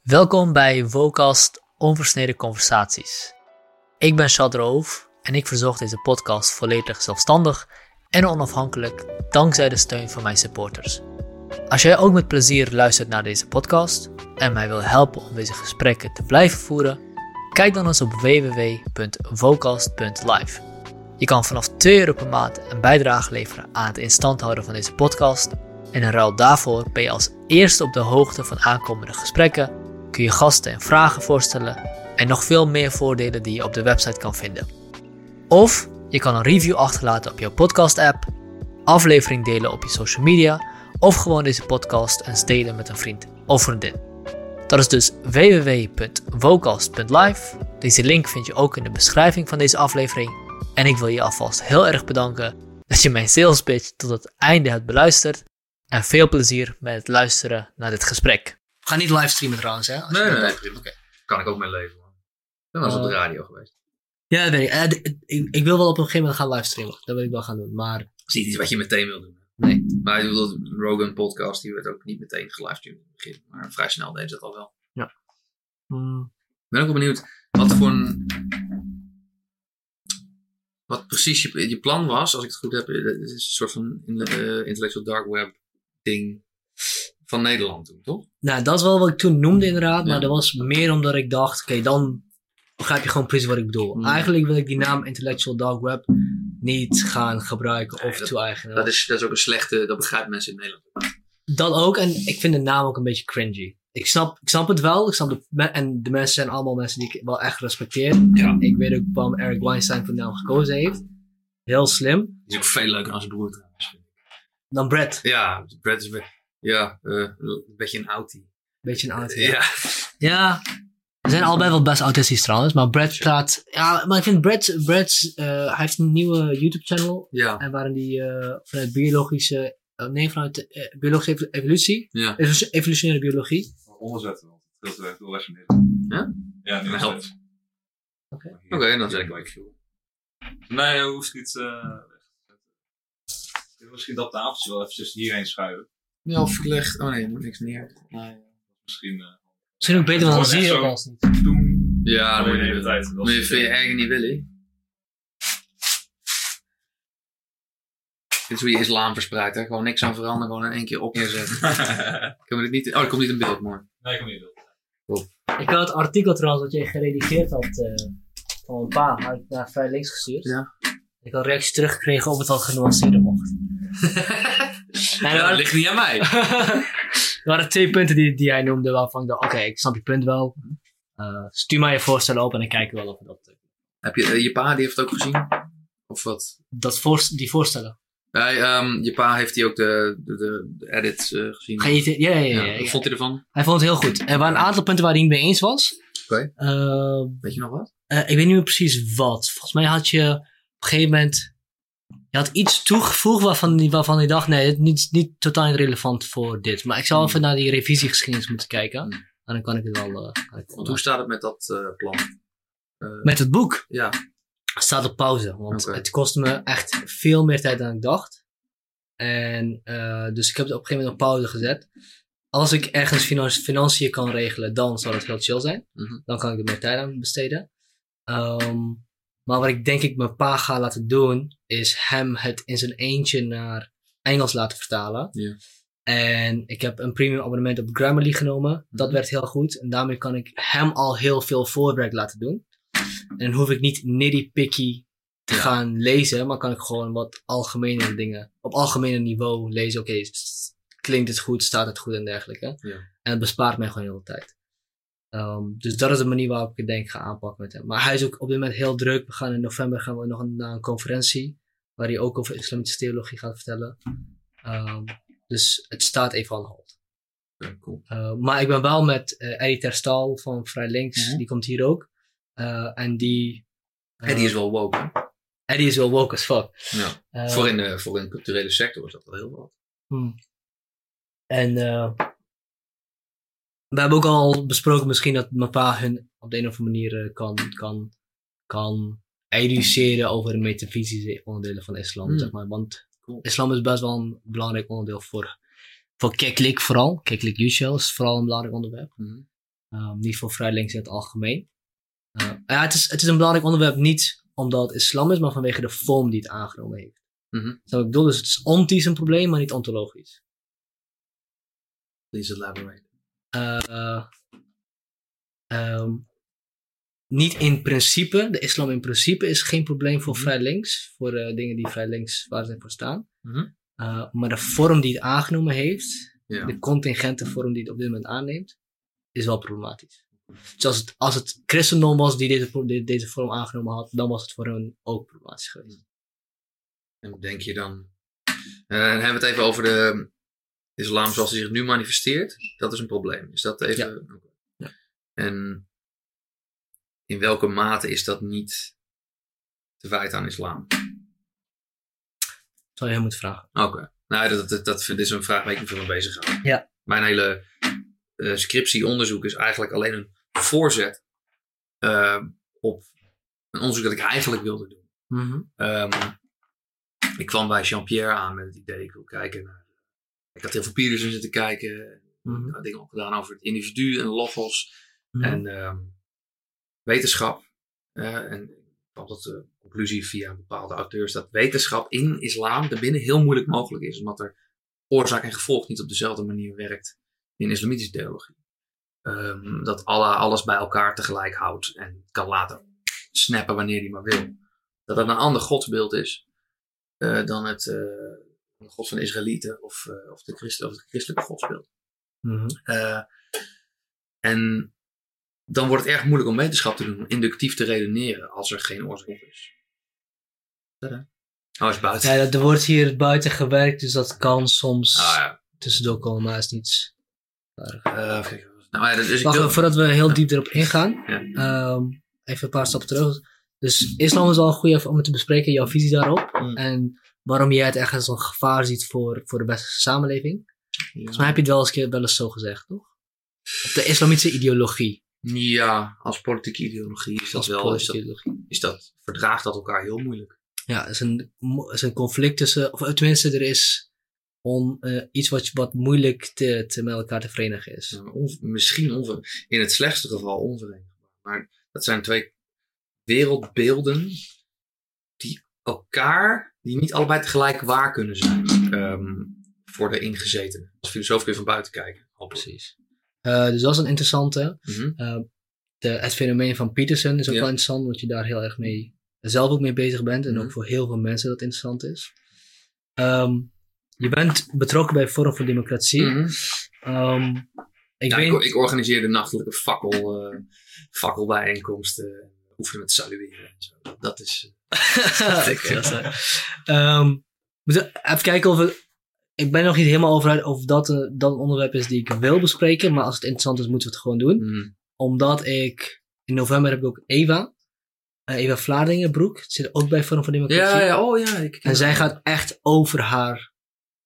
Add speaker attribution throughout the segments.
Speaker 1: Welkom bij Vocast Onversneden Conversaties. Ik ben Chad Roof en ik verzorg deze podcast volledig zelfstandig en onafhankelijk dankzij de steun van mijn supporters. Als jij ook met plezier luistert naar deze podcast en mij wil helpen om deze gesprekken te blijven voeren, kijk dan eens op www.vocast.live. Je kan vanaf 2 euro per maand een bijdrage leveren aan het instand houden van deze podcast en in ruil daarvoor ben je als eerste op de hoogte van aankomende gesprekken, kun je gasten en vragen voorstellen en nog veel meer voordelen die je op de website kan vinden. Of je kan een review achterlaten op jouw podcast-app, aflevering delen op je social media of gewoon deze podcast eens delen met een vriend of vriendin. Dat is dus www.vocast.live. Deze link vind je ook in de beschrijving van deze aflevering. En ik wil je alvast heel erg bedanken dat je mijn sales pitch tot het einde hebt beluisterd. En veel plezier met het luisteren naar dit gesprek. Gaan niet livestreamen trouwens, hè?
Speaker 2: Nee,
Speaker 1: dat
Speaker 2: nee, prima. Kan ik ook mee leven. man. Wel eens op de
Speaker 1: Eh,
Speaker 2: radio geweest.
Speaker 1: Ja, dat weet ik. Eh, ik. Ik wil wel op een gegeven moment gaan livestreamen. Dat wil ik wel gaan doen. Maar
Speaker 2: Dat is niet iets wat je meteen wil doen.
Speaker 1: nee.
Speaker 2: Maar ik bedoel, dat Rogan podcast, die werd ook niet meteen gelivestreamd in het begin. Maar vrij snel deed ze dat al wel.
Speaker 1: Hmm.
Speaker 2: Ik ben ook wel benieuwd wat voor een... Wat precies je, je plan was, als ik het goed heb. eh, Het is een soort van eh, intellectual dark web ding van Nederland toen, toch?
Speaker 1: Nou, dat is wel wat ik toen noemde inderdaad.
Speaker 2: Ja.
Speaker 1: Maar dat was meer omdat ik dacht, oké, dan begrijp je gewoon precies wat ik bedoel.
Speaker 2: Hmm.
Speaker 1: Eigenlijk wil ik die naam Intellectual Dark Web niet gaan gebruiken
Speaker 2: Nee,
Speaker 1: of toe-eigenen.
Speaker 2: Dat is, dat is ook een slechte, dat begrijpen mensen in Nederland.
Speaker 1: Dat ook, en ik vind de naam ook een beetje cringy. Ik snap, ik snap het wel, ik snap de, en de mensen zijn allemaal mensen die ik wel echt respecteer.
Speaker 2: Ja.
Speaker 1: Ik weet ook waarom Eric Weinstein voor de naam gekozen heeft. Heel slim.
Speaker 2: Die is ook veel leuker zijn broer trouwens.
Speaker 1: Dan Brad,
Speaker 2: Ja, Brad is be- ja, eh, een beetje een outie.
Speaker 1: beetje een oud.
Speaker 2: Ja.
Speaker 1: Ja, ze zijn allebei wel best autistisch trouwens, maar Brad praat... Ja, maar ik vind Brad, Brad eh, hij heeft een nieuwe YouTube-channel
Speaker 2: Ja.
Speaker 1: en waarin die eh, vanuit biologische... eh, nee, vanuit de, eh, biologische evo- evolutie,
Speaker 2: Ja.
Speaker 1: evo- evolutionaire biologie.
Speaker 3: Onderzetten, want het scheelt heel erg meer.
Speaker 2: Ja?
Speaker 3: Ja, nu
Speaker 2: Dat helpt.
Speaker 1: Oké.
Speaker 2: Oké, dan zeg ik wel veel.
Speaker 3: Nee, je hoeft niet eh wil Misschien dat tafeltje wel eventjes hierheen schuiven.
Speaker 2: Ja, of gelegd. Oh nee, er moet niks neer. Nee.
Speaker 3: Misschien. eh
Speaker 1: Misschien ook beter, dan zie je ook niet.
Speaker 2: Ja,
Speaker 3: dan
Speaker 2: dat
Speaker 3: moet je de hele tijd. Dat
Speaker 2: Maar je
Speaker 3: is-
Speaker 2: vind je eigen niet willen. Dit is hoe je islam verspreidt, hè? Gewoon niks aan veranderen, gewoon in één keer op neerzetten. Kunnen we dit niet... Oh, dat komt niet in beeld, mooi.
Speaker 3: nee, kom niet.
Speaker 1: Ik had het artikel trouwens wat je geredigeerd had eh, van een pa, had ik naar Vrij Links gestuurd.
Speaker 2: Ja.
Speaker 1: Ik had reacties teruggekregen of het al genuanceerder mocht. Nee,
Speaker 2: Ja, dat
Speaker 1: waren-
Speaker 2: ligt niet aan mij.
Speaker 1: Er waren twee punten die, die hij noemde waarvan ik dacht, oké, ik snap je punt wel. Eh, stuur mij je voorstellen op en dan kijken we wel of we dat...
Speaker 2: Heb je, eh, je pa, die heeft het ook gezien? Of wat?
Speaker 1: dat voorst- die voorstellen.
Speaker 2: Nee, ehm, je pa heeft die ook de, de, de, edits eh, gezien.
Speaker 1: Het- ja, ja, ja. ja,
Speaker 2: Wat
Speaker 1: ja.
Speaker 2: vond hij ervan?
Speaker 1: Hij vond het heel goed. Er waren een aantal punten waar hij niet mee eens was.
Speaker 2: Oké. Weet je nog wat?
Speaker 1: ik weet niet meer precies wat. Volgens mij had je op een gegeven moment... Je had iets toegevoegd waarvan, die- waarvan hij dacht... Nee, dit is niet, niet totaal relevant voor dit. Maar ik zou
Speaker 2: Hmm.
Speaker 1: even naar die revisiegeschiedenis moeten kijken.
Speaker 2: Hmm.
Speaker 1: En dan kan ik het wel... kan ik het
Speaker 2: Want hoe staat het met dat eh, plan? Eh,
Speaker 1: Met het boek
Speaker 2: ja,
Speaker 1: staat op pauze. Want het kostte me echt veel meer tijd dan ik dacht. En dus ik heb het op een gegeven moment op pauze gezet. Als ik ergens finan- financiën kan regelen, dan zal het heel chill zijn.
Speaker 2: Mhm.
Speaker 1: Dan kan ik er meer tijd aan besteden. Ehm, maar wat ik denk ik mijn pa ga laten doen, is hem het in zijn eentje naar Engels laten vertalen. En ik heb een premium abonnement op Grammarly genomen. Dat
Speaker 2: Mhm.
Speaker 1: werkt heel goed. En daarmee kan ik hem al heel veel voorwerk laten doen. En dan hoef ik niet nitty-picky te
Speaker 2: Ja.
Speaker 1: gaan lezen, maar kan ik gewoon wat algemene dingen op algemene niveau lezen. Oké, klinkt het goed, staat het goed en dergelijke.
Speaker 2: Ja.
Speaker 1: En het bespaart mij gewoon heel veel tijd. Ehm, dus dat is de manier waarop ik het denk ga aanpakken met hem. Maar hij is ook op dit moment heel druk. We gaan in november gaan we nog een, naar een conferentie. Waar hij ook over islamitische theologie gaat vertellen. Ehm, dus het staat even aan de.
Speaker 2: Oké, cool.
Speaker 1: Uh, maar ik ben wel met eh Eddie Terstal van Vrij Links.
Speaker 2: Mhm.
Speaker 1: Die komt hier ook. Uh, en die... uh,
Speaker 2: Eddie is wel woke, hè?
Speaker 1: Eddie is wel woke as fuck.
Speaker 2: Ja.
Speaker 1: Uh,
Speaker 2: voor, in de, voor in de culturele sector is dat wel heel wat.
Speaker 1: hmm. En uh, we hebben ook al besproken misschien dat mijn pa hun op de een of andere manier uh, kan, kan, kan educeren over de metafysische onderdelen van islam.
Speaker 2: Hmm.
Speaker 1: Zeg maar. Want islam is best wel een belangrijk onderdeel voor, voor keklik vooral. Keklik Yushel is vooral een belangrijk onderwerp.
Speaker 2: Mhm.
Speaker 1: Ehm, niet voor vrij links in het algemeen. Uh, ja, het, is, het is een belangrijk onderwerp niet omdat het islam is, maar vanwege de vorm die het aangenomen heeft. Zo, ik bedoel, dus het is ontisch een probleem, maar niet ontologisch.
Speaker 2: Please elaborate.
Speaker 1: Uh, ehm, niet in principe, de islam in principe is geen probleem voor
Speaker 2: Mhm.
Speaker 1: vrij links, voor uh, dingen die vrij links waar ze voor staan.
Speaker 2: Mhm.
Speaker 1: Uh, maar de vorm die het aangenomen heeft,
Speaker 2: Ja.
Speaker 1: de contingente vorm die het op dit moment aanneemt, is wel problematisch. Dus als het, als het christendom was die deze, de- deze vorm aangenomen had, dan was het voor hun ook problematisch geweest.
Speaker 2: En wat denk je dan? Eh, dan hebben we het even over de islam zoals hij zich nu manifesteert. Dat is een probleem. Is dat even? Oké.
Speaker 1: Ja.
Speaker 2: En in welke mate is dat niet te wijten aan islam?
Speaker 1: Zou je hem moeten vragen.
Speaker 2: Oké. Nou, dat, dat, dat is een vraag waar ik me veel mee bezig ga.
Speaker 1: Ja.
Speaker 2: Mijn hele eh scriptieonderzoek is eigenlijk alleen een voorzet eh, op een onderzoek dat ik eigenlijk wilde doen.
Speaker 1: Mhm.
Speaker 2: Ehm, ik kwam bij Jean-Pierre aan met het idee, ik wil kijken naar... Ik had heel veel Peterson zitten kijken.
Speaker 1: Mhm.
Speaker 2: Ik had dingen opgedaan over het individu en logos
Speaker 1: Mhm.
Speaker 2: en ehm, wetenschap. Eh, en ik kwam tot de conclusie via bepaalde auteurs dat wetenschap in islam daarbinnen heel moeilijk mogelijk is. Omdat er oorzaak en gevolg niet op dezelfde manier werkt in islamitische theologie. Ehm, dat Allah alles bij elkaar tegelijk houdt en kan laten snappen wanneer hij maar wil. Dat dat een ander godsbeeld is eh, dan het de god van de Israëlieten of, of, de Christen, of het christelijke godsbeeld.
Speaker 1: Mhm.
Speaker 2: En dan wordt het erg moeilijk om wetenschap te doen, inductief te redeneren als er geen oorzaak is. Tada. Oh, is buiten.
Speaker 1: Ja, er wordt hier buiten gewerkt, dus dat kan soms
Speaker 2: Ah, ja.
Speaker 1: tussendoor komen, maar is niets.
Speaker 2: Eh, nou, ja, dus ik
Speaker 1: Wacht,
Speaker 2: wil-
Speaker 1: voordat we heel diep erop ingaan,
Speaker 2: Ja.
Speaker 1: ehm, even een paar stappen terug. Dus islam is al een goede om het te bespreken, jouw visie daarop.
Speaker 2: Mm.
Speaker 1: En waarom jij het echt als een gevaar ziet voor, voor de westerse samenleving. Volgens mij heb je het wel eens, keer, wel eens zo gezegd, toch? Op de islamitische ideologie.
Speaker 2: Ja, als politieke ideologie is dat
Speaker 1: Als
Speaker 2: wel. Is dat,
Speaker 1: ideologie.
Speaker 2: is dat, verdraagt dat elkaar heel moeilijk.
Speaker 1: Ja, er is een, er is een conflict tussen, of tenminste, er is on, eh, iets wat, wat moeilijk te, te met elkaar te verenigen is.
Speaker 2: Ja, on- misschien onver, in het slechtste geval onverenigbaar. Maar dat zijn twee wereldbeelden die elkaar, die niet allebei tegelijk waar kunnen zijn ehm, voor de ingezetenen. Als filosoof kun je van buiten kijken. Al precies.
Speaker 1: Eh, dus dat is een interessante.
Speaker 2: Mhm.
Speaker 1: Eh, de, het fenomeen van Peterson is ook
Speaker 2: Ja.
Speaker 1: wel interessant, omdat je daar heel erg mee, zelf ook mee bezig bent. En
Speaker 2: Mhm.
Speaker 1: ook voor heel veel mensen dat interessant is. Ehm, je bent betrokken bij Forum voor Democratie.
Speaker 2: Mhm.
Speaker 1: Ehm, ik
Speaker 2: Ja,
Speaker 1: weet,
Speaker 2: ik, ik organiseerde nachtelijke fakkel, eh fakkelbijeenkomsten. Oefenen met salueren en zo. Dat, dat is...
Speaker 1: Dat is, ehm, moeten we even kijken of we. Ik ben nog niet helemaal over uit of dat, eh, dat een onderwerp is die ik wil bespreken. Maar als het interessant is, moeten we het gewoon doen.
Speaker 2: Mhm.
Speaker 1: Omdat ik. In november heb ik ook Eva. eh, Eva Vlaardingenbroek. Zit ook bij Forum voor Democratie.
Speaker 2: Ja, ja, oh ja. Ik,
Speaker 1: En zij gaat echt over haar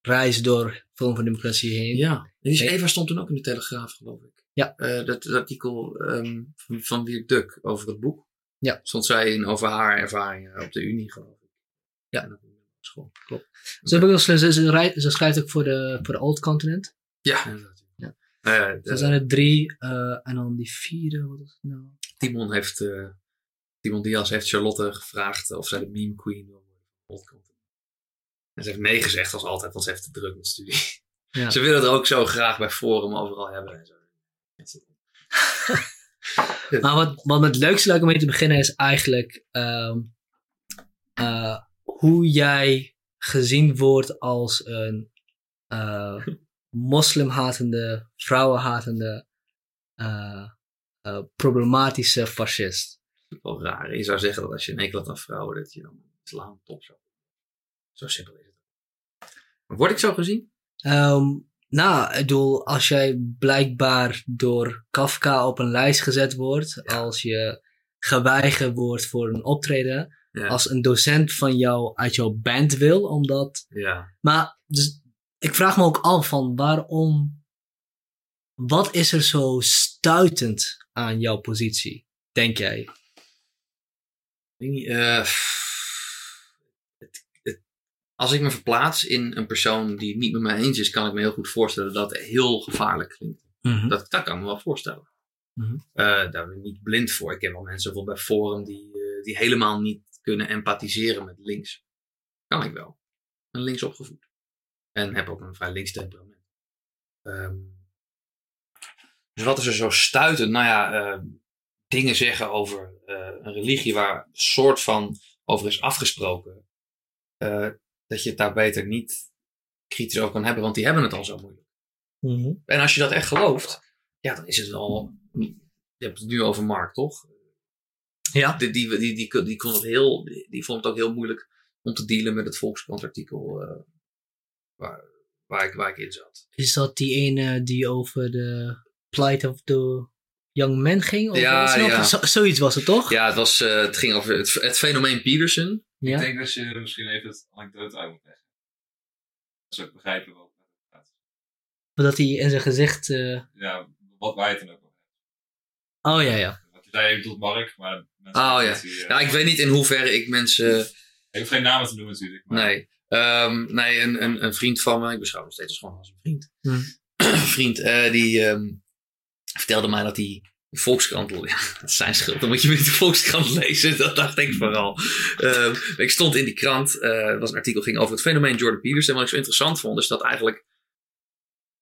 Speaker 1: reis door Forum voor Democratie heen.
Speaker 2: Ja, en die. Eva stond toen ook in de Telegraaf, geloof ik.
Speaker 1: Ja.
Speaker 2: Eh, dat, dat artikel ehm, van, van Wiert Duk over het boek.
Speaker 1: Ja.
Speaker 2: Stond zij in over haar ervaringen op de Unie, geloof ik.
Speaker 1: Ja.
Speaker 2: School.
Speaker 1: Ze, ook, ze, ze, ze, rij- ze schrijft ook voor de, voor de Old Continent.
Speaker 2: Ja.
Speaker 1: Ja. Er zijn er drie. eh, en dan die vierde. Wat is nou?
Speaker 2: Timon heeft, eh, Timon Diaz heeft Charlotte gevraagd of zij de meme queen wil worden. van Old Continent. En ze heeft nee gezegd, als altijd, want ze heeft te druk met studie.
Speaker 1: Ja.
Speaker 2: Ze willen het ook zo graag bij Forum overal hebben. En zo.
Speaker 1: Maar wat, wat het leukste lijkt om mee te beginnen is eigenlijk ehm, eh, hoe jij gezien wordt als een eh, moslimhatende, vrouwenhatende, eh, eh, problematische fascist.
Speaker 2: wel raar. Je zou zeggen dat als je een hekel had aan vrouwen, dat je dan islam top zou Zo simpel is het. Maar word ik zo gezien?
Speaker 1: Ehm, nou, ik bedoel, als jij blijkbaar door Kafka op een lijst gezet wordt, als je geweigerd wordt voor een optreden,
Speaker 2: Ja.
Speaker 1: als een docent van jou uit jouw band wil, omdat
Speaker 2: ja.
Speaker 1: Maar dus, ik vraag me ook af van waarom. Wat is er zo stuitend aan jouw positie, denk jij?
Speaker 2: Eh, het- het- als ik me verplaats in een persoon die het niet met mij eens is, kan ik me heel goed voorstellen dat het heel gevaarlijk klinkt. Dat, dat kan ik me wel voorstellen.
Speaker 4: Mhm.
Speaker 2: Eh, daar ben ik niet blind voor. Ik ken wel mensen bijvoorbeeld bij Forum die, eh, die helemaal niet kunnen empathiseren met links. Kan ik wel. Ik ben links opgevoed. En heb ook een vrij links temperament. Ehm, dus wat is er zo stuitend? Nou ja, eh, dingen zeggen over eh, een religie waar een soort van over is afgesproken. eh, dat je het daar beter niet kritisch over kan hebben, want die hebben het al zo moeilijk.
Speaker 4: Mhm.
Speaker 2: En als je dat echt gelooft, ja, dan is het wel. Je hebt het nu over Mark, toch?
Speaker 4: Ja.
Speaker 2: Die, die, die, die, die, kon het heel, die, vond het ook heel moeilijk om te dealen met het Volkskrant-artikel eh, waar, waar, ik, waar ik in zat.
Speaker 4: Is dat die ene die over de plight of the young men ging? Of
Speaker 2: Ja, ja.
Speaker 4: zo- zoiets was het toch?
Speaker 2: Ja, het, was, eh, het ging over het, het fenomeen Peterson.
Speaker 4: Ja?
Speaker 3: Ik denk dat je misschien even het anekdote uit moet leggen. Dat ze ook begrijpen wat het gaat.
Speaker 4: Dat hij in zijn gezicht... eh,
Speaker 3: Ja, wat wij het dan ook over
Speaker 4: Oh ja, ja.
Speaker 3: Even tot Mark, maar mensen
Speaker 2: Oh, ja.
Speaker 3: eh,
Speaker 2: Nou, ik weet niet in hoeverre ik mensen.
Speaker 3: Ik hoef geen namen te noemen natuurlijk. Maar
Speaker 2: Nee. Ehm, nee, een, een, een vriend van me, ik beschouw hem steeds gewoon als een vriend.
Speaker 4: Hmm.
Speaker 2: Een vriend, eh, die ehm, vertelde mij dat hij de Volkskrant, ja, dat is zijn schuld, dan moet je weer de Volkskrant lezen, dat dacht ik vooral. Ehm, ik stond in die krant, eh, er was een artikel ging over het fenomeen Jordan Peterson. En wat ik zo interessant vond, is dat eigenlijk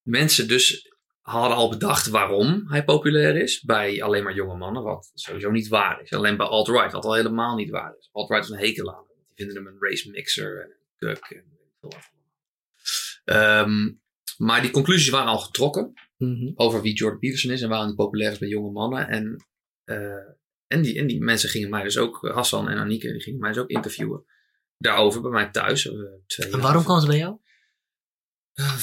Speaker 2: mensen dus hadden al bedacht waarom hij populair is bij alleen maar jonge mannen, wat sowieso niet waar is. Alleen bij alt-right, wat al helemaal niet waar is. Alt-right is een hekel aan. Die vinden hem een race mixer en een kuk en veel wat. Ehm, maar die conclusies waren al getrokken
Speaker 4: Mhm.
Speaker 2: over wie Jordan Peterson is en waarom hij populair is bij jonge mannen. En, eh, en, die, en die mensen gingen mij dus ook, Hassan en Anike, die gingen mij dus ook interviewen daarover bij mij thuis. eh, twee
Speaker 4: En waarom kwam ze bij jou?
Speaker 2: eh,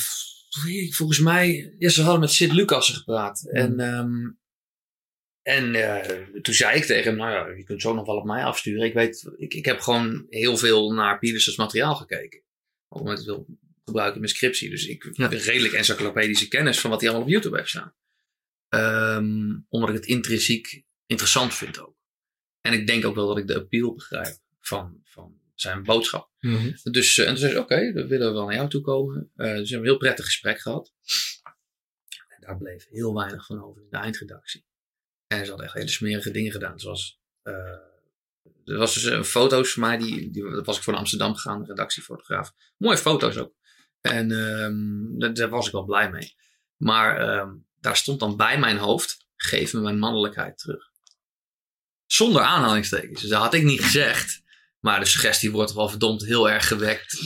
Speaker 2: volgens mij, ja, ze hadden met Sid Lucassen gepraat. En, ehm, en eh, toen zei ik tegen hem, nou ja, je kunt zo nog wel op mij afsturen. Ik weet, ik, ik heb gewoon heel veel naar Petersens materiaal gekeken. Omdat ik het wil gebruiken in mijn scriptie. Dus ik
Speaker 4: Ja.
Speaker 2: heb redelijk encyclopedische kennis van wat hij allemaal op YouTube heeft staan. Ehm, omdat ik het intrinsiek interessant vind ook. En ik denk ook wel dat ik de appeal begrijp van, van zijn boodschap. Dus, eh, en toen zei ze, oké, dan willen we wel naar jou toe komen. Eh, dus we hebben een heel prettig gesprek gehad. En daar bleef heel weinig van over in de eindredactie. En ze hadden echt hele smerige dingen gedaan. Zoals, eh, er was dus een foto's van mij, die, die, dat was ik voor naar Amsterdam gegaan, redactiefotograaf. Mooie foto's ook. En ehm, daar, daar was ik wel blij mee. Maar ehm, daar stond dan bij mijn hoofd, geef me mijn mannelijkheid terug. Zonder aanhalingstekens. Dus dat had ik niet gezegd. Maar de suggestie wordt wel verdomd heel erg gewekt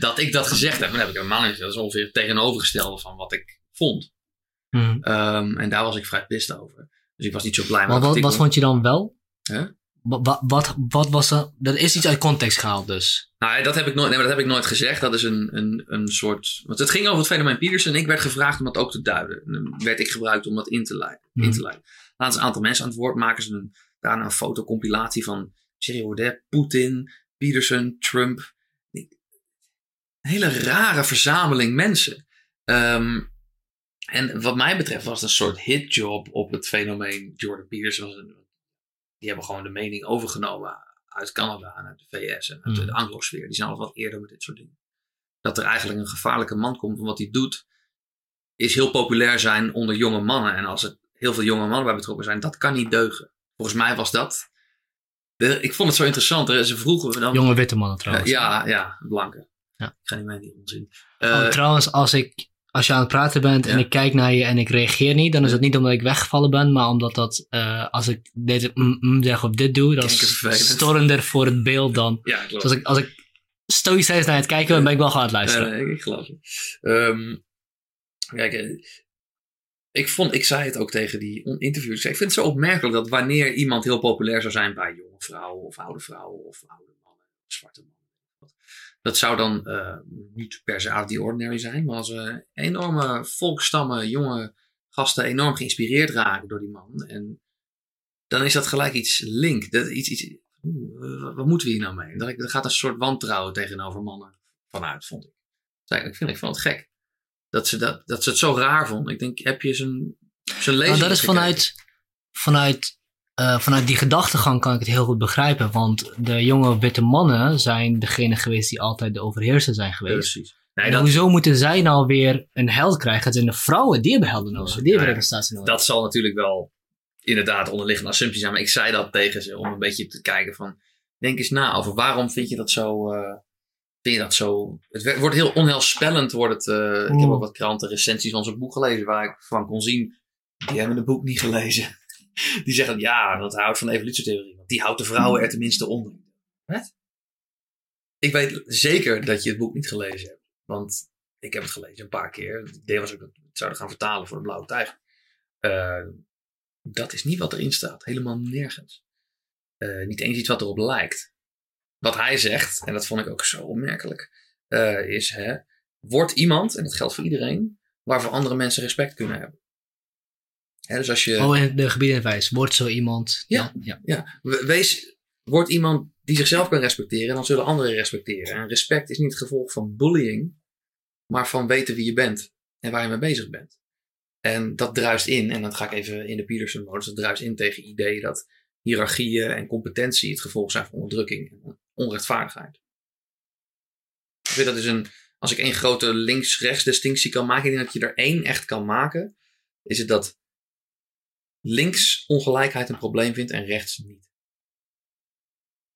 Speaker 2: dat ik dat gezegd heb. Maar dat heb ik helemaal niet. Dat is ongeveer het tegenovergestelde van wat ik vond.
Speaker 4: Mhm.
Speaker 2: Ehm, en daar was ik vrij pist over. Dus ik was niet zo blij met
Speaker 4: Maar wat, wat vond je dan wel?
Speaker 2: Hè?
Speaker 4: Wa- wa- Wat, wat, was er? Dat is iets uit context gehaald dus.
Speaker 2: Nou, dat heb ik nooit, nee, maar dat heb ik nooit gezegd. Dat is een, een, een soort. Want het ging over het fenomeen Peterson. En ik werd gevraagd om dat ook te duiden. En dan werd ik gebruikt om dat in te leiden. In te leiden. Laten ze een aantal mensen aan het woord maken. Ze een, daarna een fotocompilatie van Thierry Baudet, Poetin, Peterson, Trump. Een hele rare verzameling mensen. Ehm, en wat mij betreft was het een soort hitjob op het fenomeen Jordan Peterson. Die hebben gewoon de mening overgenomen uit Canada en uit de VS en uit de Anglo-sfeer. Die zijn al wat eerder met dit soort dingen. Dat er eigenlijk een gevaarlijke man komt. Want wat hij doet, is heel populair zijn onder jonge mannen. En als er heel veel jonge mannen bij betrokken zijn, dat kan niet deugen. Volgens mij was dat. Ik vond het zo interessant. hè. Ze vroegen dan.
Speaker 4: Jonge witte mannen trouwens.
Speaker 2: ja, ja, blanke.
Speaker 4: Ja.
Speaker 2: Ik ga niet mee in die onzin.
Speaker 4: Oh,
Speaker 2: Eh,
Speaker 4: trouwens, als, ik, als je aan het praten bent en ik kijk naar je en ik reageer niet, dan is het niet omdat ik weggevallen ben, maar omdat dat, eh, als ik deze mm, mm zeg of dit doe, dan is storender voor het beeld dan.
Speaker 2: ja, klopt.
Speaker 4: Dus als ik, als ik stoïcijns naar het kijken ben, ben ik wel gewoon aan het luisteren.
Speaker 2: Nee, nee, ik geloof het. Ehm, kijk, eh, ik, vond, ik zei het ook tegen die interviewers. Ik, ik vind het zo opmerkelijk dat wanneer iemand heel populair zou zijn bij jonge vrouwen of oude vrouwen of oude mannen, zwarte mannen. Dat zou dan eh, niet per se out of the ordinary zijn, maar als eh, enorme volkstammen, jonge gasten enorm geïnspireerd raken door die man. En dan is dat gelijk iets link. Dat, iets, iets, wat moeten we hier nou mee? Er gaat een soort wantrouwen tegenover mannen vanuit, vond ik. Eigenlijk vind ik vond het gek. Dat ze, dat, dat ze het zo raar vonden. Ik denk, heb je zijn, zijn lezing
Speaker 4: Nou, dat is
Speaker 2: gekeken?
Speaker 4: vanuit, vanuit, eh, vanuit die gedachtegang kan ik het heel goed begrijpen. Want de jonge witte mannen zijn degene geweest die altijd de overheerser zijn geweest.
Speaker 2: Precies. Nee,
Speaker 4: En
Speaker 2: dat,
Speaker 4: hoezo moeten zij nou weer een held krijgen? Het zijn de vrouwen, die hebben helden nodig. Die hebben
Speaker 2: Ja,
Speaker 4: representatie nodig.
Speaker 2: dat zal natuurlijk wel inderdaad onderliggende assumpties zijn. Maar ik zei dat tegen ze om een beetje te kijken van... Denk eens na over waarom vind je dat zo... eh, vind je dat zo... Het wordt heel onheilspellend. Wordt het, eh, Ik heb ook wat kranten recensies van zo'n boek gelezen waar ik van kon zien... Die hebben het boek niet gelezen. Die zeggen ja, dat houdt van de evolutietheorie. Want die houdt de vrouwen er tenminste onder. Wat? Ik weet zeker dat je het boek niet gelezen hebt. Want ik heb het gelezen een paar keer. Het idee was ook dat we het zouden gaan vertalen voor de Blauwe Tijger. Eh, dat is niet wat erin staat. Helemaal nergens. Eh, niet eens iets wat erop lijkt. Wat hij zegt, en dat vond ik ook zo opmerkelijk, eh, is: hè, wordt iemand, en dat geldt voor iedereen, waarvoor andere mensen respect kunnen hebben. Hè, dus als je.
Speaker 1: Oh, en de gebieden en wijs. Wordt zo iemand.
Speaker 2: Ja.
Speaker 1: ja.
Speaker 2: Ja, we- wees, word iemand die zichzelf kan respecteren, dan zullen anderen respecteren. En respect is niet het gevolg van bullying, maar van weten wie je bent en waar je mee bezig bent. En dat druist in, en dan ga ik even in de Peterson-modus, dat druist in tegen het idee dat hiërarchieën en competentie het gevolg zijn van onderdrukking en onrechtvaardigheid. Ik dat is een, als ik één grote links-rechts distinctie kan maken, ik denk dat je er één echt kan maken, is het dat links ongelijkheid een probleem vindt en rechts niet.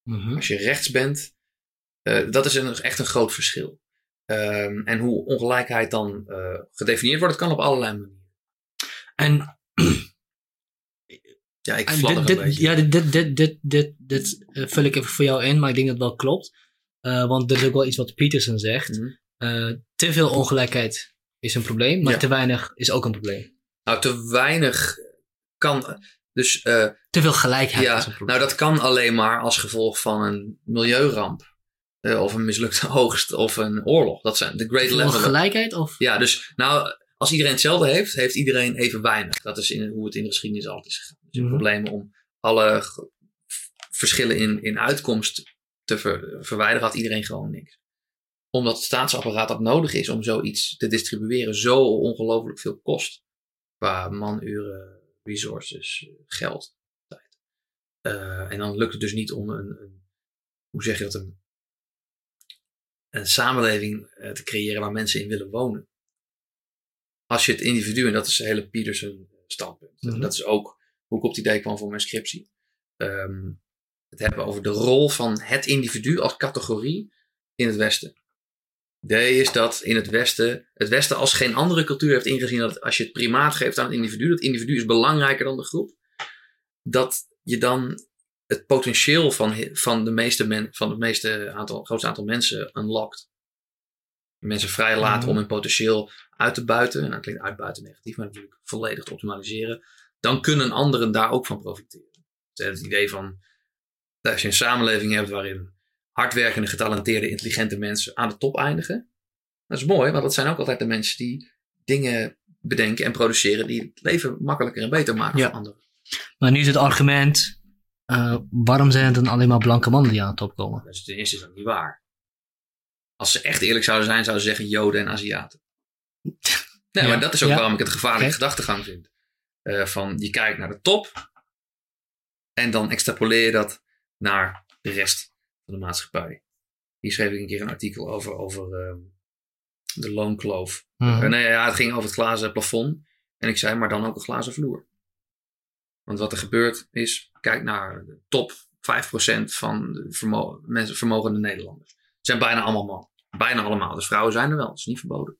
Speaker 1: Mhm.
Speaker 2: Als je rechts bent, eh, dat is een, echt een groot verschil. Ehm, en hoe ongelijkheid dan eh, gedefinieerd wordt, dat kan op allerlei manieren.
Speaker 1: En
Speaker 2: Ja, ik
Speaker 1: dit,
Speaker 2: een
Speaker 1: dit, ja, dit, dit, dit, dit, dit, eh, vul ik even voor jou in, maar ik denk dat het wel klopt. Eh, want dit is ook wel iets wat Peterson zegt.
Speaker 2: Mhm.
Speaker 1: Eh, te veel ongelijkheid is een probleem, maar
Speaker 2: Ja.
Speaker 1: te weinig is ook een probleem.
Speaker 2: Nou, te weinig kan. Dus
Speaker 1: Te veel gelijkheid
Speaker 2: ja,
Speaker 1: is een probleem.
Speaker 2: nou, dat kan alleen maar als gevolg van een milieuramp. Of een mislukte oogst of een oorlog. Dat zijn de great level.
Speaker 1: gelijkheid of?
Speaker 2: Ja, dus nou, als iedereen hetzelfde heeft, heeft iedereen even weinig. Dat is in, hoe het in de geschiedenis altijd is gegaan. Dus
Speaker 1: Mhm.
Speaker 2: problemen om alle verschillen in, in uitkomst te ver- verwijderen, had iedereen gewoon niks. Omdat het staatsapparaat dat nodig is om zoiets te distribueren, zo ongelooflijk veel kost. Qua manuren, resources, geld, tijd. Eh, en dan lukt het dus niet om een, een hoe zeg je dat, een, een samenleving eh, te creëren waar mensen in willen wonen. Als je het individu, en dat is hele Peterson standpunt.
Speaker 1: Mhm.
Speaker 2: Dat is ook hoe ik op het idee kwam voor mijn scriptie. Ehm, het hebben over de rol van het individu als categorie in het Westen. Idee is dat in het Westen, het Westen als geen andere cultuur heeft ingezien dat als je het primaat geeft aan het individu, dat individu is belangrijker dan de groep, dat je dan het potentieel van, van, de meeste men, van het meeste aantal, grootste aantal mensen unlockt. Mensen vrijlaten
Speaker 1: Mhm.
Speaker 2: om hun potentieel uit te buiten. En dat klinkt uitbuiten negatief, maar natuurlijk volledig te optimaliseren. Dan kunnen anderen daar ook van profiteren. Dus het idee van dat als je een samenleving hebt waarin hardwerkende, getalenteerde, intelligente mensen aan de top eindigen. Dat is mooi, want dat zijn ook altijd de mensen die dingen bedenken en produceren die het leven makkelijker en beter maken
Speaker 1: Ja.
Speaker 2: voor anderen.
Speaker 1: Maar nu is het argument, eh, waarom zijn het dan alleen maar blanke mannen die aan de top komen?
Speaker 2: Dus ten eerste is dat niet waar. Als ze echt eerlijk zouden zijn, zouden ze zeggen Joden en Aziaten. Nee,
Speaker 1: Ja,
Speaker 2: maar dat is ook
Speaker 1: ja.
Speaker 2: waarom ik het gevaarlijke gedachtegang vind. Eh, van je kijkt naar de top en dan extrapoleer je dat naar de rest van de maatschappij. Hier schreef ik een keer een artikel over, over ehm, de loonkloof.
Speaker 1: Mhm.
Speaker 2: Eh, nee, ja, het ging over het glazen plafond. En ik zei, maar dan ook een glazen vloer. Want wat er gebeurt is, kijk naar de top 5% van de vermo mensen, vermogende Nederlanders. Het zijn bijna allemaal mannen. Bijna allemaal. Dus vrouwen zijn er wel. Dat is niet verboden.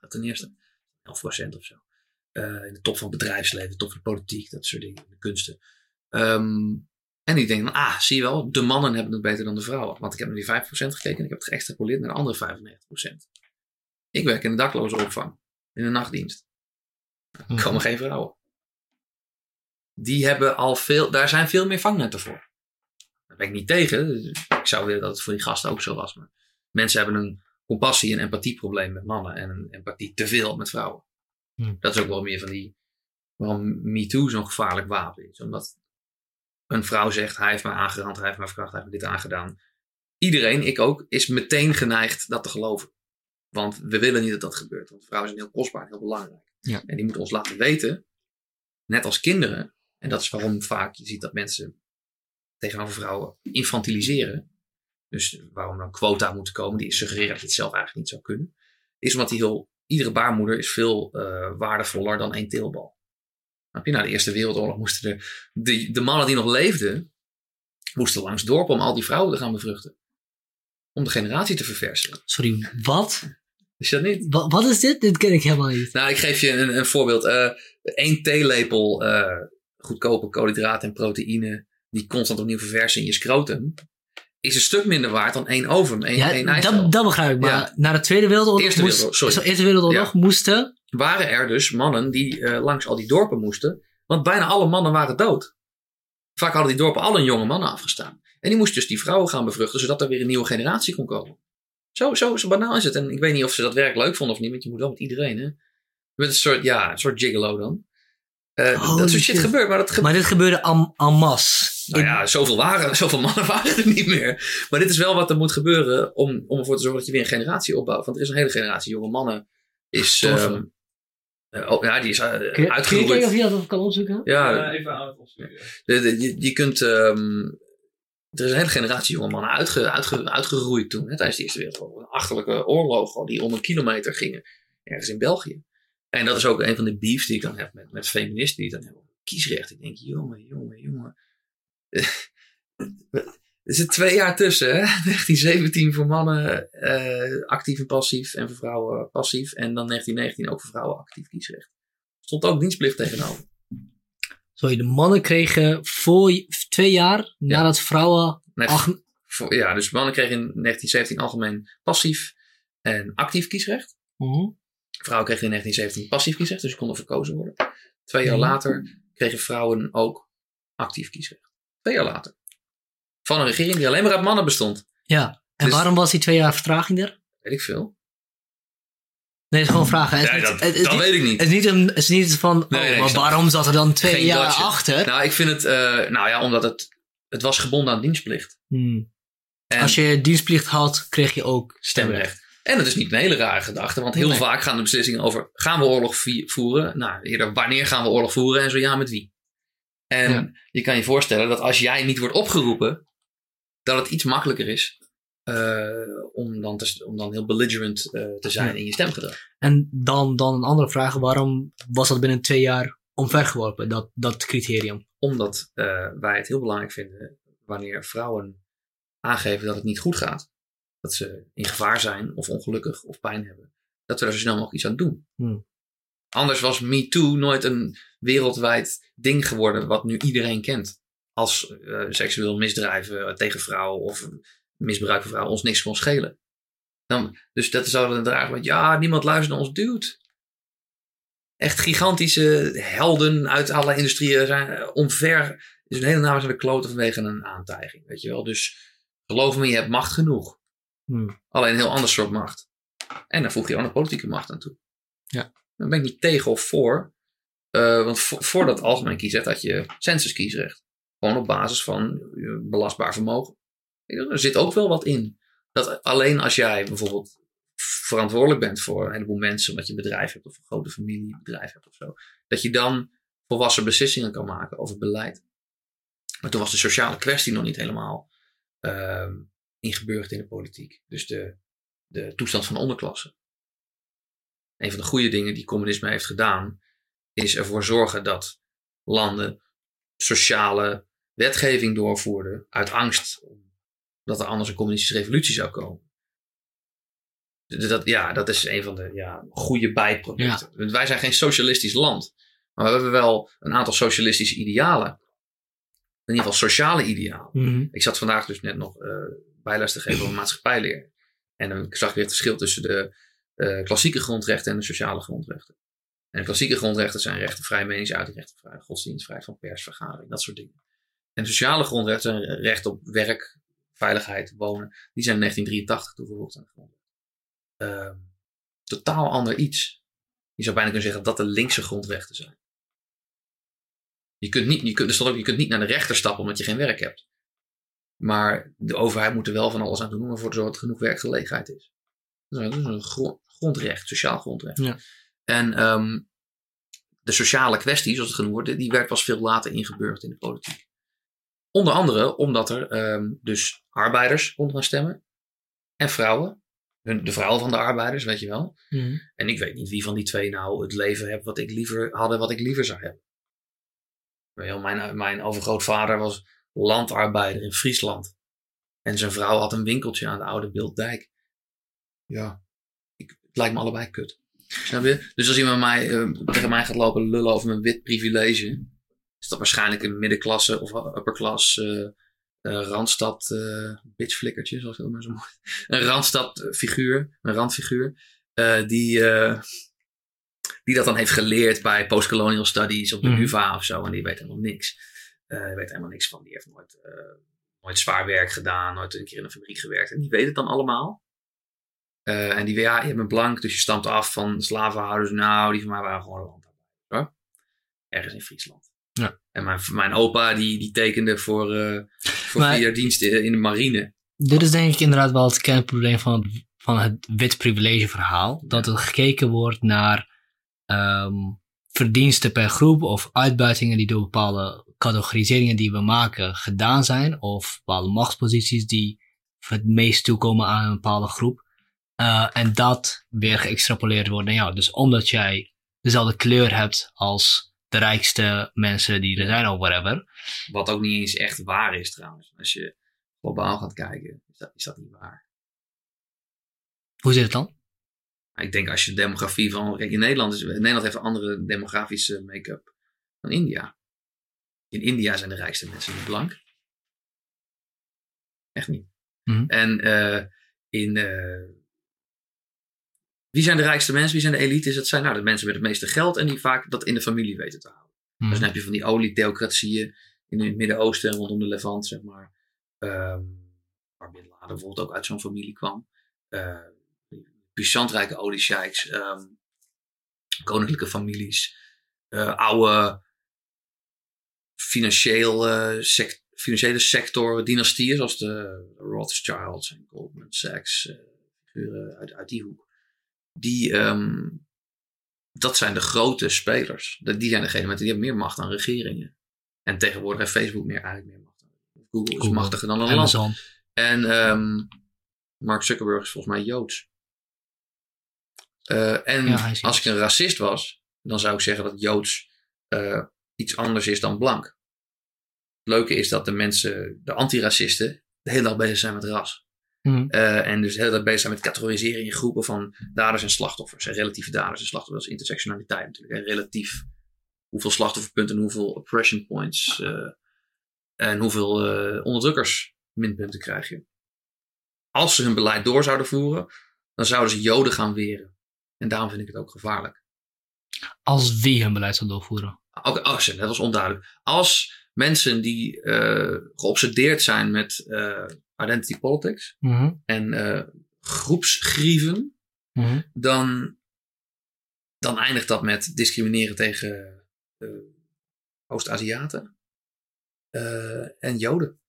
Speaker 2: Dat ten eerste. 11% of zo. Eh, in de top van het bedrijfsleven, de top van de politiek, dat soort dingen. De kunsten. Ehm, en die denken, ah, zie je wel, de mannen hebben het beter dan de vrouwen. Want ik heb naar die 5% gekeken en ik heb het geëxtrapoleerd naar de andere 95%. Ik werk in de daklozenopvang. In de nachtdienst. Er
Speaker 1: Mhm.
Speaker 2: komen geen vrouwen. Die hebben al veel, daar zijn veel meer vangnetten voor. Ben ik niet tegen. Ik zou willen dat het voor die gasten ook zo was. Maar mensen hebben een compassie- en empathieprobleem met mannen. En een empathie te veel met vrouwen.
Speaker 1: Hmm.
Speaker 2: Dat is ook wel meer van die, waarom MeToo zo'n gevaarlijk wapen is. Omdat een vrouw zegt, hij heeft me aangerand, hij heeft me verkracht, hij heeft me dit aangedaan. Iedereen, ik ook, is meteen geneigd dat te geloven. Want we willen niet dat dat gebeurt. Want vrouwen zijn heel kostbaar en heel belangrijk.
Speaker 1: Ja.
Speaker 2: En die moeten ons laten weten, net als kinderen. En dat is waarom vaak je ziet dat mensen tegenover vrouwen infantiliseren. Dus waarom dan quota moeten komen, die suggereren dat je het zelf eigenlijk niet zou kunnen. Is omdat die heel, iedere baarmoeder is veel eh, waardevoller dan één teelbal. Snap je? Na de Eerste Wereldoorlog moesten er, de, de mannen die nog leefden, moesten langs dorpen om al die vrouwen te gaan bevruchten. Om de generatie te verversen.
Speaker 1: Sorry, wat?
Speaker 2: Is dat niet?
Speaker 1: Wa- Wat is dit? Dit ken ik helemaal niet.
Speaker 2: Nou, ik geef je een, een voorbeeld. Eén theelepel eh, goedkope koolhydraten en proteïne die constant opnieuw verversen in je scrotum, is een stuk minder waard dan één ovum, één, één
Speaker 1: Ja,
Speaker 2: eicel.
Speaker 1: dat, dat begrijp ik. Maar
Speaker 2: Ja.
Speaker 1: na de Tweede Wereldoorlog,
Speaker 2: Eerste
Speaker 1: moest,
Speaker 2: Wereldoorlog, sorry.
Speaker 1: Eerste Wereldoorlog moesten...
Speaker 2: Waren er dus mannen die eh, langs al die dorpen moesten, want bijna alle mannen waren dood. Vaak hadden die dorpen al hun jonge mannen afgestaan. En die moesten dus die vrouwen gaan bevruchten, zodat er weer een nieuwe generatie kon komen. Zo, zo, zo banaal is het. En ik weet niet of ze dat werk leuk vonden of niet, want je moet wel met iedereen, hè. Met een soort, ja, een soort gigolo dan. Eh, dat soort shit
Speaker 1: shit.
Speaker 2: gebeurt, maar dat.
Speaker 1: Maar dit gebeurde en, en masse.
Speaker 2: Nou ja, zoveel, waren, zoveel mannen waren er niet meer. Maar dit is wel wat er moet gebeuren om, om ervoor te zorgen dat je weer een generatie opbouwt. Want er is een hele generatie jonge mannen. Is, ehm, eh, oh, ja, die is eh,
Speaker 1: Kun je- kun je kijken of
Speaker 2: uitgeroeid.
Speaker 1: je dat kan opzoeken?
Speaker 2: Ja,
Speaker 3: even aan het opzoeken.
Speaker 2: de, de- je, je kunt... ehm, er is een hele generatie jonge mannen uitge, uitge, uitgeroeid toen. Hè, tijdens de Eerste Wereldoorlog. Een achterlijke oorlog. gewoon, Die om een kilometer gingen. Ergens in België. En dat is ook een van de beefs die ik dan heb met, met feministen. Die dan hebben. Kiesrecht. Ik denk, jongen, jongen, jongen. Er zit twee jaar tussen, hè? 1917 voor mannen eh, actief en passief en voor vrouwen passief. En dan 1919 ook voor vrouwen actief kiesrecht. Stond ook dienstplicht tegenover.
Speaker 1: Sorry, de mannen kregen voor twee jaar nadat vrouwen...
Speaker 2: Voor- ja, dus mannen kregen in 1917 algemeen passief en actief kiesrecht.
Speaker 1: Mhm.
Speaker 2: Vrouwen kregen in 1917 passief kiesrecht, dus ze konden verkozen worden. Twee jaar
Speaker 1: Mhm.
Speaker 2: later kregen vrouwen ook actief kiesrecht. Twee jaar later. Van een regering die alleen maar uit mannen bestond.
Speaker 1: Ja. En
Speaker 2: Dus-
Speaker 1: waarom was die twee jaar vertraging er?
Speaker 2: Weet ik veel.
Speaker 1: Nee, het is gewoon vragen. Het is
Speaker 2: Ja,
Speaker 1: niet-
Speaker 2: dat
Speaker 1: het
Speaker 2: dat weet ik niet.
Speaker 1: Het is niet, een, het is niet van,
Speaker 2: Nee,
Speaker 1: oh,
Speaker 2: nee,
Speaker 1: maar waarom zat er dan twee
Speaker 2: Geen
Speaker 1: jaar achter?
Speaker 2: Nou, ik vind het, eh, nou ja, omdat het, het was gebonden aan dienstplicht.
Speaker 1: Hmm.
Speaker 2: En
Speaker 1: Als je dienstplicht had, kreeg je ook
Speaker 2: stemrecht. En dat is niet een hele rare gedachte, want heel
Speaker 1: Nee.
Speaker 2: vaak gaan de beslissingen over: gaan we oorlog voeren? Nou, eerder wanneer gaan we oorlog voeren en zo ja, met wie? En
Speaker 1: Ja.
Speaker 2: je kan je voorstellen dat als jij niet wordt opgeroepen, dat het iets makkelijker is eh, om, dan te, om dan heel belligerent eh, te zijn
Speaker 1: Ja.
Speaker 2: in je stemgedrag.
Speaker 1: En dan, dan een andere vraag. Waarom was dat binnen twee jaar omvergeworpen, dat, dat criterium?
Speaker 2: Omdat eh, wij het heel belangrijk vinden wanneer vrouwen aangeven dat het niet goed gaat, dat ze in gevaar zijn of ongelukkig of pijn hebben, dat we er zo snel mogelijk iets aan doen.
Speaker 1: Hmm.
Speaker 2: Anders was MeToo nooit een wereldwijd ding geworden wat nu iedereen kent. Als eh, seksueel misdrijven tegen vrouwen of misbruik van vrouwen ons niks kon schelen. Dan, dus dat zou dan dragen met, ja, niemand luistert naar ons duwt. Echt gigantische helden uit alle industrieën zijn eh, omver. Is een hele naam aan de kloten vanwege een aantijging, weet je wel. Dus geloof me, je hebt macht genoeg.
Speaker 1: Hmm.
Speaker 2: Alleen een heel ander soort macht. En dan voeg je ook nog politieke macht aan toe.
Speaker 1: Ja.
Speaker 2: Dan ben ik niet tegen of voor. Eh, want vo- voor dat algemeen kiesrecht had je censuskiesrecht. Gewoon op basis van belastbaar vermogen. Er zit ook wel wat in. Dat alleen als jij bijvoorbeeld verantwoordelijk bent voor een heleboel mensen, omdat je een bedrijf hebt of een grote familiebedrijf hebt of zo, dat je dan volwassen beslissingen kan maken over beleid. Maar toen was de sociale kwestie nog niet helemaal ehm ingeburgerd in de politiek. Dus de, de toestand van de onderklasse. Een van de goede dingen die communisme heeft gedaan, is ervoor zorgen dat landen sociale wetgeving doorvoerden uit angst dat er anders een communistische revolutie zou komen. Dat, ja, dat is een van de ja, goede bijproducten. Wij zijn geen socialistisch land. Maar we hebben wel een aantal socialistische idealen. In ieder geval sociale idealen.
Speaker 1: Mhm.
Speaker 2: Ik zat vandaag dus net nog eh bijles te geven over maatschappijleer. En dan zag ik weer het verschil tussen de eh, klassieke grondrechten en de sociale grondrechten. En klassieke grondrechten zijn rechten, vrije meningsuiting, rechten, vrije godsdienst, vrijheid van persvergadering, dat soort dingen. En sociale grondrechten zijn recht op werk, veiligheid, wonen. Die zijn in 1983 toegevoegd aan de grondwet. Ehm, totaal ander iets. Je zou bijna kunnen zeggen dat de linkse grondrechten zijn. Je kunt niet, je kunt, staat ook, je kunt niet naar de rechter stappen omdat je geen werk hebt. Maar de overheid moet er wel van alles aan doen om ervoor te zorgen dat er genoeg werkgelegenheid is. Dat is een, grondrecht, sociaal grondrecht.
Speaker 1: Ja.
Speaker 2: En ehm, de sociale kwestie, zoals het genoemd wordt, die werd pas veel later ingeburgerd in de politiek. Onder andere omdat er ehm, dus arbeiders konden gaan stemmen. En vrouwen. Hun- De vrouwen van de arbeiders, weet je wel.
Speaker 1: Mhm.
Speaker 2: En ik weet niet wie van die twee nou het leven heeft wat ik liever hadden, wat ik liever zou hebben. Mijn, mijn overgrootvader was landarbeider in Friesland. En zijn vrouw had een winkeltje aan de Oude Beelddijk. Ja, ik, het lijkt me allebei kut. Snap je? Dus als iemand mij, eh, tegen mij gaat lopen lullen over mijn wit privilege, is dat waarschijnlijk een middenklasse of upperclass eh, eh, Randstad eh bitchflikkertje, zoals dat maar zo mooi. Een Randstad figuur, een randfiguur, die, die dat dan heeft geleerd bij postcolonial studies op de
Speaker 1: Mhm.
Speaker 2: UvA of zo. En die weet helemaal niks. Eh, die weet helemaal niks van. Die heeft nooit, eh, nooit zwaar werk gedaan, nooit een keer in een fabriek gewerkt. En die weet het dan allemaal. Eh, en die weet, ja, je bent blank, dus je stamt af van slavenhouders. Nou, die van mij waren gewoon landarbeiders. Hoor. Ergens in Friesland.
Speaker 1: Ja.
Speaker 2: En mijn, mijn opa, die, die tekende voor, eh voor
Speaker 1: Maar-
Speaker 2: vier in de marine.
Speaker 1: Dit is denk ik inderdaad wel het kernprobleem van het, van het wit privilege verhaal. Dat er gekeken wordt naar ehm, verdiensten per groep of uitbuitingen die door bepaalde categoriseringen die we maken gedaan zijn. Of bepaalde machtsposities die het meest toekomen aan een bepaalde groep. Eh, en dat weer geëxtrapoleerd wordt naar jou. Dus omdat jij dezelfde kleur hebt als de rijkste mensen die er zijn of whatever.
Speaker 2: Wat ook niet eens echt waar is trouwens. Als je globaal gaat kijken, is dat, is dat niet waar.
Speaker 1: Hoe zit het dan?
Speaker 2: Ik denk als je de demografie van... Kijk, in Nederland, is, Nederland heeft een andere demografische make-up dan India. In India zijn de rijkste mensen niet blank. Echt niet.
Speaker 1: Mhm.
Speaker 2: En eh, in... eh, wie zijn de rijkste mensen? Wie zijn de elites? Dat zijn nou de mensen met het meeste geld en die vaak dat in de familie weten te houden.
Speaker 1: Mhm.
Speaker 2: Dus dan heb je van die olietheocratieën in het Midden-Oosten en rondom de Levant, zeg maar. Ehm waar Bin Laden bijvoorbeeld ook uit zo'n familie kwam. Eh puissantrijke oliesheiks, ehm koninklijke families, eh, oude financieel, eh, financiële sector dynastieën, zoals de Rothschilds en Goldman Sachs, eh, figuren uit, uit die hoek. Die, ehm, dat zijn de grote spelers. Dat- Die zijn degene met die hebben meer macht dan regeringen. En tegenwoordig heeft Facebook meer, eigenlijk meer macht dan Google. is
Speaker 1: Google.
Speaker 2: machtiger dan een land.
Speaker 1: Amazon.
Speaker 2: En ehm, Mark Zuckerberg is volgens mij Joods. Eh, en
Speaker 1: Ja,
Speaker 2: als ik een racist was, dan zou ik zeggen dat Joods iets anders is dan blank. Het leuke is dat de mensen, de antiracisten, de hele dag bezig zijn met ras.
Speaker 1: Mhm.
Speaker 2: Eh, en dus de hele dag bezig zijn met categoriseren in groepen van daders en slachtoffers. En relatieve daders en slachtoffers. Intersectionaliteit natuurlijk. En relatief hoeveel slachtofferpunten en hoeveel oppression points. eh, en hoeveel eh, onderdrukkers minpunten krijg je. Als ze hun beleid door zouden voeren, dan zouden ze Joden gaan weren. En daarom vind ik het ook gevaarlijk.
Speaker 1: Als wie hun beleid zal doorvoeren.
Speaker 2: Oké, oh, dat was onduidelijk. Als mensen die eh, geobsedeerd zijn met eh, identity politics
Speaker 1: Mhm.
Speaker 2: en eh, groepsgrieven,
Speaker 1: Mhm.
Speaker 2: dan, dan eindigt dat met discrimineren tegen Oost-Aziaten en Joden.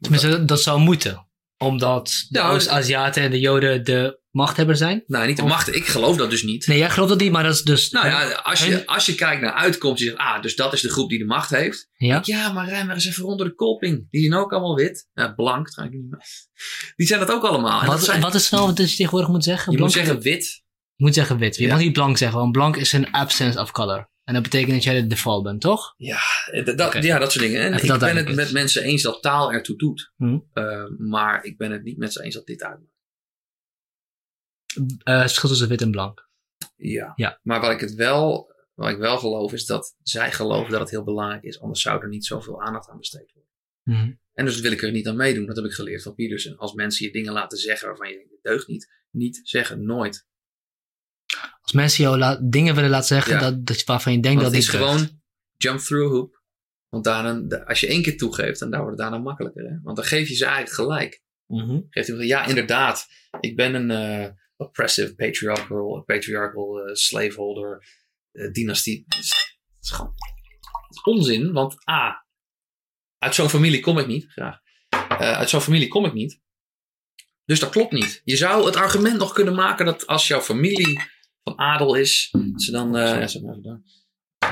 Speaker 1: Tenminste, dat, dat zou moeten. Omdat de
Speaker 2: Nou,
Speaker 1: Oost-Aziaten en de Joden de machthebber zijn.
Speaker 2: Nou, niet de macht. Ik geloof dat dus niet.
Speaker 1: Nee, jij gelooft dat niet, maar dat is dus...
Speaker 2: Nou ja, als je, als je kijkt naar uitkomst, je zegt, ah, dus dat is de groep die de macht heeft.
Speaker 1: Ja?
Speaker 2: Ja, maar rij maar eens even onder de kolping. Die zijn ook allemaal wit. Ja, blank trouwens niet. maar- Die zijn dat ook allemaal. Dat
Speaker 1: Wat,
Speaker 2: zijn,
Speaker 1: wat is nou wat je tegenwoordig moet zeggen?
Speaker 2: je moet zeggen wit.
Speaker 1: Je moet zeggen wit. Je
Speaker 2: Ja.
Speaker 1: mag niet blank zeggen, want blank is een absence of color. En dat betekent dat jij de default bent, toch?
Speaker 2: Eh, dat. Ja, dat soort dingen. En
Speaker 1: Even
Speaker 2: ik ben het met mensen eens dat taal ertoe doet.
Speaker 1: Mhm.
Speaker 2: Eh, maar ik ben het niet met ze eens dat dit uitmaakt.
Speaker 1: Eh, het verschil tussen wit en blank.
Speaker 2: Ja.
Speaker 1: Ja.
Speaker 2: Maar wat ik, het wel, wat ik wel geloof is dat zij geloven dat het heel belangrijk is. Anders zou er niet zoveel aandacht aan besteed worden.
Speaker 1: Mhm.
Speaker 2: En dus wil ik er niet aan meedoen. Dat heb ik geleerd van Peterson. Als mensen je dingen laten zeggen waarvan je denkt, deugt niet. Niet zeggen, nooit.
Speaker 1: Als mensen jou dingen willen laten zeggen
Speaker 2: Ja.
Speaker 1: dat, dat, waarvan je denkt
Speaker 2: Want
Speaker 1: dat
Speaker 2: het is gewoon jump through a hoop. Want daarna, als je één keer toegeeft, dan wordt het daarna makkelijker. Hè? Want dan geef je ze eigenlijk gelijk.
Speaker 1: Mhm.
Speaker 2: Geeft hij ja, inderdaad. Ik ben een eh, oppressive, patriarchal, patriarchal eh, slaveholder eh, dynastie. Het is, gewoon is onzin. Want A, uit zo'n familie kom ik niet. Graag. Uit zo'n familie kom ik niet. Dus dat klopt niet. Je zou het argument nog kunnen maken dat als jouw familie van adel is, dat ze dan. eh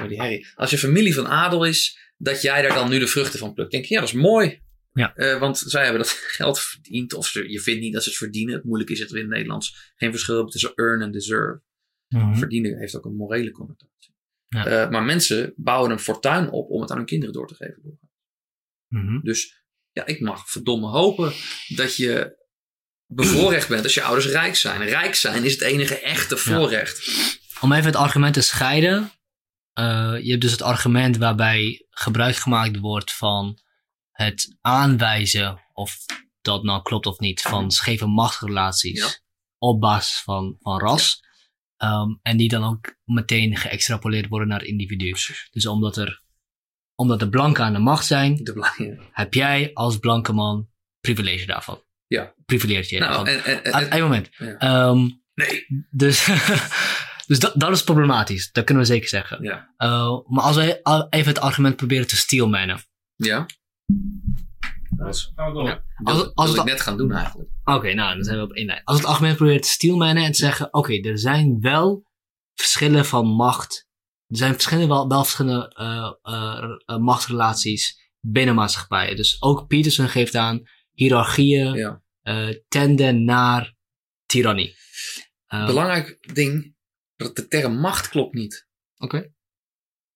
Speaker 2: die herrie. Als je familie van adel is, dat jij daar dan nu de vruchten van plukt. Denk je, ja, dat is mooi.
Speaker 1: Ja.
Speaker 2: Eh, want zij hebben dat geld verdiend. Of ze, je vindt niet dat ze het verdienen. Het moeilijk is het in het Nederlands geen verschil tussen earn en deserve.
Speaker 1: Mhm.
Speaker 2: Verdienen heeft ook een morele connotatie.
Speaker 1: Ja.
Speaker 2: Eh, maar mensen bouwen een fortuin op om het aan hun kinderen door te geven.
Speaker 1: Mhm.
Speaker 2: Dus ja, ik mag verdomme hopen dat je bevoorrecht bent als je ouders rijk zijn. Rijk zijn is het enige echte voorrecht.
Speaker 1: Om even het argument te scheiden. eh, je hebt dus het argument waarbij gebruik gemaakt wordt van het aanwijzen of dat nou klopt of niet van scheve machtsrelaties
Speaker 2: Ja.
Speaker 1: op basis van, van ras. Ehm, en die dan ook meteen geëxtrapoleerd worden naar het individu. Dus omdat er, omdat de blanken aan de macht zijn,
Speaker 2: De
Speaker 1: heb jij als blanke man privilege daarvan.
Speaker 2: Ja.
Speaker 1: Privilege je
Speaker 2: Nou, en, en, en-
Speaker 1: Ah, Eén moment.
Speaker 2: Ja.
Speaker 1: Ehm,
Speaker 2: nee.
Speaker 1: dus dus dat, dat is problematisch. Dat kunnen we zeker zeggen.
Speaker 2: Ja.
Speaker 1: Uh, maar als wij even het argument proberen te steelmannen.
Speaker 2: Ja,
Speaker 3: we door.
Speaker 1: Ja.
Speaker 2: dat
Speaker 1: Als- als
Speaker 2: wil
Speaker 1: het-
Speaker 2: ik net gaan doen eigenlijk.
Speaker 1: Oké, nou, dan zijn we op één lijn. Als we het argument proberen te steelmannen en te zeggen: oké, er zijn wel verschillen van macht. Er zijn verschillende, wel, wel verschillende eh, eh, eh, machtsrelaties binnen maatschappijen. Dus ook Peterson geeft aan: hiërarchieën
Speaker 2: Ja.
Speaker 1: eh, tenden naar tirannie. Eh,
Speaker 2: Belangrijk ding, dat de term macht klopt niet.
Speaker 1: Oké.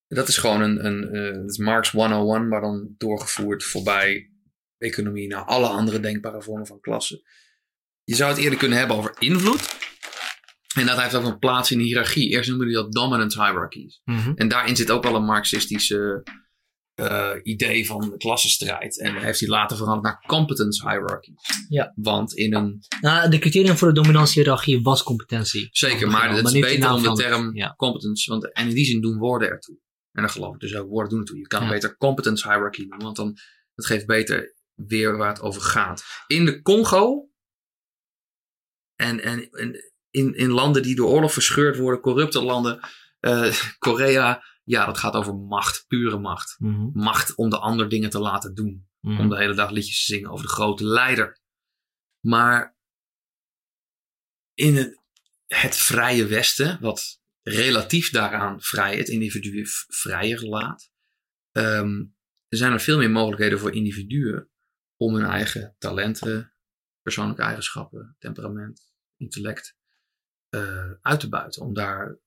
Speaker 2: Dat is gewoon een, een eh, dat is Marx 101, maar dan doorgevoerd voorbij economie naar alle andere denkbare vormen van klassen. Je zou het eerder kunnen hebben over invloed. En dat heeft ook een plaats in de hiërarchie. Eerst noemde hij dat dominant hierarchies.
Speaker 1: mhm.
Speaker 2: En daarin zit ook wel een marxistische eh, idee van klassenstrijd. En heeft hij later veranderd naar competence hierarchies.
Speaker 1: Ja.
Speaker 2: Want in een
Speaker 1: Nou, de criterium voor de dominantie-hiërarchie was competentie.
Speaker 2: Zeker, maar
Speaker 1: al,
Speaker 2: is beter
Speaker 1: naam
Speaker 2: om de term
Speaker 1: Ja.
Speaker 2: competence. Want, en in die zin doen woorden ertoe. En dan geloof ik dus ook, woorden doen ertoe. Je kan
Speaker 1: Ja.
Speaker 2: beter competence hierarchy noemen, want dan dat geeft beter weer waar het over gaat. In de Congo en, en, en in, in landen die door oorlog verscheurd worden, corrupte landen, eh, Korea, ja, dat gaat over macht, pure macht.
Speaker 1: Mhm,
Speaker 2: Macht om de ander dingen te laten doen
Speaker 1: mhm.
Speaker 2: om de hele dag liedjes te zingen over de grote leider. Maar in het, het vrije Westen, wat relatief daaraan vrij, het individu vrijer laat, ehm, zijn er veel meer mogelijkheden voor individuen om hun eigen talenten, persoonlijke eigenschappen, temperament, intellect eh, uit te buiten. Om daar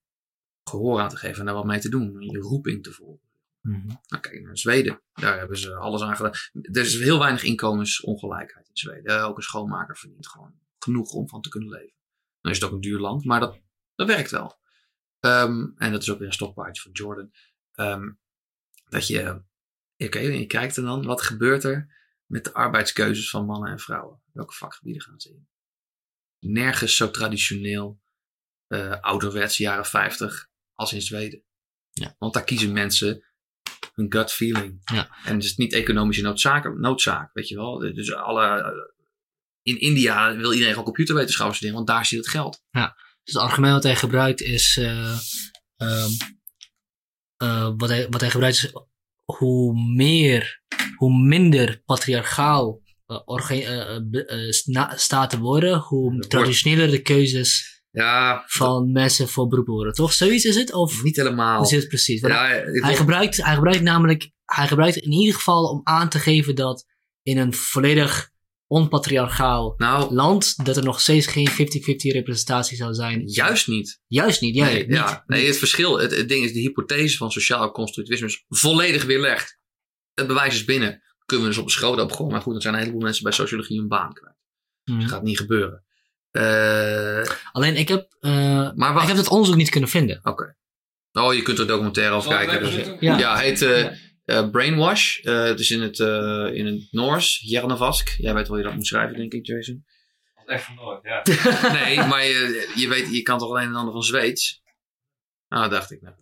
Speaker 2: gehoor aan te geven en daar wat mee te doen. En je roeping te volgen.
Speaker 1: Mhm.
Speaker 2: Nou, kijk naar Zweden. Daar hebben ze alles aan gedaan. Er is heel weinig inkomensongelijkheid in Zweden. Eh, Ook een schoonmaker verdient gewoon genoeg om van te kunnen leven. Dan is het ook een duur land, maar dat, dat werkt wel. Ehm, en dat is ook weer een stokpaardje van Jordan. Ehm, dat je, oké, je kijkt er dan, wat gebeurt er met de arbeidskeuzes van mannen en vrouwen? Welke vakgebieden gaan ze in? Nergens zo traditioneel, eh ouderwets, jaren 50, als in Zweden.
Speaker 1: Ja.
Speaker 2: Want daar kiezen mensen hun gut feeling.
Speaker 1: Ja.
Speaker 2: En het is niet economische noodzaak, noodzaak, weet je wel. Dus alle, in India wil iedereen gewoon computerwetenschappen studeren, want daar zit het geld.
Speaker 1: Dus het argument wat hij gebruikt is. eh, ehm, eh, wat, hij, wat hij gebruikt is. Hoe meer, hoe minder patriarchaal eh, sna- staten worden, hoe traditioneler de keuzes
Speaker 2: Ja,
Speaker 1: van mensen voor beroepen worden. Toch? Zoiets is het? Of
Speaker 2: niet helemaal.
Speaker 1: zit het precies?
Speaker 2: Ja,
Speaker 1: hij, gebruikt, hij gebruikt namelijk. Hij gebruikt in ieder geval om aan te geven dat in een volledig onpatriarchaal
Speaker 2: nou,
Speaker 1: land. dat er nog steeds geen 50-50 representatie zou zijn.
Speaker 2: juist niet.
Speaker 1: Juist niet, ja.
Speaker 2: nee,
Speaker 1: niet,
Speaker 2: ja. nee, het verschil, het, het ding is, de hypothese van sociaal constructivisme is volledig weerlegd. Het bewijs is binnen. Kunnen we dus op de schoot opgooien. Maar goed, dan zijn een heleboel mensen bij sociologie hun baan kwijt. Dat gaat niet gebeuren. Eh,
Speaker 1: Alleen ik heb, eh,
Speaker 2: maar
Speaker 1: ik heb dat onderzoek niet kunnen vinden.
Speaker 2: Oh, je kunt er documentaire over kijken. Dus?
Speaker 1: Ja.
Speaker 2: ja. heet eh, eh, Brainwash. Eh, het is in het, eh, in het Noors. Jernavask. Jij weet wel hoe je dat moet schrijven, denk ik, Jason.
Speaker 3: Dat is echt van nooit, ja.
Speaker 2: Nee, maar je, je weet, je kan toch alleen een ander van Zweeds? Nou, dacht ik. Nou.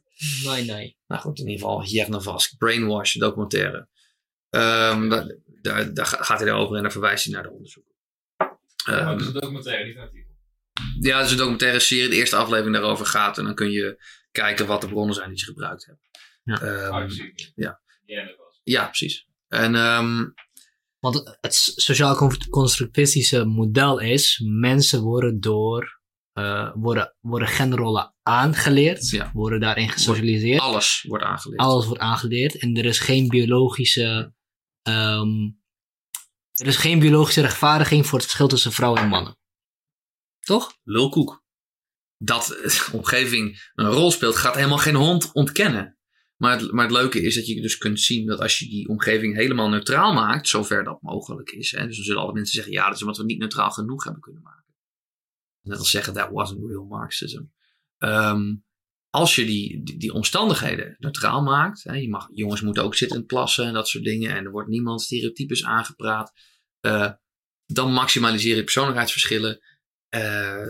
Speaker 1: Nee, nee.
Speaker 2: Nou goed, in ieder geval Jernavask, Brainwash, documentaire. Ehm, daar, daar, daar gaat hij erover en dan verwijst hij naar de onderzoeken.
Speaker 3: Oh,
Speaker 2: Ehm,
Speaker 3: dat is een documentaire, niet een artikel.
Speaker 2: ja, het is een documentaire serie. De eerste aflevering daarover gaat. En dan kun je kijken wat de bronnen zijn die ze gebruikt hebben.
Speaker 1: Ja.
Speaker 2: Ehm,
Speaker 3: Oh, het.
Speaker 2: ja.
Speaker 3: Ja,
Speaker 2: ja, precies. En ehm,
Speaker 1: Want het sociaal-constructivistische model is, mensen worden door, eh, worden, worden genderrollen aangeleerd,
Speaker 2: Ja.
Speaker 1: worden daarin gesocialiseerd.
Speaker 2: alles wordt aangeleerd.
Speaker 1: Alles wordt aangeleerd en er is geen biologische, ehm, er is geen biologische rechtvaardiging voor het verschil tussen vrouwen en mannen. Toch?
Speaker 2: Lulkoek. dat de omgeving een rol speelt, gaat helemaal geen hond ontkennen. Maar het, maar het leuke is dat je dus kunt zien dat als je die omgeving helemaal neutraal maakt, zover dat mogelijk is. Hè, dus dan zullen alle mensen zeggen, ja, dat is omdat we niet neutraal genoeg hebben kunnen maken. Net als zeggen, that wasn't real Marxism. Ehm, als je die, die, omstandigheden neutraal maakt, hè, je mag, jongens moeten ook zitten plassen en dat soort dingen, en er wordt niemand stereotypes aangepraat, eh, dan maximaliseer je persoonlijkheidsverschillen eh,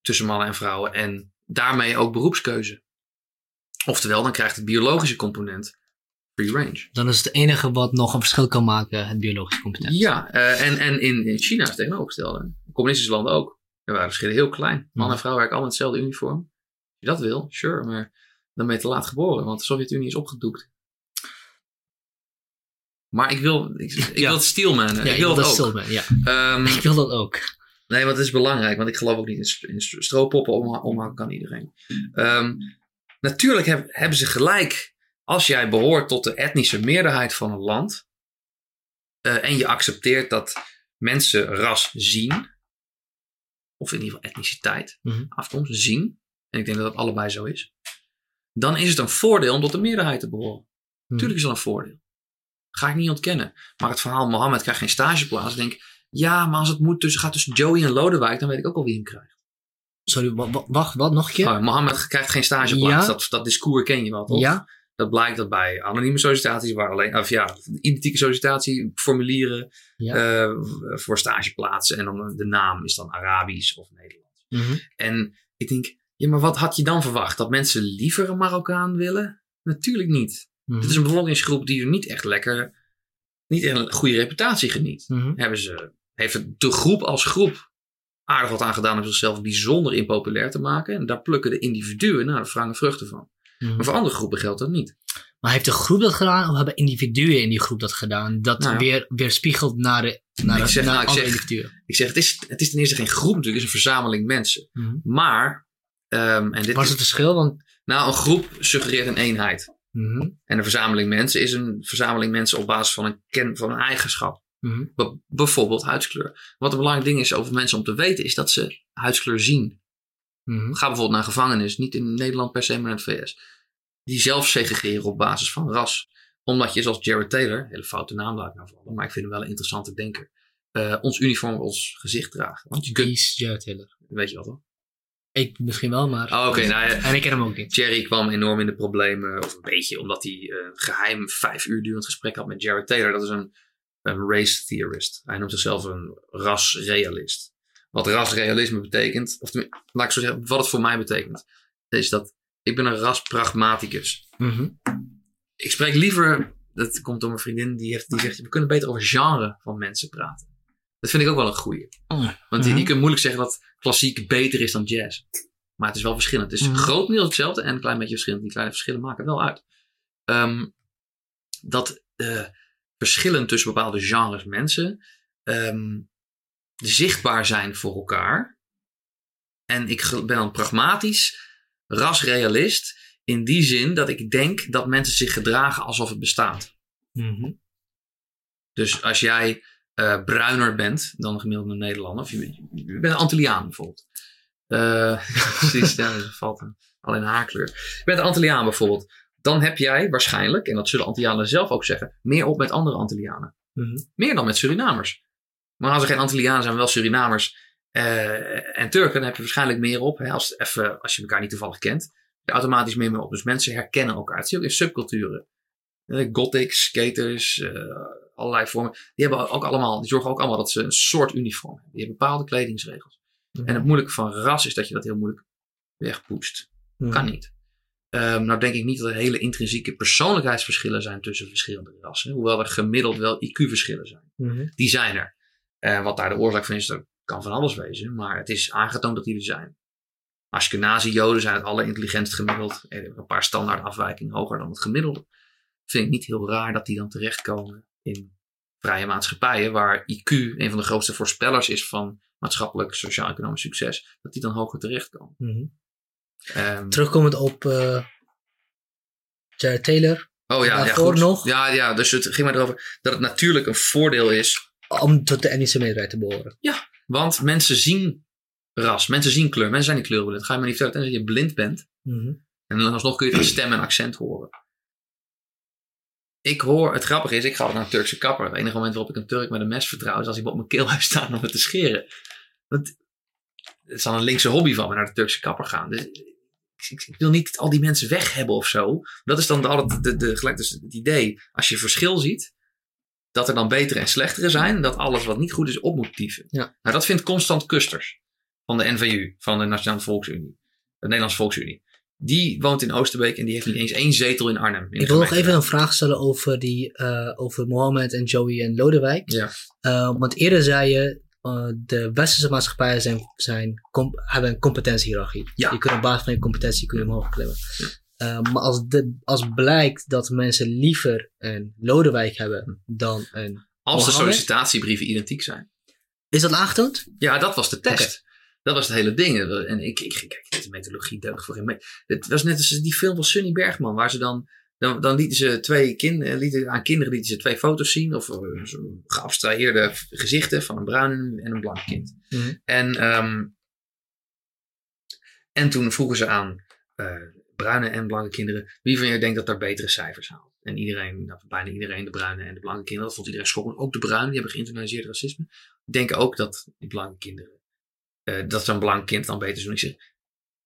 Speaker 2: tussen mannen en vrouwen en daarmee ook beroepskeuze. Oftewel, dan krijgt het biologische component free range.
Speaker 1: Dan is het enige wat nog een verschil kan maken het biologische component.
Speaker 2: Ja, eh, en, en in, in China is het tegenovergestelde. Communistische landen ook. Er waren verschillen heel klein. Man en vrouw werken allemaal in hetzelfde uniform. Als je dat wil, sure, maar dan ben je te laat geboren, want de Sovjet-Unie is opgedoekt. Maar ik wil, ik, ik
Speaker 1: Ja.
Speaker 2: wil het steelman.
Speaker 1: Ja,
Speaker 2: ik wil
Speaker 1: dat. Stillman, ja.
Speaker 2: Ehm,
Speaker 1: Ik wil dat ook.
Speaker 2: Nee, want het is belangrijk, want ik geloof ook niet in, in st- strooppoppen omha- kan iedereen. Ehm, natuurlijk heb- hebben ze gelijk als jij behoort tot de etnische meerderheid van een land eh, en je accepteert dat mensen ras zien, of in ieder geval etniciteit,
Speaker 1: Mhm.
Speaker 2: afkomst zien, en ik denk dat dat allebei zo is, dan is het een voordeel om tot de meerderheid te behoren. Tuurlijk is dat een voordeel. Ga ik niet ontkennen. Maar het verhaal Mohammed krijgt geen stageplaats. Ik denk, ja, maar als het moet tussen, gaat tussen Joey en Lodewijk, dan weet ik ook al wie hem krijgt.
Speaker 1: Sorry, wa- wa- wacht, wat nog een keer?
Speaker 2: Oh, Mohammed krijgt geen stageplaats.
Speaker 1: Ja.
Speaker 2: Dat, dat discours ken je wel, toch?
Speaker 1: ja?
Speaker 2: Dat blijkt dat bij anonieme sollicitaties, waar alleen, of ja, identieke sollicitatieformulieren
Speaker 1: Ja.
Speaker 2: eh, voor stageplaatsen en dan de naam is dan Arabisch of Nederlands.
Speaker 1: Mhm.
Speaker 2: En ik denk, ja, maar wat had je dan verwacht? Dat mensen liever een Marokkaan willen? Natuurlijk niet.
Speaker 1: Mhm.
Speaker 2: Dit is een bevolkingsgroep die er niet echt lekker, niet een goede reputatie geniet.
Speaker 1: Mhm.
Speaker 2: Hebben ze, heeft het de groep als groep aardig wat aan gedaan om zichzelf bijzonder impopulair te maken. En daar plukken de individuen nou, de wrange vruchten van.
Speaker 1: Mhm.
Speaker 2: Maar voor andere groepen geldt dat niet.
Speaker 1: Maar heeft de groep dat gedaan of hebben individuen in die groep dat gedaan? Dat
Speaker 2: Nou ja.
Speaker 1: weer, weer spiegelt naar, de, naar,
Speaker 2: Ik zeg-
Speaker 1: naar
Speaker 2: nou, ik zeg-
Speaker 1: individuen.
Speaker 2: Ik zeg, het is, het is ten eerste geen groep natuurlijk, het is een verzameling mensen.
Speaker 1: Mhm.
Speaker 2: Maar, ehm, en dit
Speaker 1: Wat is
Speaker 2: is,
Speaker 1: het verschil? Want,
Speaker 2: nou, een groep suggereert een eenheid.
Speaker 1: Mhm.
Speaker 2: En een verzameling mensen is een verzameling mensen op basis van een, ken, van een eigenschap.
Speaker 1: Mhm.
Speaker 2: Bijvoorbeeld huidskleur. Wat een belangrijk ding is over mensen om te weten, is dat ze huidskleur zien.
Speaker 1: Mhm.
Speaker 2: Ga bijvoorbeeld naar gevangenis, niet in Nederland per se, maar in het VS. Die zelf segregeren op basis van ras. Omdat je, zoals Jared Taylor, hele foute naam laat ik nou vallen, maar ik vind hem wel een interessante denker, eh, ons uniform ons gezicht dragen. Want je kunt,
Speaker 1: Jared Taylor.
Speaker 2: weet je toch?
Speaker 1: Ik misschien wel, maar...
Speaker 2: Oh, oké, nou ja,
Speaker 1: En ik ken hem ook niet.
Speaker 2: Jerry kwam enorm in de problemen, of een beetje, omdat hij eh, een geheim vijf uur durend gesprek had met Jared Taylor. Dat is een, een race theorist. Hij noemt zichzelf een rasrealist. Wat rasrealisme betekent, of laat ik zo zeggen, wat het voor mij betekent, is dat ik ben een raspragmaticus.
Speaker 1: Mhm.
Speaker 2: Ik spreek liever, dat komt door mijn vriendin, die, heeft, die zegt, we kunnen beter over genre van mensen praten. Dat vind ik ook wel een goeie. Want
Speaker 1: Mhm.
Speaker 2: je kunt moeilijk zeggen dat klassiek beter is dan jazz. Maar het is wel verschillend. Het is
Speaker 1: Mhm.
Speaker 2: grotendeels hetzelfde en een klein beetje verschillend. Die kleine verschillen maken wel uit. Ehm, dat eh, verschillen tussen bepaalde genres mensen ehm, zichtbaar zijn voor elkaar. En ik ben dan pragmatisch, rasrealist. In die zin dat ik denk dat mensen zich gedragen alsof het bestaat.
Speaker 1: Mhm.
Speaker 2: Dus als jij eh, bruiner bent dan een gemiddelde Nederlander, of je, je bent een Antilliaan bijvoorbeeld. Eh, precies, ja, dat valt een- alleen haarkleur. Je bent een Antilliaan bijvoorbeeld. Dan heb jij waarschijnlijk, en dat zullen Antillianen zelf ook zeggen, meer op met andere Antillianen.
Speaker 1: Mhm.
Speaker 2: Meer dan met Surinamers. Maar als er geen Antillianen zijn, wel Surinamers eh, en Turken, dan heb je waarschijnlijk meer op. Hè, als, even, als je elkaar niet toevallig kent. je automatisch meer, meer op. Dus mensen herkennen elkaar. Het zie je ook in subculturen. Eh, gothics, skaters, eh, allerlei vormen. Die, hebben ook allemaal, die zorgen ook allemaal dat ze een soort uniform hebben. Die hebben bepaalde kledingsregels.
Speaker 1: Mhm.
Speaker 2: En het moeilijke van ras is dat je dat heel moeilijk wegpoest.
Speaker 1: Mhm.
Speaker 2: Kan niet. Ehm, nou denk ik niet dat er hele intrinsieke persoonlijkheidsverschillen zijn tussen verschillende rassen. Hoewel er gemiddeld wel IQ-verschillen zijn.
Speaker 1: Mhm.
Speaker 2: Die zijn er. Eh, wat daar de oorzaak van is, dat kan van alles wezen. Maar het is aangetoond dat die er zijn. Ashkenazi-joden zijn het allerintelligentst gemiddeld. Er hebben een paar standaard afwijkingen hoger dan het gemiddelde. Vind ik niet heel raar dat die dan terechtkomen in vrije maatschappijen. Waar IQ een van de grootste voorspellers is van maatschappelijk, sociaal-economisch succes. Dat die dan hoger terechtkomen. Ehm,
Speaker 1: Terugkomend op eh Jared Taylor.
Speaker 2: oh ja, ja,
Speaker 1: daarvoor
Speaker 2: goed.
Speaker 1: nog?
Speaker 2: Ja, ja, dus het ging maar erover dat het natuurlijk een voordeel is
Speaker 1: Om tot de etnische meerderheid te behoren.
Speaker 2: Want mensen zien ras. Mensen zien kleur. Mensen zijn niet kleurblind. Ga je me niet vertellen tenzij je blind bent.
Speaker 1: Mhm.
Speaker 2: En dan alsnog kun je aan stem en accent horen. Ik hoor, het grappige is, ik ga naar een Turkse kapper. Het enige moment waarop ik een Turk met een mes vertrouw is als hij op mijn keel heeft staan om het te scheren. Want het is dan een linkse hobby van me naar de Turkse kapper gaan. Dus ik, ik- ik wil niet al die mensen weg hebben of zo. Dat is dan altijd de, de, gelijk dus het idee. Als je verschil ziet, dat er dan betere en slechtere zijn. Dat alles wat niet goed is op moet dieven.
Speaker 1: Ja.
Speaker 2: Nou, dat vindt Constant Kusters van de NVU, van de Nationale Volksunie. De Nederlandse Volksunie. Die woont in Oosterbeek en die heeft niet eens één zetel in Arnhem. in
Speaker 1: Ik wil nog even een vraag stellen over, die, eh, over Mohammed en Joey en Lodewijk.
Speaker 2: Ja.
Speaker 1: Eh, want eerder zei je, eh, de westerse maatschappijen zijn, zijn hebben een competentiehierarchie.
Speaker 2: Ja.
Speaker 1: Je kunt op basis van je competentie kun je omhoog klimmen.
Speaker 2: Ja.
Speaker 1: Maar als, de, als blijkt dat mensen liever een Lodewijk hebben dan een...
Speaker 2: Als de sollicitatiebrieven identiek zijn.
Speaker 1: Is dat aangetoond?
Speaker 2: Ja, dat was de test. Dat was het hele ding. En ik, ik, kijk, de methodologie deugt voor geen me- Het was net als die film van Sunny Bergman, waar ze dan, dan, dan lieten ze twee kind, lieten, aan kinderen lieten ze twee foto's zien, of eh, geabstraheerde gezichten van een bruin en en een blank kind.
Speaker 1: Mhm.
Speaker 2: En, ehm, en toen vroegen ze aan eh, bruine en blanke kinderen, wie van je denkt dat daar betere cijfers haalt? En iedereen, nou, bijna iedereen, de bruine en de blanke kinderen, dat vond iedereen schokkend. Ook de bruinen, die hebben geïnternaliseerd racisme, denken ook dat die blanke kinderen, eh, dat zo'n blank kind dan beter is doen. Ik zeg,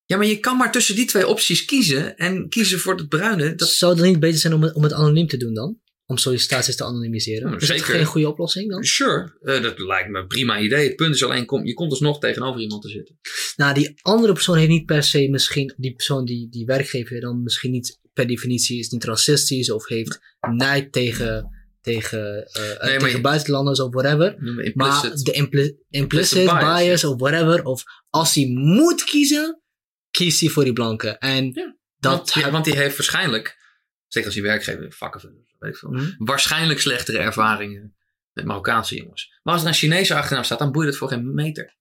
Speaker 2: ja, maar je kan maar tussen die twee opties kiezen en kiezen voor het bruine. Dat,
Speaker 1: Zou het niet beter zijn om het, om het anoniem te doen dan? Om sollicitaties te anonimiseren? Is dat
Speaker 2: zeker.
Speaker 1: geen goede oplossing dan?
Speaker 2: sure, eh, dat lijkt me een prima idee. Het punt is alleen, kom, je komt alsnog tegenover iemand te zitten.
Speaker 1: Nou, die andere persoon heeft niet per se misschien, die persoon die, die werkgever dan misschien niet per definitie is niet racistisch of heeft nijd tegen, tegen, eh, eh, tegen
Speaker 2: je-
Speaker 1: buitenlanders of whatever. Maar de impli- implicit
Speaker 2: bias,
Speaker 1: bias, of whatever, of als hij moet kiezen, kiest hij voor die blanke. En
Speaker 2: Ja.
Speaker 1: dat
Speaker 2: want,
Speaker 1: heb-
Speaker 2: want die heeft waarschijnlijk, zeker als hij werkgever, vakkenvuller, weet ik veel,
Speaker 1: Hm?
Speaker 2: waarschijnlijk slechtere ervaringen met Marokkaanse jongens. Maar als er een Chinese achternaam staat, dan boeit het voor geen meter.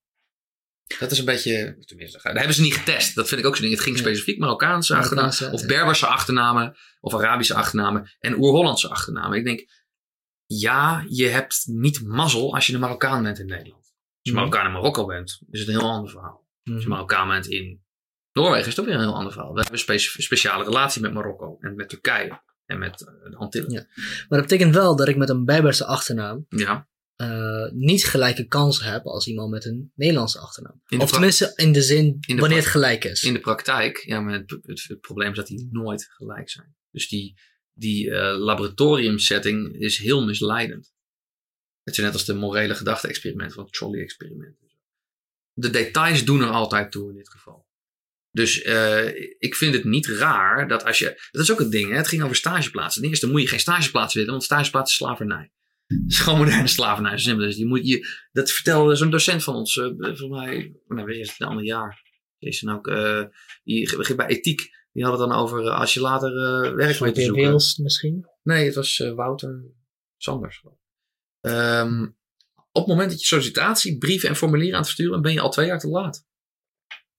Speaker 2: Dat is een beetje, tenminste, daar hebben ze niet getest. Dat vind ik ook zo'n ding. Het ging specifiek Marokkaanse achternamen, of
Speaker 1: ja.
Speaker 2: Berberse achternamen, of Arabische achternamen, en Oer-Hollandse achternamen. Ik denk, ja, je hebt niet mazzel als je een Marokkaan bent in Nederland. Als je
Speaker 1: Mhm.
Speaker 2: Marokkaan in Marokko bent, is het een heel ander verhaal. Als je
Speaker 1: Mhm.
Speaker 2: Marokkaan bent in Noorwegen, is het ook weer een heel ander verhaal. We hebben een spe- speciale relatie met Marokko en met Turkije en met eh, de Antillen.
Speaker 1: Ja. Maar dat betekent wel dat ik met een Berberse achternaam
Speaker 2: Ja.
Speaker 1: eh, niet gelijke kansen heb als iemand met een Nederlandse achternaam. Of tenminste in de zin
Speaker 2: de
Speaker 1: wanneer het gelijk is.
Speaker 2: In de praktijk, ja, maar het, het, het probleem is dat die nooit gelijk zijn. Dus die, die eh, laboratoriumsetting is heel misleidend. Het is net als de morele gedachte-experiment van het Trolley-experiment. De details doen er altijd toe in dit geval. Dus eh, ik vind het niet raar dat als je. Dat is ook het ding, hè? het ging over stageplaatsen. Ten eerste moet je geen stageplaats willen, want stageplaats is slavernij. Het is gewoon moderne slavernij. Het. je moet, je, dat vertelde zo'n docent van ons, eh van mij, nou, weet je, het een ander jaar. Is dan ook, begint bij ethiek. Die hadden het dan over eh, als je later eh werk weet te zoeken.
Speaker 1: Wales misschien.
Speaker 2: Nee, het was eh, Wouter Sanders. Ehm, op het moment dat je sollicitatie, brieven en formulieren aan het versturen, ben je al twee jaar te laat.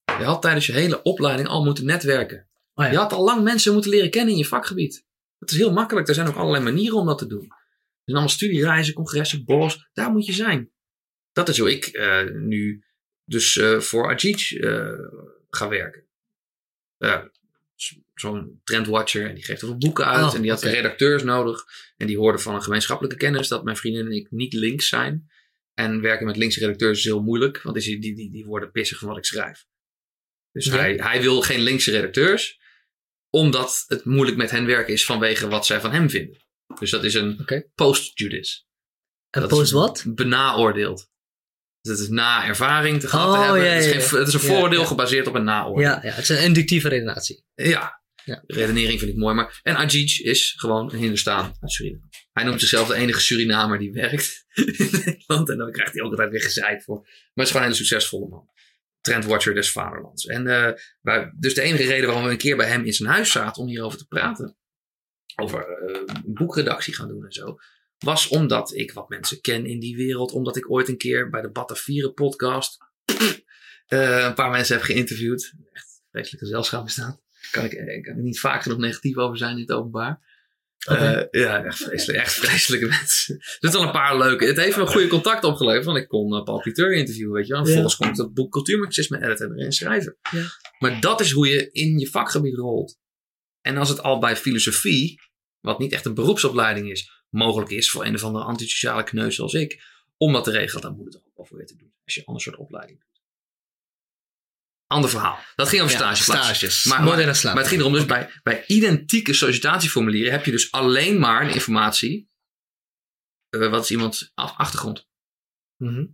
Speaker 2: Je had tijdens je hele opleiding al moeten netwerken.
Speaker 1: Oh ja.
Speaker 2: Je had al lang mensen moeten leren kennen in je vakgebied. Het is heel makkelijk. Er zijn ook allerlei manieren om dat te doen. Er zijn allemaal studiereizen, congressen, borrels. Daar moet je zijn. Dat is hoe ik nu dus voor Ajit ga werken. Zo'n trendwatcher. En die geeft er veel boeken uit.
Speaker 1: Oh,
Speaker 2: en die had redacteurs nodig. En die hoorden van een gemeenschappelijke kennis dat mijn vriendin en ik niet links zijn. En werken met linkse redacteurs is heel moeilijk. Want die, die, die, die worden pissig van wat ik schrijf. Dus
Speaker 1: Ja.
Speaker 2: hij, hij wil geen linkse redacteurs. Omdat het moeilijk met hen werken is vanwege wat zij van hem vinden. Dus dat is een post-judice.
Speaker 1: En
Speaker 2: Dat
Speaker 1: post
Speaker 2: is
Speaker 1: wat?
Speaker 2: Benaoordeeld. Dus het is na ervaring te gehad te
Speaker 1: Oh,
Speaker 2: hebben.
Speaker 1: ja,
Speaker 2: het, is geen- het is een
Speaker 1: ja.
Speaker 2: gebaseerd op een naoordeel.
Speaker 1: Ja, ja, het is een inductieve redenatie.
Speaker 2: Ja.
Speaker 1: Ja.
Speaker 2: Redenering vind ik mooi. Maar, en Ajij is gewoon een Hindustaan uit Suriname. Hij noemt zichzelf de enige Surinamer die werkt in Nederland. En dan krijgt hij ook altijd weer gezeid voor. Maar het is gewoon een hele succesvolle man. Trendwatcher des vaderlands. En eh, wij, dus de enige reden waarom we een keer bij hem in zijn huis zaten om hierover te praten. Over eh, boekredactie gaan doen en zo. Was omdat ik wat mensen ken in die wereld. Omdat ik ooit een keer bij de Batavieren podcast eh, een paar mensen heb geïnterviewd. Echt vreselijk gezelschap bestaat. Kan ik, ik kan er niet vaak genoeg negatief over zijn in het openbaar. Eh, ja, echt vreselijk. Echt vreselijke mensen. Er zitten wel een paar leuke. Het heeft me een goede contact opgeleverd. Want ik kon uh, Paul Cliteur interviewen, weet je wel. En vervolgens kon ik dat boek Cultuurmarxisme editen en erin schrijven.
Speaker 1: Ja.
Speaker 2: Maar dat is hoe je in je vakgebied rolt. En als het al bij filosofie, wat niet echt een beroepsopleiding is, mogelijk is voor een of andere antisociale kneus zoals ik, om dat te regelen, dan moet het toch ook wel voor je te doen. Als je een ander soort opleiding. Ander verhaal. Dat ging over
Speaker 5: Ja.
Speaker 2: Maar, maar, het ging erom, dus bij, bij identieke sollicitatieformulieren heb je dus alleen maar informatie. eh, wat is iemands achtergrond?
Speaker 1: Mhm.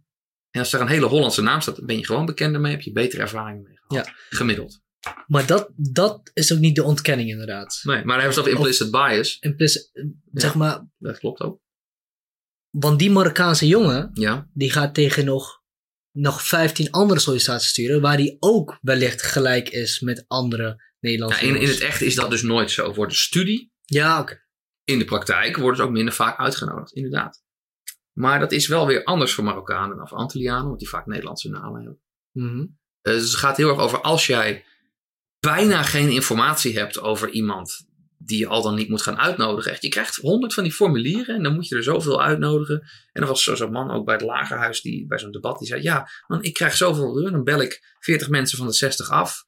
Speaker 2: En als er een hele Hollandse naam staat, ben je gewoon bekender mee, heb je betere ervaringen mee gehad. Gemiddeld.
Speaker 1: Maar dat, dat is ook niet de ontkenning inderdaad.
Speaker 2: Nee, maar dan hebben ze over implicit bias.
Speaker 1: Eh, zeg maar,
Speaker 2: Dat klopt ook.
Speaker 1: want die Marokkaanse jongen,
Speaker 2: Ja.
Speaker 1: die gaat tegen nog, nog 15 andere sollicitaties sturen, waar die ook wellicht gelijk is met andere
Speaker 2: ja
Speaker 1: Nederlandse
Speaker 2: in, in
Speaker 1: jongens.
Speaker 2: het echt is dat dus nooit zo. Voor de studie,
Speaker 1: Ja, oké.
Speaker 2: in de praktijk, worden ze ook minder vaak uitgenodigd. Inderdaad. Maar dat is wel weer anders voor Marokkanen dan voor Antillianen, want die vaak Nederlandse namen hebben.
Speaker 1: Mhm.
Speaker 2: Eh, dus het gaat heel erg over als jij bijna geen informatie hebt over iemand die je al dan niet moet gaan uitnodigen. Echt, je krijgt honderd van die formulieren en dan moet je er zoveel uitnodigen. En er was zo- zo'n man ook bij het lagerhuis die bij zo'n debat die zei: Ja, man, ik krijg zoveel deur. Dan bel ik 40 mensen van de 60 af.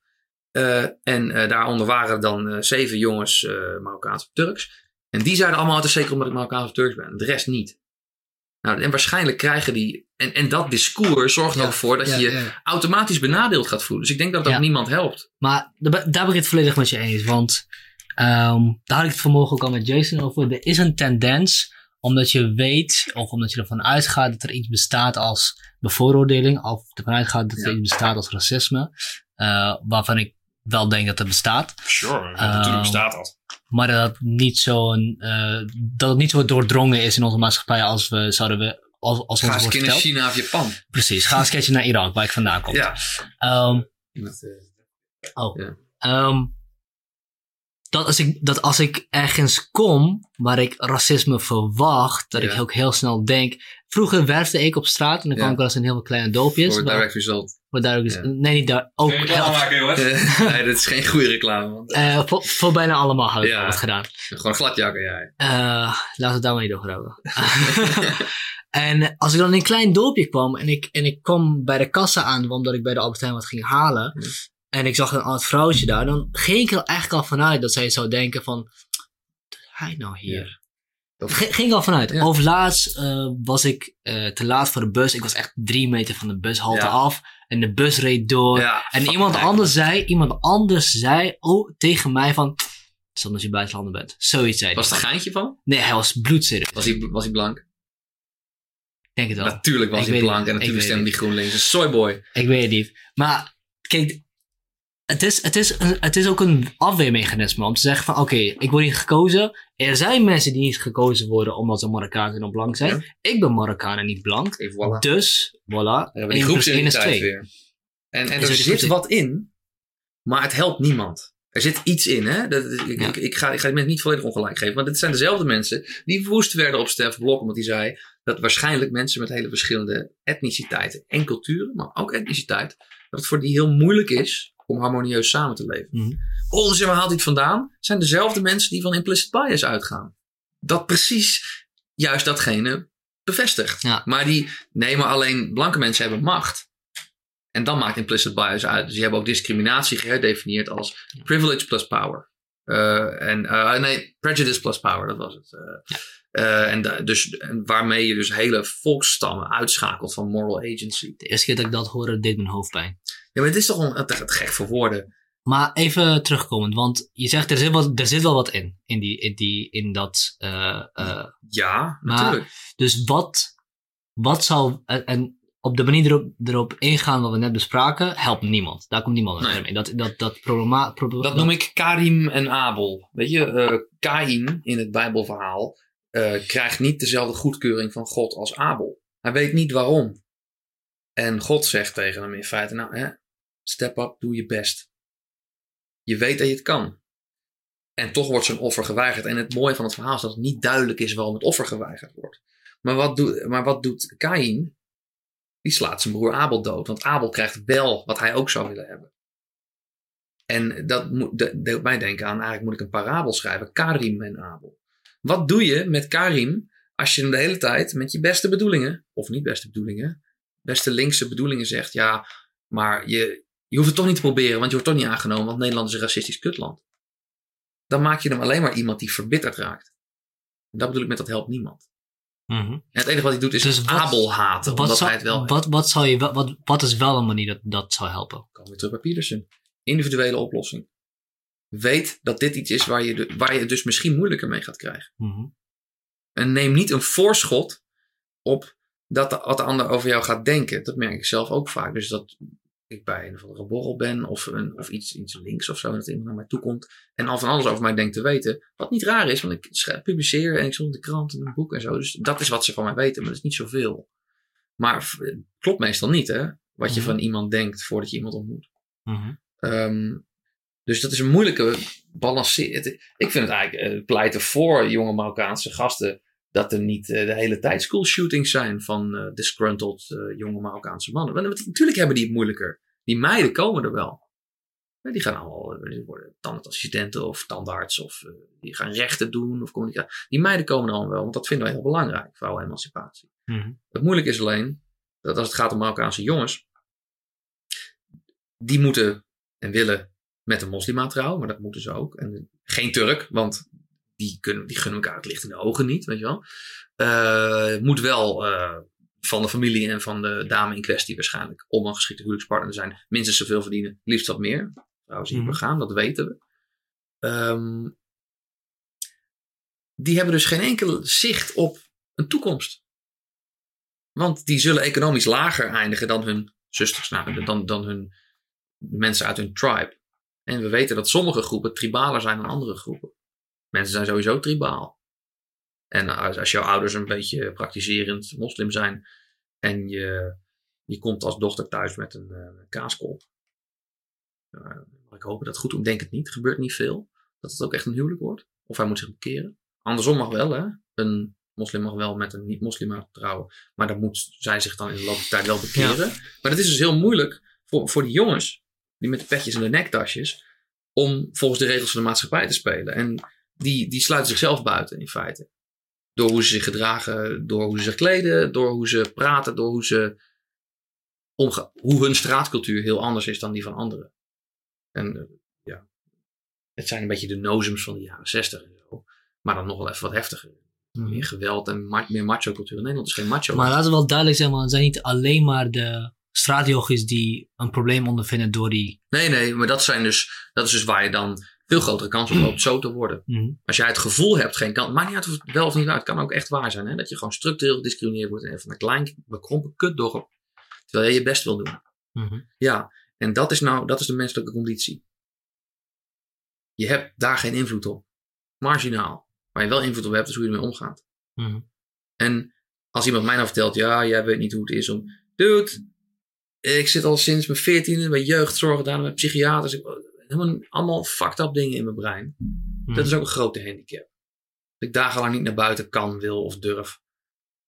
Speaker 2: Eh, en eh, daaronder waren dan eh, zeven jongens Marokkaans of Turks. En die zeiden allemaal: Het is zeker omdat ik Marokkaans of Turks ben. De rest niet. Nou, en waarschijnlijk krijgen die. En, en dat discours zorgt
Speaker 1: Ja,
Speaker 2: ook voor dat
Speaker 1: ja,
Speaker 2: je
Speaker 1: ja.
Speaker 2: automatisch benadeeld gaat voelen. Dus ik denk dat dat niemand helpt.
Speaker 1: Maar daar ben daar ben ik het volledig met je eens. Want ehm, daar had ik het vanmorgen ook al met Jason over. Er is een tendens, omdat je weet, of omdat je ervan uitgaat dat er iets bestaat als bevooroordeling, of ervan uitgaat dat er
Speaker 2: Ja.
Speaker 1: iets bestaat als racisme, eh, waarvan ik wel denk dat het bestaat.
Speaker 3: Sure,
Speaker 1: natuurlijk
Speaker 3: bestaat dat.
Speaker 1: Maar dat het niet zo, een, eh, dat het niet zo doordrongen is in onze maatschappij als we zouden we, als, als
Speaker 2: Ga eens
Speaker 1: verteld.
Speaker 2: China of Japan.
Speaker 1: Precies, ga eens naar Irak, waar ik vandaan kom.
Speaker 2: Ja.
Speaker 1: Ehm,
Speaker 2: eh,
Speaker 1: Oh.
Speaker 2: Ja.
Speaker 1: Ehm, dat, als ik, dat als ik ergens kom waar ik racisme verwacht, dat
Speaker 2: Ja.
Speaker 1: ik ook heel snel denk. Vroeger werfde ik op straat en dan kwam
Speaker 2: Ja.
Speaker 1: ik wel eens in heel veel kleine dorpjes.
Speaker 2: Voor direct result.
Speaker 1: waar daar ook is-
Speaker 2: Ja.
Speaker 1: Nee, niet daar. Ook
Speaker 3: reclame maken, jongens.
Speaker 2: Nee, dat is geen goede reclame. Want,
Speaker 1: eh, voor, voor bijna allemaal heb ik al wat gedaan.
Speaker 2: Gewoon gladjakken, jij.
Speaker 1: Eh, laten we het daar maar niet over hebben. en als ik dan in een klein dorpje kwam en ik, en ik kwam bij de kassa aan, omdat ik bij de Albert Heijn wat ging halen. En ik zag een oud vrouwtje daar, dan ging ik er eigenlijk al vanuit dat zij zou denken van, wat doet hij nou hier? Ging ik al vanuit.
Speaker 2: Ja.
Speaker 1: Of laatst eh, was ik eh, te laat voor de bus. Ik was echt drie meter van de bushalte
Speaker 2: Ja.
Speaker 1: af. En de bus reed door.
Speaker 2: Ja,
Speaker 1: en iemand anders zei, iemand anders zei oh, tegen mij van, het is omdat je buitenlander bent. Zoiets zei hij.
Speaker 2: Was het een geintje van?
Speaker 1: Nee, hij was bloedserieus.
Speaker 2: Was hij, was hij blank?
Speaker 1: Ik denk het wel.
Speaker 2: Natuurlijk was
Speaker 1: Ik
Speaker 2: hij blank en natuurlijk stemde hij GroenLinks. Een soyboy.
Speaker 1: Ik weet het niet. Maar kijk, het is, het is, een- het is ook een afweermechanisme om te zeggen van oké, ik word niet gekozen. Er zijn mensen die niet gekozen worden omdat ze Marokkaan zijn of blank zijn. Ik ben Marokkaan en niet blank.
Speaker 2: Voilà.
Speaker 1: Dus, voilà.
Speaker 2: We die
Speaker 1: 1 plus 1 is
Speaker 2: groepsidentiteit
Speaker 1: 2.
Speaker 2: weer. En, en er zit wat in, maar het helpt niemand. Er zit iets in, hè? Dat, ik,
Speaker 1: Ja.
Speaker 2: ik, ik, ga, ik ga die mensen niet volledig ongelijk geven. Want dit zijn dezelfde mensen die woest werden op Stef Blok. Omdat hij zei dat waarschijnlijk mensen met hele verschillende etniciteiten en culturen, maar ook etniciteit, dat het voor die heel moeilijk is om harmonieus samen te leven. Oh, dus waar haalt het vandaan? Zijn dezelfde mensen die van implicit bias uitgaan. Dat precies juist datgene bevestigt.
Speaker 1: Ja.
Speaker 2: Maar die nemen alleen blanke mensen hebben macht. En dan maakt implicit bias uit. Dus die hebben ook discriminatie geherdefinieerd als privilege plus power. Eh, en, eh, nee, prejudice plus power, dat was het. Eh, en, dus, en waarmee je dus hele volksstammen uitschakelt van moral agency.
Speaker 1: De eerste keer dat ik dat hoorde, deed mijn hoofdpijn.
Speaker 2: Ja, maar het is toch een, het, het gek voor woorden.
Speaker 1: Maar even terugkomend, want je zegt er zit, wat, er zit wel wat in. In, die, in, die, in dat. eh, eh,
Speaker 2: Ja,
Speaker 1: Maar-
Speaker 2: natuurlijk.
Speaker 1: dus wat, wat zou. En, en op de manier erop, erop ingaan wat we net bespraken, helpt niemand. Daar komt niemand
Speaker 2: Nee.
Speaker 1: mee. Dat, dat, dat problema, proble-
Speaker 2: Dat noem ik Karim en Abel. Weet je, Kain in het Bijbelverhaal krijgt niet dezelfde goedkeuring van God als Abel. Hij weet niet waarom. En God zegt tegen hem in feite, nou hè, step up, doe je best. Je weet dat je het kan. En toch wordt zijn offer geweigerd. En het mooie van het verhaal is dat het niet duidelijk is waarom het offer geweigerd wordt. Maar wat, doet maar wat doet Kain? Die slaat zijn broer Abel dood. Want Abel krijgt wel wat hij ook zou willen hebben. En dat moet, de, deed mij denken aan, eigenlijk moet ik een parabel schrijven. Karim en Abel. Wat doe je met Karim als je de hele tijd met je beste bedoelingen, of niet beste bedoelingen, beste linkse bedoelingen zegt, ja, maar je, je hoeft het toch niet te proberen, want je wordt toch niet aangenomen, want Nederland is een racistisch kutland. Dan maak je hem alleen maar iemand die verbitterd raakt. En dat bedoel ik met dat helpt niemand.
Speaker 1: Mhm.
Speaker 2: En het enige wat hij doet is
Speaker 1: Dus
Speaker 2: Abel haten,
Speaker 1: Wat,
Speaker 2: omdat
Speaker 1: zou-
Speaker 2: hij het wel
Speaker 1: wat, wat, zou je, wat, wat, is wel een manier dat dat zou helpen?
Speaker 2: Komen we terug bij Peterson. Individuele oplossing. Weet dat dit iets is waar je, de- waar je het dus misschien moeilijker mee gaat krijgen.
Speaker 1: Mhm.
Speaker 2: En neem niet een voorschot op dat de, wat de ander over jou gaat denken. Dat merk ik zelf ook vaak. Dus dat ik bij een of andere borrel ben of, een, of iets, iets links of zo. En dat iemand naar mij toe komt en al van alles over mij denkt te weten. Wat niet raar is, want ik schrijf, publiceer en ik stond de krant en een boek en zo. Dus dat is wat ze van mij weten, maar dat is niet zoveel. Maar f- klopt meestal niet, hè? Wat je
Speaker 1: Mhm.
Speaker 2: van iemand denkt voordat je iemand ontmoet.
Speaker 1: Mhm.
Speaker 2: Ehm, dus dat is een moeilijke balanceer. het- Ik vind het eigenlijk eh, pleiten voor jonge Marokkaanse gasten dat er niet eh, de hele tijd school shootings zijn van eh, disgruntled eh, jonge Marokkaanse mannen. Want natuurlijk hebben die het moeilijker. Die meiden komen er wel. Ja, Die gaan allemaal, die worden tandartsassistenten of tandarts of die gaan rechten doen of communicatie. Die meiden komen er allemaal wel, want dat vinden wij heel belangrijk, vrouwenemancipatie.
Speaker 1: Mhm.
Speaker 2: Het moeilijke is alleen dat als het gaat om Marokkaanse jongens, die moeten en willen met een moslima trouwen, maar dat moeten ze ook. En geen Turk, want die, kunnen, die gunnen elkaar het licht in de ogen niet, weet je wel. Eh, moet wel eh, van de familie en van de dame in kwestie waarschijnlijk om een geschikte huwelijkspartner te zijn, minstens zoveel verdienen, liefst wat meer. Trouwens, hier
Speaker 1: Mhm.
Speaker 2: begaan, dat weten we. Ehm, die hebben dus geen enkel zicht op een toekomst. Want die zullen economisch lager eindigen dan hun zusters, nou, dan, dan hun mensen uit hun tribe. En we weten dat sommige groepen tribaler zijn dan andere groepen. Mensen zijn sowieso tribaal. En als, als jouw ouders een beetje praktiserend moslim zijn en je, je komt als dochter thuis met een eh, kaaskop. Uh, ik hoop dat het goed doen. Denk het niet. Gebeurt niet veel. Dat het ook echt een huwelijk wordt. Of hij moet zich bekeren. Andersom mag wel, hè. Een moslim mag wel met een niet-moslim trouwen. Maar dan moet zij zich dan in de loop der tijd wel bekeren. Maar dat is dus heel moeilijk voor, voor die jongens. Die met de petjes en de nektasjes. Om volgens de regels van de maatschappij te spelen. En die, die sluiten zichzelf buiten in feite. Door hoe ze zich gedragen, door hoe ze zich kleden, door hoe ze praten, door hoe ze omgaan. Hoe hun straatcultuur heel anders is dan die van anderen. En uh, ja, het zijn een beetje de nozems van de jaren zestig en zo. Maar dan nog wel even wat heftiger. Mm. Meer geweld en ma meer macho cultuur. Nederland is geen macho.
Speaker 1: Maar laten we wel duidelijk zijn, man. Het zijn niet alleen maar de straatjochies die een probleem ondervinden door die...
Speaker 2: Nee, nee, maar dat, zijn dus, dat is dus waar je dan veel grotere kans op loopt zo te worden.
Speaker 1: Mm.
Speaker 2: Als jij het gevoel hebt, geen kans, maakt niet uit of het wel of niet uit. Het kan ook echt waar zijn, hè? dat je gewoon structureel gediscrimineerd wordt en van een klein bekrompen kutdorp, terwijl je je best wil doen.
Speaker 1: Mm -hmm.
Speaker 2: Ja, en dat is nou, dat is de menselijke conditie. Je hebt daar geen invloed op. Marginaal. Waar je wel invloed op hebt, is hoe je ermee omgaat.
Speaker 1: Mhm.
Speaker 2: En als iemand mij nou vertelt, ja, jij weet niet hoe het is om. Dude, ik zit al sinds mijn veertiende bij jeugdzorg gedaan met psychiaters. Ik, helemaal allemaal fucked up dingen in mijn brein. Mm. Dat is ook een grote handicap. Dat ik dagenlang niet naar buiten kan, wil of durf.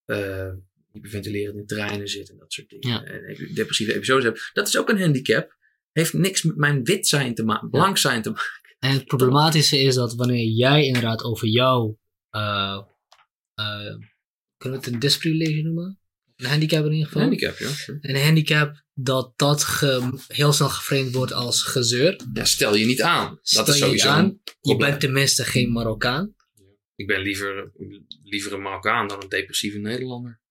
Speaker 2: Uh, hyperventilerend in treinen zit en dat soort dingen.
Speaker 1: Ja.
Speaker 2: En depressieve episodes heb. Dat is ook een handicap. Heeft niks met mijn wit zijn te maken, blank zijn te maken.
Speaker 1: En het problematische is dat wanneer jij inderdaad over jou. Uh, uh, kunnen we het een disprivilege noemen? Een handicap in ieder geval.
Speaker 2: Een handicap, ja.
Speaker 1: Een handicap dat dat ge, heel snel geframed wordt als gezeur.
Speaker 2: Ja, stel je niet aan.
Speaker 1: Stel
Speaker 2: dat is sowieso
Speaker 1: je aan. Je bent tenminste geen Marokkaan.
Speaker 2: Ik ben liever, liever een Marokkaan dan een depressieve Nederlander.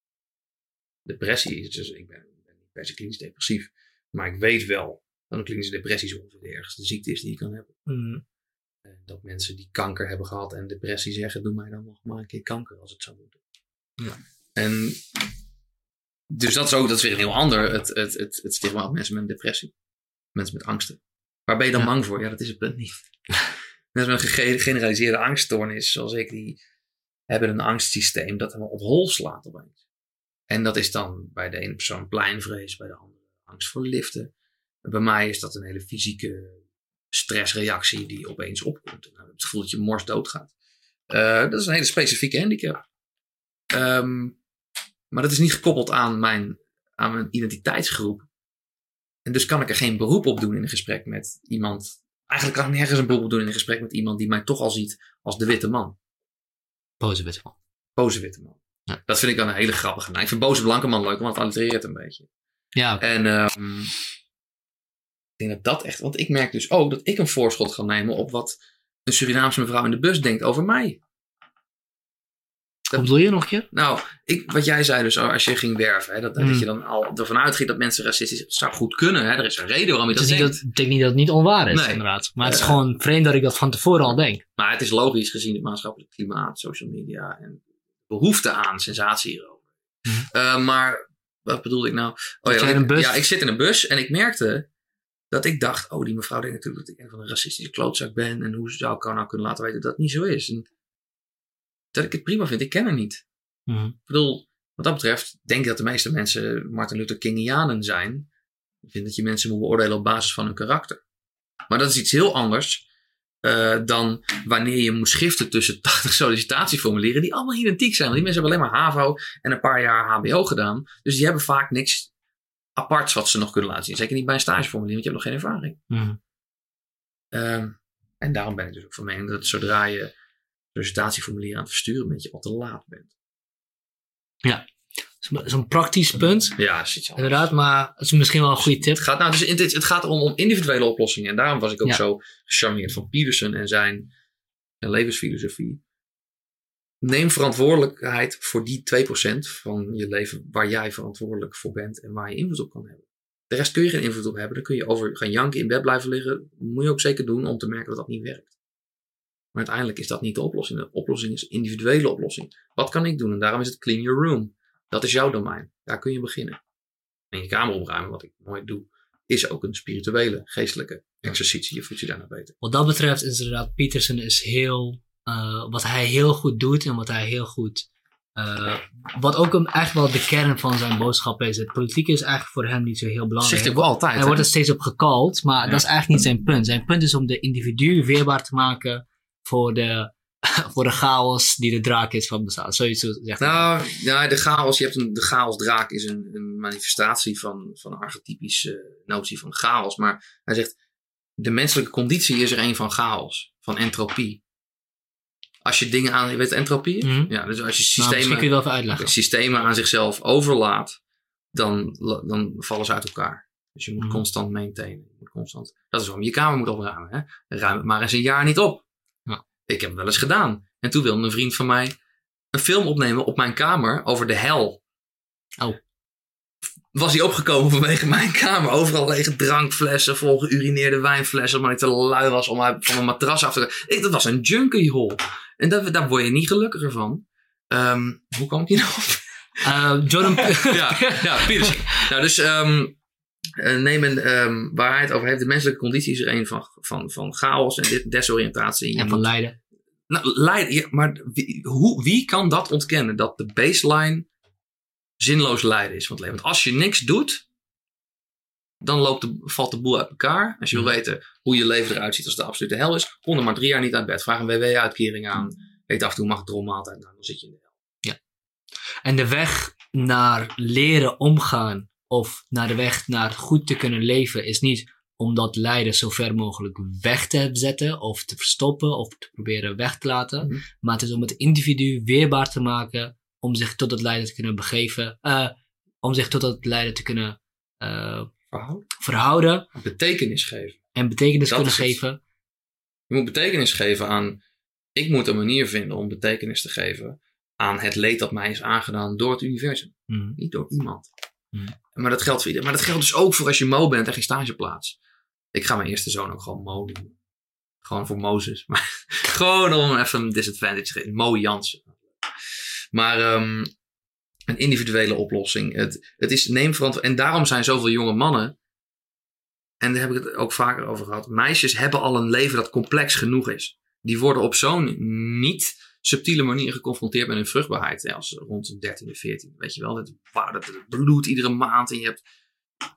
Speaker 2: Depressie is dus, ik ben, ben niet per se klinisch depressief. Maar ik weet wel dat een klinische depressie zo ongeveer de ergste ziekte is die je kan hebben.
Speaker 1: Mm.
Speaker 2: Dat mensen die kanker hebben gehad en depressie zeggen, doe mij dan nog maar een keer kanker als het zou moeten.
Speaker 1: Ja.
Speaker 2: En dus dat is ook, dat is weer een heel ander, het, het, het, het stigma op mensen met depressie. Mensen met angsten. Waar ben je dan ja. bang voor? Ja, dat is het punt niet. Mensen met een gegeneraliseerde angststoornis, zoals ik, die hebben een angstsysteem dat helemaal op hol slaat opeens. En dat is dan bij de ene persoon pleinvrees, bij de andere angst voor liften. En bij mij is dat een hele fysieke stressreactie die opeens opkomt. Nou, het gevoel dat je mors doodgaat. Uh, dat is een hele specifieke handicap. Um, maar dat is niet gekoppeld aan mijn, aan mijn identiteitsgroep. En dus kan ik er geen beroep op doen in een gesprek met iemand. Eigenlijk kan ik nergens een beroep op doen in een gesprek met iemand die mij toch al ziet als de witte man.
Speaker 1: Boze witte man.
Speaker 2: Boze witte man.
Speaker 1: Ja.
Speaker 2: Dat vind ik dan een hele grappige naam. Ik vind boze blanke man leuk, want het allitereert een beetje.
Speaker 1: Ja.
Speaker 2: En ehm, ik denk dat dat echt... Want ik merk dus ook dat ik een voorschot ga nemen op wat een Surinaamse mevrouw in de bus denkt over mij.
Speaker 1: Wat bedoel je nog een keer?
Speaker 2: Nou, ik, wat jij zei dus, als je ging werven, hè, dat,
Speaker 1: Mm.
Speaker 2: dat je dan al ervan uitging dat mensen racistisch zou goed kunnen. Hè? Er is een reden waarom je dat denkt.
Speaker 1: dat, ik denk niet dat het niet onwaar is,
Speaker 2: Nee.
Speaker 1: inderdaad. Maar het is
Speaker 2: Eh.
Speaker 1: gewoon vreemd dat ik dat van tevoren al denk.
Speaker 2: Maar het is logisch gezien het maatschappelijk klimaat, social media en behoefte aan sensatie hierover.
Speaker 1: Mhm.
Speaker 2: Eh, maar wat bedoelde ik nou? Oh, dat
Speaker 1: in
Speaker 2: ik-
Speaker 1: een bus-
Speaker 2: Ja, ik zit in een bus en ik merkte dat ik dacht, oh, die mevrouw denkt natuurlijk dat ik een van een racistische klootzak ben. En hoe zou ik haar nou kunnen laten weten dat dat niet zo is? En dat ik het prima vind, ik ken haar niet.
Speaker 1: Mhm.
Speaker 2: Ik bedoel, wat dat betreft, denk ik dat de meeste mensen Martin Luther Kingianen zijn. Ik vind dat je mensen moet beoordelen op basis van hun karakter. Maar dat is iets heel anders eh, dan wanneer je moet schiften tussen 80 sollicitatieformulieren die allemaal identiek zijn. Want die mensen hebben alleen maar HAVO en een paar jaar HBO gedaan. Dus die hebben vaak niks aparts wat ze nog kunnen laten zien. Zeker niet bij een stageformulier, want je hebt nog geen ervaring.
Speaker 1: Mhm.
Speaker 2: Ehm, en daarom ben ik dus ook van mening dat zodra je sollicitatieformulier aan het versturen bent, je al te laat bent.
Speaker 1: Zo'n zo'n praktisch punt,
Speaker 2: Ja,
Speaker 1: inderdaad, maar het is misschien wel een goede tip.
Speaker 2: Het gaat, nou, dus het, het gaat om, om individuele oplossingen. En daarom was ik ook
Speaker 1: Ja.
Speaker 2: zo gecharmeerd van Peterson en zijn, zijn levensfilosofie. Neem verantwoordelijkheid voor die 2% van je leven waar jij verantwoordelijk voor bent en waar je invloed op kan hebben. De rest kun je geen invloed op hebben. Dan kun je over gaan janken, in bed blijven liggen. moet je ook zeker doen om te merken dat dat niet werkt. Maar uiteindelijk is dat niet de oplossing. De oplossing is een individuele oplossing. Wat kan ik doen? En daarom is het clean your room. Dat is jouw domein. Daar kun je beginnen. En je kamer opruimen, wat ik nooit doe, is ook een spirituele, geestelijke exercitie. Je voelt je daarna beter.
Speaker 1: Wat dat betreft is inderdaad, Peterson is heel, eh, wat hij heel goed doet en wat hij heel goed, eh, wat ook hem eigenlijk wel de kern van zijn boodschap is. Het politiek is eigenlijk voor hem niet zo heel belangrijk.
Speaker 2: Zegt hij ook altijd.
Speaker 1: Hij wordt er steeds op gekald, maar
Speaker 2: Ja.
Speaker 1: dat is eigenlijk niet zijn punt. Zijn punt is om de individu weerbaar te maken voor de, voor de chaos die de draak is van bestaan. Zoiets zegt.
Speaker 2: Nou, ja, de chaos, je hebt een, de chaosdraak is een, een manifestatie van, van een archetypische notie van chaos. Maar hij zegt, de menselijke conditie is er een van chaos, van entropie. Als je dingen aan, je weet entropie?
Speaker 1: Mhm.
Speaker 2: Ja, dus als je
Speaker 1: Maar
Speaker 2: systemen...
Speaker 1: kun je het wel even uitleggen.
Speaker 2: systemen aan zichzelf overlaat, dan, dan vallen ze uit elkaar. Dus je moet
Speaker 1: Mhm.
Speaker 2: constant maintainen. Je moet constant, dat is waarom je je kamer moet opruimen. Hè? Ruim het maar eens een jaar niet op. Ik heb het wel eens gedaan. En toen wilde een vriend van mij een film opnemen op mijn kamer over de hel.
Speaker 1: Oh.
Speaker 2: Was hij opgekomen vanwege mijn kamer. Overal lege drankflessen, vol geurineerde wijnflessen. Omdat ik te lui was om van mijn matras af te gaan. Ik, dat was een junkie hole. En daar, daar word je niet gelukkiger van. Ehm, hoe kwam ik hier nou op?
Speaker 1: Eh, Jordan,
Speaker 2: ja, ja, Peterson. Nou, dus ehm, eh, neem een, ehm, waar hij het over heeft. De menselijke conditie is er een van, van, van chaos en desoriëntatie. Je
Speaker 1: en van Leiden.
Speaker 2: nou, lijden, ja, maar wie, hoe, wie kan dat ontkennen? Dat de baseline zinloos lijden is van het leven. Want als je niks doet, dan loopt de, valt de boel uit elkaar. Als je wil
Speaker 1: Mhm.
Speaker 2: weten hoe je leven eruit ziet als het de absolute hel is, kom er maar drie jaar niet uit bed. Vraag een WW-uitkering aan. Eet af en toe mag maaltijd. Nou, dan zit je in de hel.
Speaker 1: En de weg naar leren omgaan of naar de weg naar goed te kunnen leven is niet om dat lijden zo ver mogelijk weg te zetten of te verstoppen of te proberen weg te laten.
Speaker 2: Mhm.
Speaker 1: Maar het is om het individu weerbaar te maken om zich tot het lijden te kunnen begeven, eh, om zich tot dat lijden te kunnen eh,
Speaker 2: Verhoud.
Speaker 1: verhouden
Speaker 2: Betekenis geven.
Speaker 1: en betekenis
Speaker 2: Dat
Speaker 1: kunnen geven.
Speaker 2: Je moet betekenis geven aan. Ik moet een manier vinden om betekenis te geven aan het leed dat mij is aangedaan door het universum.
Speaker 1: Mhm.
Speaker 2: Niet door iemand.
Speaker 1: Hmm.
Speaker 2: Maar dat geldt voor. Maar dat geldt dus ook voor als je mo bent en geen stageplaats. Ik ga mijn eerste zoon ook gewoon mo doen. Gewoon voor Mozes. Maar gewoon om even een disadvantage te geven. Mo Jansen. Maar ehm, een individuele oplossing. Het, het is neem verantwoordelijkheid. En daarom zijn zoveel jonge mannen. En daar heb ik het ook vaker over gehad. Meisjes hebben al een leven dat complex genoeg is. Die worden op zo'n niet subtiele manier geconfronteerd met hun vruchtbaarheid. hè, Als rond de 13 of 14. Weet je wel, dat, wauw, dat het bloedt iedere maand. En je hebt,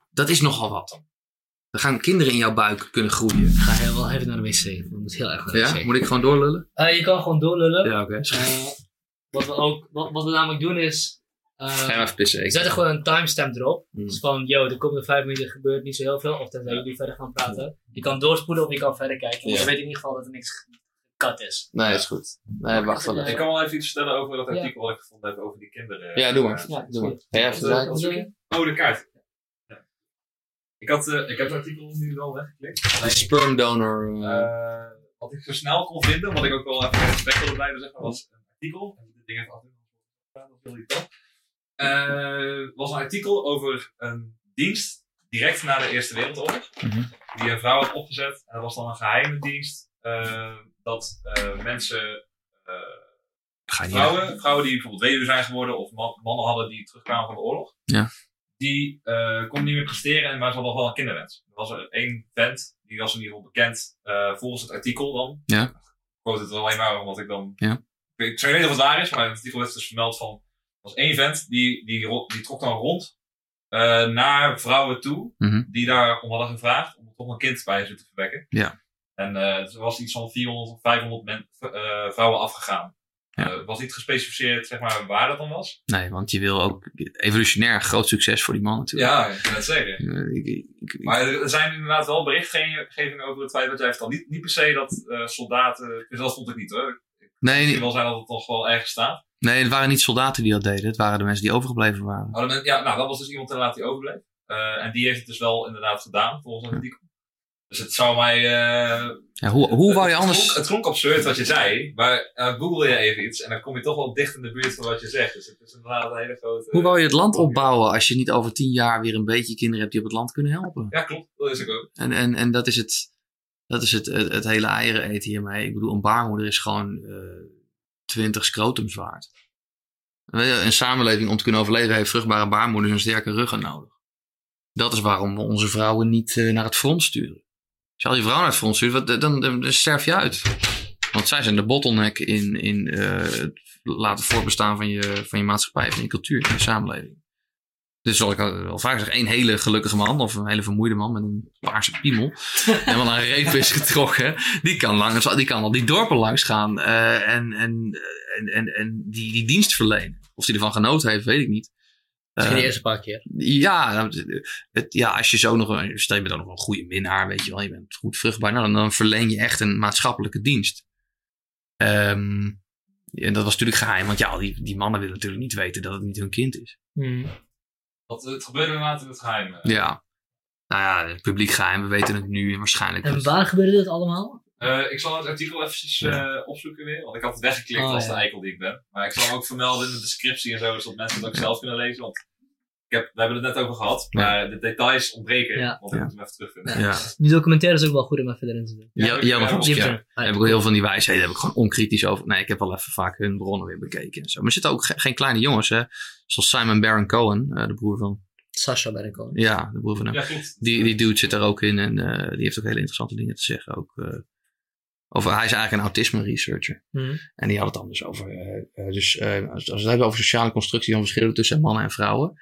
Speaker 2: dat is nogal wat. Dan gaan kinderen in jouw buik kunnen groeien.
Speaker 1: Ik ga heel wel even naar de wc. Ik moet heel erg naar de
Speaker 2: Ja?
Speaker 1: wc.
Speaker 2: Moet ik gewoon doorlullen?
Speaker 1: Eh, je kan gewoon doorlullen.
Speaker 2: Ja, oké.
Speaker 1: Eh, wat, we ook, wat, wat we namelijk doen is. eh,
Speaker 2: Ga even pissen.
Speaker 1: we zetten gewoon een timestamp erop.
Speaker 2: Hmm.
Speaker 1: Dus van, yo, de komende vijf minuten gebeurt niet zo heel veel. Of tenzij jullie verder gaan praten. Je kan doorspoelen of je kan verder kijken. Maar
Speaker 2: Ja.
Speaker 1: je weet in ieder geval dat er niks kat is.
Speaker 2: Nee, is goed. Nee, wacht wel
Speaker 3: Ik kan wel even iets vertellen over dat
Speaker 1: Ja.
Speaker 3: artikel wat ik gevonden heb over die kinderen.
Speaker 2: Ja, doe maar.
Speaker 1: Ja,
Speaker 2: Doe maar. even
Speaker 3: je? Oh, de kaart. Ja. Ik, had, eh, ik heb het artikel nu wel weggeklikt.
Speaker 2: Een sperm donor. eh,
Speaker 3: Eh, wat ik zo snel kon vinden, wat ik ook wel even respect wilde blijven zeggen, was een artikel. En dit ding even af. Dat heel irritant. Eh, was een artikel over een dienst direct na de Eerste Wereldoorlog.
Speaker 2: Mhm.
Speaker 3: Die een vrouw had opgezet. En dat was dan een geheime dienst. Dat eh, mensen, eh, vrouwen, vrouwen die bijvoorbeeld weduwe zijn geworden of man- mannen hadden die terugkwamen van de oorlog.
Speaker 2: Ja.
Speaker 3: Die eh konden niet meer presteren, maar ze hadden nog wel een kinderwens. Er was er één vent, die was in ieder geval bekend volgens het artikel dan.
Speaker 2: Ja.
Speaker 3: Ik quote het alleen maar omdat ik dan...
Speaker 2: Ja.
Speaker 3: Ik zou niet weten of het waar is, maar in het artikel werd dus vermeld van... Er was één vent, die, die, die trok dan rond naar vrouwen toe,
Speaker 2: Mhm.
Speaker 3: die daarom hadden gevraagd om toch een kind bij ze te verwekken.
Speaker 2: Ja.
Speaker 3: En eh, er was iets van 400 of 500 men, eh, vrouwen afgegaan.
Speaker 2: Ja.
Speaker 3: Eh, Het was niet gespecificeerd zeg maar, waar dat dan was.
Speaker 2: Nee, want je wil ook evolutionair groot succes voor die man natuurlijk.
Speaker 3: Ja, ik kan het zeggen.
Speaker 2: Eh, ik- ik- ik-
Speaker 3: Maar er zijn inderdaad wel berichtgevingen over het feit dat jij vertelt. Niet, niet per se dat eh, soldaten. Dus dat vond ik niet hoor. Het
Speaker 2: nee,
Speaker 3: kan wel zijn dat het toch wel ergens staat.
Speaker 2: nee, het waren niet soldaten die dat deden. Het waren de mensen die overgebleven waren.
Speaker 3: Dan- ja, nou, dat was dus iemand inderdaad die overbleef. Eh, en die heeft het dus wel inderdaad gedaan, volgens een artikel. Dus het zou mij. eh,
Speaker 2: Ja, hoe, hoe wou je
Speaker 3: het
Speaker 2: anders...
Speaker 3: Klonk, het klonk absurd wat je zei, maar uh, google je even iets en dan kom je toch wel dicht in de buurt van wat je zegt. Dus het is inderdaad een hele grote.
Speaker 2: Hoe wou je het land opbouwen als je niet over tien jaar weer een beetje kinderen hebt die op het land kunnen helpen?
Speaker 3: Ja, klopt. Dat is ik ook.
Speaker 2: En, en, en dat is het, dat is het, het, het hele eieren eten hiermee. Ik bedoel, een baarmoeder is gewoon twintig scrotums waard. Een samenleving om te kunnen overleven heeft vruchtbare baarmoeders en sterke ruggen nodig. Dat is waarom we onze vrouwen niet eh, naar het front sturen. Als je al je vrouwen naar het front stuurt, wat- dan, dan, dan sterf je uit. Want zij zijn de bottleneck in, in eh, het laten voortbestaan van je, van je maatschappij, van je cultuur, van je samenleving. Dus zoals ik al wel vaak zeg, één hele gelukkige man of een hele vermoeide man met een paarse piemel. helemaal naar een reep is getrokken. Die kan, langs, die kan al die dorpen langs gaan eh, en, en, en, en, en die, die dienst verlenen. Of hij ervan genoten heeft, weet ik niet.
Speaker 6: Misschien de
Speaker 2: Eh,
Speaker 6: eerste paar keer.
Speaker 2: ja, het, ja, als je zo nog een, stel je bent ook nog een goede minnaar, weet je wel, je bent goed vruchtbaar, nou, dan, dan verleen je echt een maatschappelijke dienst. Ehm, en dat was natuurlijk geheim, want ja, die, die mannen willen natuurlijk niet weten dat het niet hun kind is.
Speaker 3: Dat, het gebeurde inderdaad in het geheim. eh.
Speaker 2: Ja. Nou ja, het publiek geheim, we weten het nu waarschijnlijk.
Speaker 1: En waar gebeurde dit allemaal?
Speaker 3: Eh, ik zal het artikel eventjes eh, opzoeken weer, want ik had het weggeklikt
Speaker 1: Oh,
Speaker 3: als de eikel die ik ben. Maar ik zal hem ook vermelden in de descriptie en zo, zodat mensen het ook zelf kunnen lezen. Want ik heb, we hebben het net over gehad,
Speaker 2: Ja.
Speaker 3: maar de details ontbreken,
Speaker 1: Ja.
Speaker 3: want ik
Speaker 2: Ja.
Speaker 3: moet hem even terugvinden.
Speaker 2: ja.
Speaker 1: Die documentaire is ook wel goed om even erin te doen.
Speaker 2: Ja,
Speaker 3: Ja,
Speaker 2: maar
Speaker 1: heb ik-
Speaker 2: Daar heb ik wel heel veel van die wijsheden heb ik gewoon onkritisch over. Nee, ik heb wel even vaak hun bronnen weer bekeken en zo. Maar er zitten ook ge- geen kleine jongens, hè. Zoals Simon Baron Cohen, eh, de broer van...
Speaker 1: Sasha ik al.
Speaker 2: Ja, de broer van hem.
Speaker 3: Ja.
Speaker 2: Die, die dude zit er ook in en eh, die heeft ook hele interessante dingen te zeggen. Ook, eh, over, hij is eigenlijk een autisme researcher.
Speaker 1: Mhm.
Speaker 2: En die had het dan dus over. eh, eh, dus, eh, als, als we het hebben over sociale constructie van verschillen tussen mannen en vrouwen.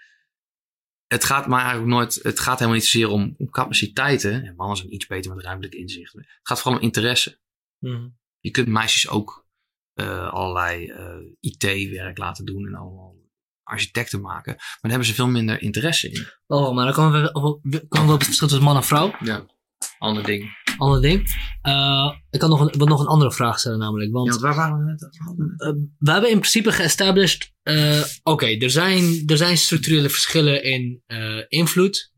Speaker 2: Het gaat maar eigenlijk nooit. Het gaat helemaal niet zozeer om, om capaciteiten. En mannen zijn iets beter met ruimtelijk inzicht. Het gaat vooral om interesse.
Speaker 1: Mhm.
Speaker 2: Je kunt meisjes ook allerlei IT-werk laten doen en allemaal architecten maken. Maar daar hebben ze veel minder interesse in.
Speaker 1: Oh, maar dan komen we, op- komen we op het verschil tussen man en vrouw.
Speaker 2: Ja. Ander ding.
Speaker 1: Ander ding. Eh, ik kan nog een, wil nog een andere vraag stellen namelijk. Want
Speaker 2: Ja, waar waren we net over?
Speaker 1: eh, we hebben in principe geestablished. eh, Oké, er, zijn, er zijn structurele verschillen in eh, invloed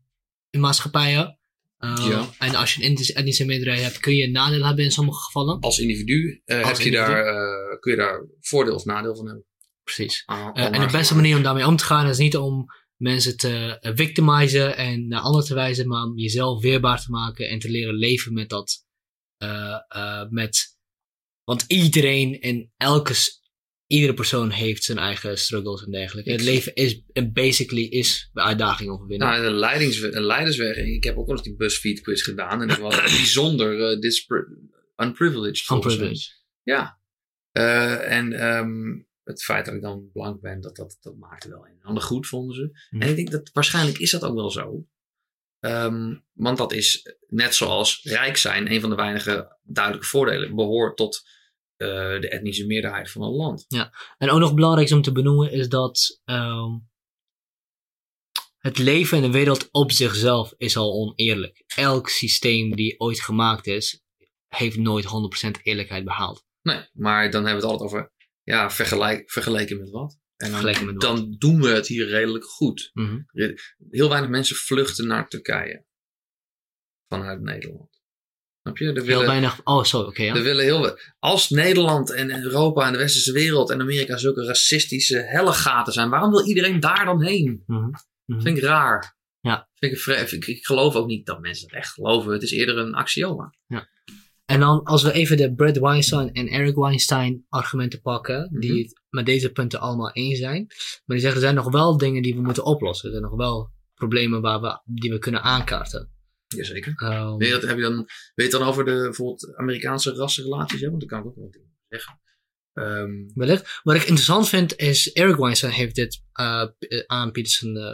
Speaker 1: in maatschappijen.
Speaker 2: Ja.
Speaker 1: En als je een etnische- meerderheid hebt, kun je een nadeel hebben in sommige gevallen.
Speaker 2: Als individu eh,
Speaker 1: Als
Speaker 2: heb je daar, eh, kun je daar voordeel of nadeel van hebben.
Speaker 1: Precies.
Speaker 2: Ah,
Speaker 1: Eh, en de beste manier om daarmee om te gaan is niet om mensen te eh, victimizen en naar anderen te wijzen, maar om jezelf weerbaar te maken en te leren leven met dat. eh, eh, met, want iedereen en elke, iedere persoon heeft zijn eigen struggles en dergelijke. Het leven is, en basically is de uitdaging overwinnen.
Speaker 2: Nou, een, leidings, een leidersweg. Ik heb ook eens die BuzzFeed quiz gedaan. En dat was bijzonder dispri- unprivileged.
Speaker 1: Unprivileged.
Speaker 2: Ja. En ehm, het feit dat ik dan blank ben, dat, dat, dat maakte wel een en ander goed, vonden ze.
Speaker 1: Mhm.
Speaker 2: En ik denk dat waarschijnlijk is dat ook wel zo. Ehm, want dat is net zoals rijk zijn, een van de weinige duidelijke voordelen. Behoort tot eh, de etnische meerderheid van een land.
Speaker 1: En ook nog belangrijk om te benoemen is dat ehm, het leven in de wereld op zichzelf is al oneerlijk. Elk systeem die ooit gemaakt is, heeft nooit 100% eerlijkheid behaald.
Speaker 2: Nee, maar dan hebben we het altijd over, ja, vergelijk, vergeleken met wat? En dan,
Speaker 1: wat?
Speaker 2: dan doen we het hier redelijk goed.
Speaker 1: Mhm.
Speaker 2: Heel weinig mensen vluchten naar Turkije. Vanuit Nederland. Snap je? Er
Speaker 1: Heel
Speaker 2: willen,
Speaker 1: weinig. Oh, zo, oké. ja.
Speaker 2: er willen heel, als Nederland en Europa en de westerse wereld en Amerika zulke racistische hellegaten zijn, waarom wil iedereen daar dan heen?
Speaker 1: Mhm. Mhm.
Speaker 2: Vind ik raar.
Speaker 1: Ja.
Speaker 2: Vind ik, ik, ik geloof ook niet dat mensen dat echt geloven. Het is eerder een axioma.
Speaker 1: En dan als we even de Brad Weinstein en Eric Weinstein argumenten pakken, die
Speaker 2: Mhm.
Speaker 1: het met deze punten allemaal eens zijn. Maar die zeggen er zijn nog wel dingen die we moeten oplossen. Er zijn nog wel problemen waar we, die we kunnen aankaarten.
Speaker 2: Jazeker.
Speaker 1: Ehm,
Speaker 2: Weet je, dat, heb je dan, weet je dan over de bijvoorbeeld Amerikaanse rassenrelaties? Hè? Want daar kan ik ook wel wat dingen zeggen. Ehm,
Speaker 1: wellicht. Wat ik interessant vind is, Eric Weinstein heeft dit eh, aan Peterson eh,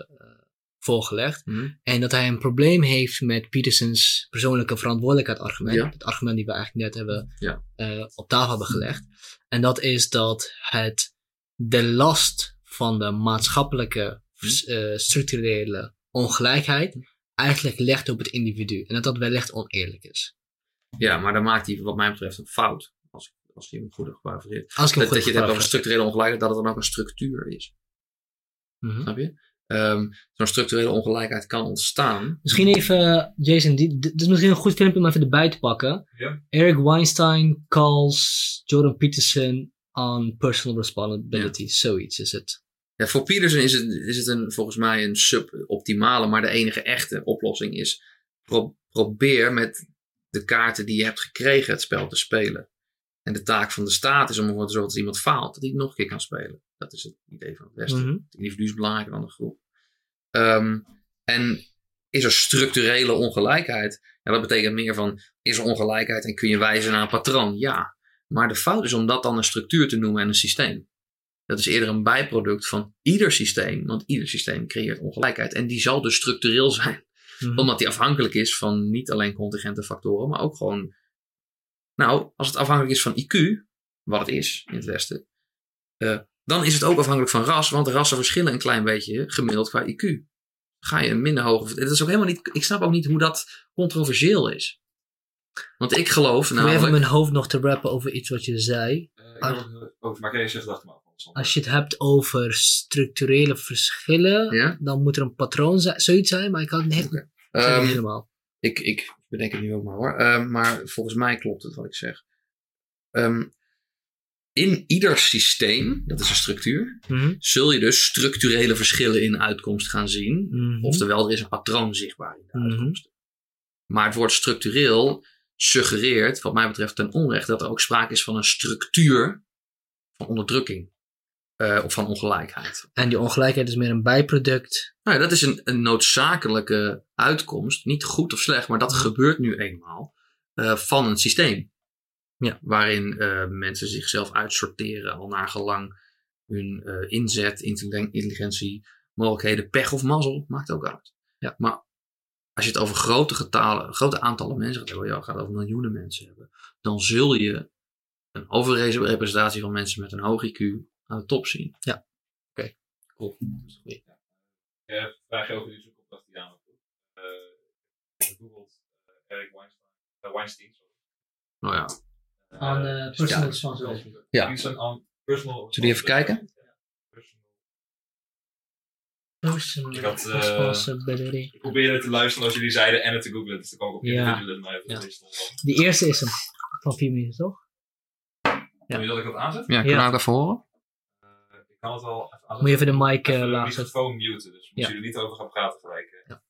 Speaker 1: voorgelegd.
Speaker 2: mhm.
Speaker 1: En dat hij een probleem heeft met Petersons persoonlijke verantwoordelijkheid argument.
Speaker 2: Ja.
Speaker 1: Het argument die we eigenlijk net hebben
Speaker 2: Ja.
Speaker 1: eh, op tafel hebben gelegd. En dat is dat het de last van de maatschappelijke
Speaker 2: Hm.
Speaker 1: eh, structurele ongelijkheid eigenlijk legt op het individu. En dat dat wellicht oneerlijk is.
Speaker 2: Ja, maar dan maakt hij wat mij betreft een fout. Als, als hij hem goed
Speaker 1: hem
Speaker 2: Dat, dat je het hebt over structurele ongelijkheid, dat het dan ook een structuur is.
Speaker 1: Mhm.
Speaker 2: Snap je? Ehm, Zo'n structurele ongelijkheid kan ontstaan.
Speaker 1: Misschien even, Jason, die- dit is misschien een goed filmpje om even erbij te pakken.
Speaker 3: Ja.
Speaker 1: Eric Weinstein calls Jordan Peterson on personal responsibility. Zoiets is het.
Speaker 2: Ja, voor Peterson is het, is het een, volgens mij een suboptimale, maar de enige echte oplossing is: pro- probeer met de kaarten die je hebt gekregen het spel te spelen. En de taak van de staat is om ervoor te zorgen dat als iemand faalt, dat hij het nog een keer kan spelen. Dat is het idee van het Westen.
Speaker 1: Mhm.
Speaker 2: Het individu is belangrijker dan de groep. Ehm, en is er structurele ongelijkheid? Ja, dat betekent meer van, is er ongelijkheid en kun je wijzen naar een patroon? Ja. Maar de fout is om dat dan een structuur te noemen en een systeem. Dat is eerder een bijproduct van ieder systeem, want ieder systeem creëert ongelijkheid. En die zal dus structureel zijn,
Speaker 1: Mhm.
Speaker 2: omdat die afhankelijk is van niet alleen contingente factoren, maar ook gewoon. Nou, als het afhankelijk is van IQ, wat het is in het Westen, eh, dan is het ook afhankelijk van ras, want rassen verschillen een klein beetje gemiddeld qua IQ. Ga je een minder hoge. Dat is ook helemaal niet. Ik snap ook niet hoe dat controversieel is. Want ik geloof
Speaker 1: Ik probeer even
Speaker 2: namelijk.
Speaker 1: mijn hoofd nog te rappen over iets wat je zei.
Speaker 3: Ik wil ook, maar je dacht maar.
Speaker 1: Als je het hebt over structurele verschillen,
Speaker 2: Ja?
Speaker 1: dan moet er een patroon zijn, zoiets zijn, maar ik kan het niet
Speaker 2: Ehm,
Speaker 1: helemaal.
Speaker 2: Ik, ik bedenk het nu ook maar hoor. Ehm, maar volgens mij klopt het wat ik zeg. Ehm, in ieder systeem, dat is een structuur,
Speaker 1: Mhm.
Speaker 2: zul je dus structurele verschillen in uitkomst gaan zien.
Speaker 1: Mhm.
Speaker 2: Oftewel, er is een patroon zichtbaar in de
Speaker 1: Mhm.
Speaker 2: uitkomsten. Maar het woord structureel suggereert, wat mij betreft ten onrechte, dat er ook sprake is van een structuur van onderdrukking. eh, of van ongelijkheid.
Speaker 1: En die ongelijkheid is meer een bijproduct.
Speaker 2: Nou ja, dat is een, een noodzakelijke uitkomst. Niet goed of slecht, maar dat gebeurt nu eenmaal. eh, van een systeem.
Speaker 1: Ja.
Speaker 2: Waarin eh, mensen zichzelf uitsorteren al naar gelang hun eh, inzet, intelli- intelligentie, mogelijkheden, pech of mazzel. Maakt ook uit.
Speaker 1: Ja.
Speaker 2: Maar als je het over grote getallen, grote aantallen mensen gaat hebben, ja, gaat over miljoenen mensen hebben, dan zul je een overrepresentatie van mensen met een hoog IQ aan de top zien.
Speaker 1: Ja.
Speaker 2: Oké, cool. Is een goeie.
Speaker 3: Eh, vraag je over die zoekopdracht die aan. Eh eh, Eric Weinstein. Weinstein, sorry.
Speaker 2: Nou ja.
Speaker 1: Aan
Speaker 3: Eh,
Speaker 1: uh, personal
Speaker 2: ja.
Speaker 1: responsibility.
Speaker 2: Ja.
Speaker 3: Personal
Speaker 2: Zullen die even kijken?
Speaker 3: Personal-
Speaker 1: Personal
Speaker 3: Ik had, eh,
Speaker 1: responsibility.
Speaker 3: Ik probeerde te luisteren als jullie zeiden en het te googlen. Dus dan kwam ik op
Speaker 1: Ja.
Speaker 3: individuele, maar
Speaker 1: Ja. Die eerste is hem. Van 4 minuten, toch?
Speaker 3: Wil je dat ik dat aanzet?
Speaker 2: Ja, kan
Speaker 1: Ja.
Speaker 2: ik even horen?
Speaker 3: Eh, ik kan het wel even aanzetten.
Speaker 1: Moet je even de mic eh,
Speaker 3: de
Speaker 1: laag zetten.
Speaker 3: microfoon muten, dus
Speaker 1: Ja.
Speaker 3: moeten jullie niet over gaan praten gelijk. eh.
Speaker 1: Ja.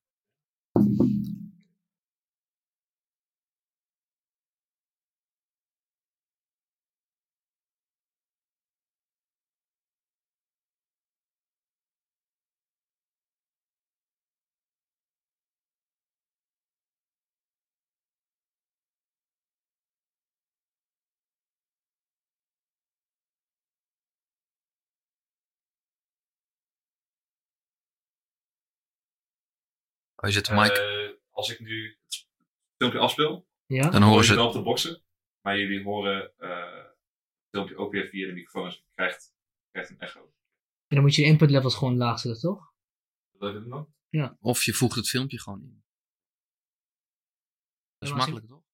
Speaker 2: Oh, je zet de mic.
Speaker 3: Eh, als ik nu het filmpje afspeel,
Speaker 1: Ja?
Speaker 2: dan
Speaker 3: hoor
Speaker 2: horen
Speaker 3: je
Speaker 2: ze
Speaker 3: wel op de boksen. Maar jullie horen eh, het filmpje ook weer via de microfoon. Dus het krijgt, krijgt een echo.
Speaker 1: En dan moet je de input levels gewoon laag zetten, toch?
Speaker 3: Je doen dan?
Speaker 2: Of je voegt het filmpje gewoon in. Dat is
Speaker 1: Ja,
Speaker 2: makkelijk, toch?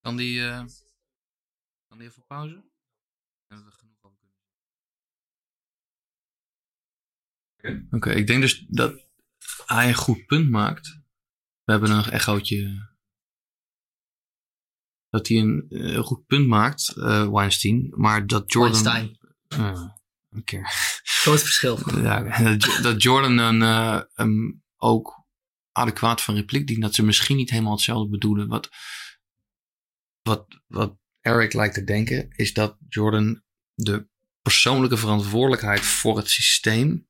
Speaker 2: Kan die, eh, kan die even pauze? Hebben we genoeg over kunnen Oké, ik denk dus dat hij een goed punt maakt. We hebben een echootje. Dat hij een eh, goed punt maakt, eh, Weinstein. Maar dat Jordan.
Speaker 1: Weinstein.
Speaker 2: Een keer.
Speaker 1: Groot verschil.
Speaker 2: Ja, dat, dat Jordan een, eh, hem ook adequaat van repliek dient. Dat ze misschien niet helemaal hetzelfde bedoelen. Wat, wat, wat Eric lijkt te denken, is dat Jordan de persoonlijke verantwoordelijkheid voor het systeem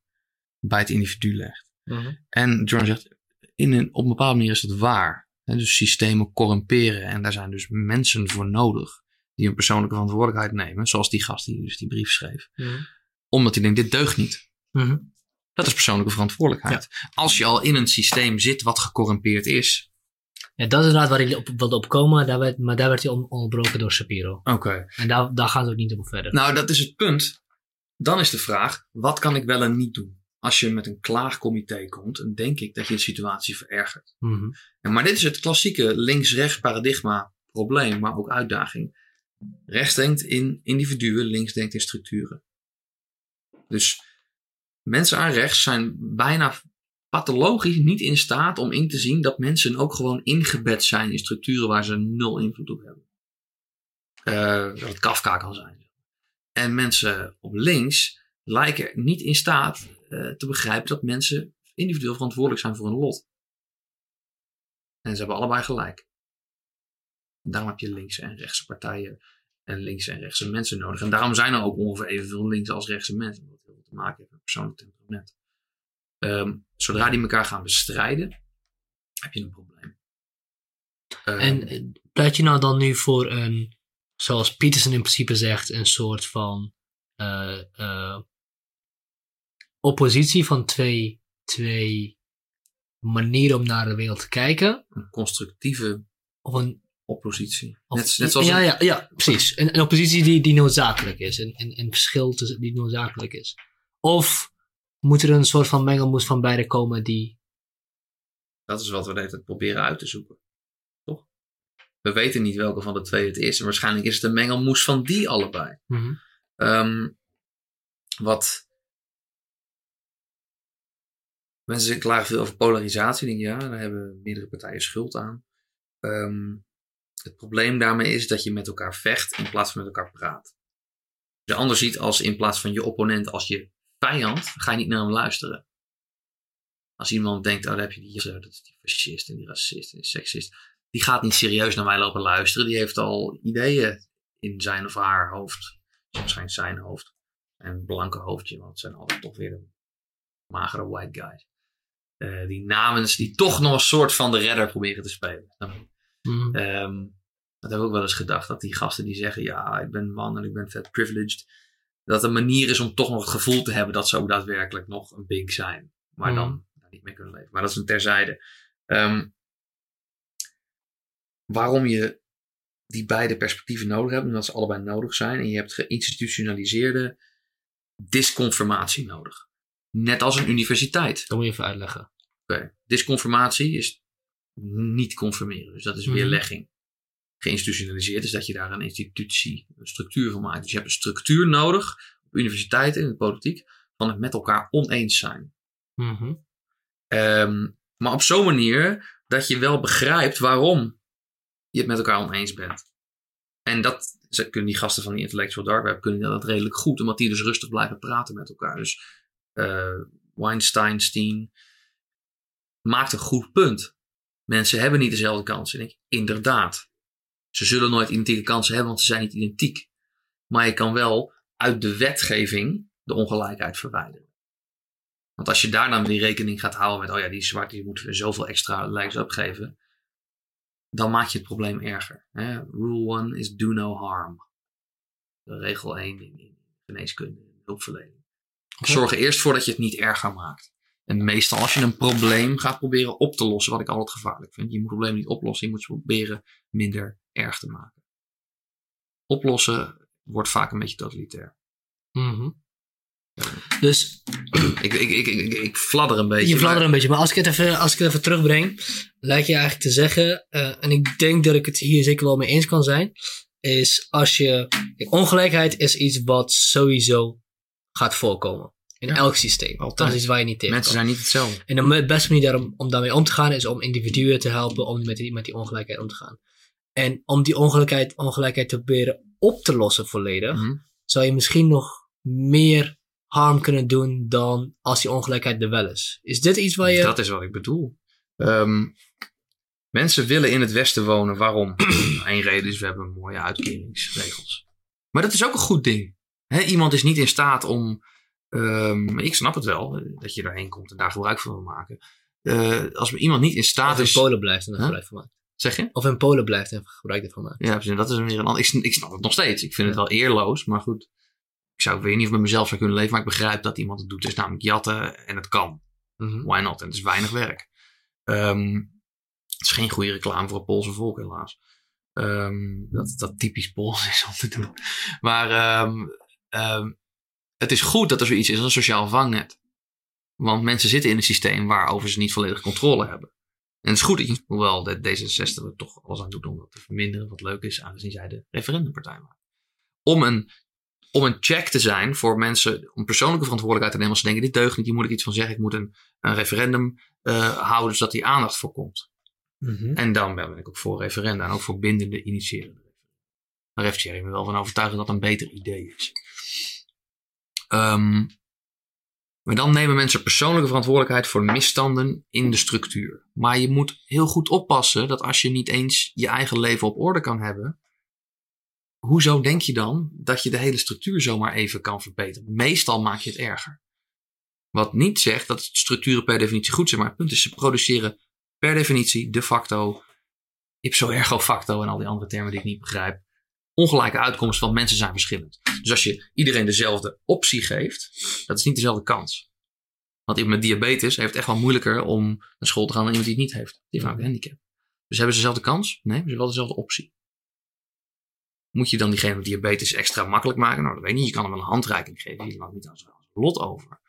Speaker 2: bij het individu legt.
Speaker 1: Mhm.
Speaker 2: En Jordan zegt, in een, op een bepaalde manier is dat waar. Dus systemen corrumperen. En daar zijn dus mensen voor nodig die een persoonlijke verantwoordelijkheid nemen. Zoals die gast die dus die brief schreef.
Speaker 1: Mhm.
Speaker 2: Omdat hij denkt, dit deugt niet.
Speaker 1: Mhm.
Speaker 2: Dat is persoonlijke verantwoordelijkheid. Als je al in een systeem zit wat gecorrumpeerd is.
Speaker 1: Ja, dat is inderdaad waar ik op wilde opkomen, daar werd, maar daar werd hij on- onderbroken door Shapiro.
Speaker 2: Oké.
Speaker 1: En daar, daar gaan ze ook niet op verder.
Speaker 2: Nou, dat is het punt. Dan is de vraag, wat kan ik wel en niet doen? Als je met een klaagcomité komt, dan denk ik dat je de situatie verergert.
Speaker 1: Mhm.
Speaker 2: En maar dit is het klassieke links-rechts paradigma probleem, maar ook uitdaging. Rechts denkt in individuen, links denkt in structuren. Dus mensen aan rechts zijn bijna pathologisch niet in staat om in te zien dat mensen ook gewoon ingebed zijn in structuren waar ze nul invloed op hebben. Eh, dat het Kafka kan zijn. En mensen op links lijken niet in staat eh, te begrijpen dat mensen individueel verantwoordelijk zijn voor hun lot. En ze hebben allebei gelijk. Daarom heb je linkse en rechtse partijen en linkse en rechtse mensen nodig. En daarom zijn er ook ongeveer evenveel linkse als rechtse mensen. Heel veel te maken heeft met persoonlijk temperament. Ehm, zodra die elkaar gaan bestrijden, heb je een probleem. Ehm,
Speaker 1: En eh, pleit je nou dan nu voor een, zoals Peterson in principe zegt, een soort van eh, eh, oppositie van twee, twee manieren om naar de wereld te kijken?
Speaker 2: een constructieve
Speaker 1: Of een,
Speaker 2: oppositie.
Speaker 1: of,
Speaker 2: net, net zoals
Speaker 1: ja,
Speaker 2: een-
Speaker 1: ja, ja, precies. Een, een oppositie die, die noodzakelijk is. Een, een, een verschil tussen, die noodzakelijk is. Of moet er een soort van mengelmoes van beide komen die...
Speaker 2: Dat is wat we de hele tijd proberen uit te zoeken. Toch? We weten niet welke van de twee het is. En waarschijnlijk is het een mengelmoes van die allebei. Ehm, wat. Mensen klagen veel over polarisatie. Denk, ja, daar hebben meerdere partijen schuld aan. Ehm, het probleem daarmee is dat je met elkaar vecht in plaats van met elkaar praat. De ander ziet als in plaats van je opponent als je vijand, ga je niet naar hem luisteren. Als iemand denkt, oh, daar heb je die, eh, dat is die fascist en die racist en die seksist. Die gaat niet serieus naar mij lopen luisteren. Die heeft al ideeën in zijn of haar hoofd. Waarschijnlijk zijn hoofd. En blanke hoofdje, want het zijn altijd toch weer de magere white guys. Eh, die namens, die toch nog een soort van de redder proberen te spelen.
Speaker 1: Mhm.
Speaker 2: Ehm, dat heb ik ook wel eens gedacht. Dat die gasten die zeggen, ja, ik ben man en ik ben vet privileged. Dat een manier is om toch nog het gevoel te hebben dat ze ook daadwerkelijk nog een bink zijn. Maar
Speaker 1: Mhm.
Speaker 2: dan daar niet mee kunnen leven. Maar dat is een terzijde. Ehm, waarom je die beide perspectieven nodig hebt, omdat ze allebei nodig zijn. En je hebt geïnstitutionaliseerde disconformatie nodig. Net als een universiteit.
Speaker 1: Dat moet je even uitleggen.
Speaker 2: Oké. Disconformatie is niet conformeren. Dus dat is weerlegging. Geïnstitutionaliseerd is dat je daar een institutie, een structuur van maakt. Dus je hebt een structuur nodig op universiteiten en in de politiek van het met elkaar oneens zijn.
Speaker 1: Mhm.
Speaker 2: Ehm, maar op zo'n manier dat je wel begrijpt waarom je het met elkaar oneens bent. En dat ze kunnen die gasten van die Intellectual Dark Web kunnen dat redelijk goed, omdat die dus rustig blijven praten met elkaar. Dus eh Weinstein, Steen maakt een goed punt. Mensen hebben niet dezelfde kansen. En ik, inderdaad. Ze zullen nooit identieke kansen hebben, want ze zijn niet identiek. Maar je kan wel uit de wetgeving de ongelijkheid verwijderen. Want als je daar dan weer rekening gaat houden met, oh ja, die zwarte die moeten we zoveel extra lijks opgeven. Dan maak je het probleem erger. Hè? Rule 1 is do no harm. Regel 1 in, geneeskunde en hulpverlening. Zorg er eerst voor dat je het niet erger maakt. En meestal als je een probleem gaat proberen op te lossen, wat ik altijd gevaarlijk vind. Je moet problemen niet oplossen, je moet ze proberen minder erg te maken. Oplossen wordt vaak een beetje totalitair.
Speaker 1: Mhm. Dus
Speaker 2: Ik, ik, ik, ik, ik fladder een beetje.
Speaker 1: je fladdert
Speaker 2: maar-
Speaker 1: een beetje. Maar als ik het even, als ik het even terugbreng, lijkt je eigenlijk te zeggen, eh, en ik denk dat ik het hier zeker wel mee eens kan zijn, is als je. Kijk, ongelijkheid is iets wat sowieso gaat voorkomen. In
Speaker 2: Ja.
Speaker 1: elk systeem.
Speaker 2: Altijd.
Speaker 1: Dat is iets waar je niet tegen
Speaker 2: Mensen zijn niet hetzelfde.
Speaker 1: En de beste manier daarom, om daarmee om te gaan is om individuen te helpen om met die, met die ongelijkheid om te gaan. En om die ongelijkheid, ongelijkheid te proberen op te lossen volledig,
Speaker 2: Mhm.
Speaker 1: zou je misschien nog meer harm kunnen doen dan als die ongelijkheid er wel is. Is dit iets waar je...
Speaker 2: Dat is wat ik bedoel. Ehm, mensen willen in het Westen wonen. Waarom? Eén reden is, we hebben mooie uitkeringsregels. Maar dat is ook een goed ding. Iemand is niet in staat om... ehm, ik snap het wel, eh, dat je daarheen komt en daar gebruik van wil maken. Eh, als iemand niet in staat
Speaker 1: Of in
Speaker 2: is...
Speaker 1: Polen blijft en er
Speaker 2: Huh?
Speaker 1: gebruik van maakt.
Speaker 2: Zeg je?
Speaker 1: Of in Polen blijft en gebruik ervan maakt.
Speaker 2: Ja, precies. dat is weer een ander. Ik, ik snap het nog steeds. Ik vind het wel eerloos, maar goed. Ik zou ik weet niet of met mezelf zou kunnen leven, maar ik begrijp dat iemand het doet. Het is namelijk jatten en het kan.
Speaker 1: Mhm.
Speaker 2: Why not? En het is weinig werk. Ehm, het is geen goede reclame voor het Poolse volk, helaas. Ehm, dat dat typisch Pools is om te doen. Maar ehm, ehm, het is goed dat er zoiets is als een sociaal vangnet. Want mensen zitten in een systeem waarover ze niet volledig controle hebben. En het is goed, dat je- hoewel de D66 er toch alles aan doet om dat te verminderen, wat leuk is, aangezien zij de referendumpartij waren. Om een, om een check te zijn voor mensen, om persoonlijke verantwoordelijkheid te nemen als ze denken, dit deugt niet, hier moet ik iets van zeggen, ik moet een, een referendum eh, houden zodat die aandacht voor komt.
Speaker 1: Mhm.
Speaker 2: En dan ben ik ook voor referenda en ook voor bindende initiërende referenda. Daar heeft Thierry me wel van overtuigd dat dat een beter idee is. Ehm, maar dan nemen mensen persoonlijke verantwoordelijkheid voor misstanden in de structuur. Maar je moet heel goed oppassen dat als je niet eens je eigen leven op orde kan hebben, hoezo denk je dan dat je de hele structuur zomaar even kan verbeteren? Meestal maak je het erger. Wat niet zegt dat structuren per definitie goed zijn, maar het punt is, ze produceren per definitie, de facto, ipso ergo facto en al die andere termen die ik niet begrijp, ongelijke uitkomsten, want mensen zijn verschillend. Dus als je iedereen dezelfde optie geeft, dat is niet dezelfde kans. Want iemand met diabetes heeft echt wel moeilijker om naar school te gaan dan iemand die het niet heeft. Die heeft namelijk een handicap. Dus hebben ze dezelfde kans? Nee, ze hebben wel dezelfde optie. Moet je dan diegene met diabetes extra makkelijk maken? Nou, dat weet ik niet. Je kan hem wel een handreiking geven. Je laat niet aan zijn lot over.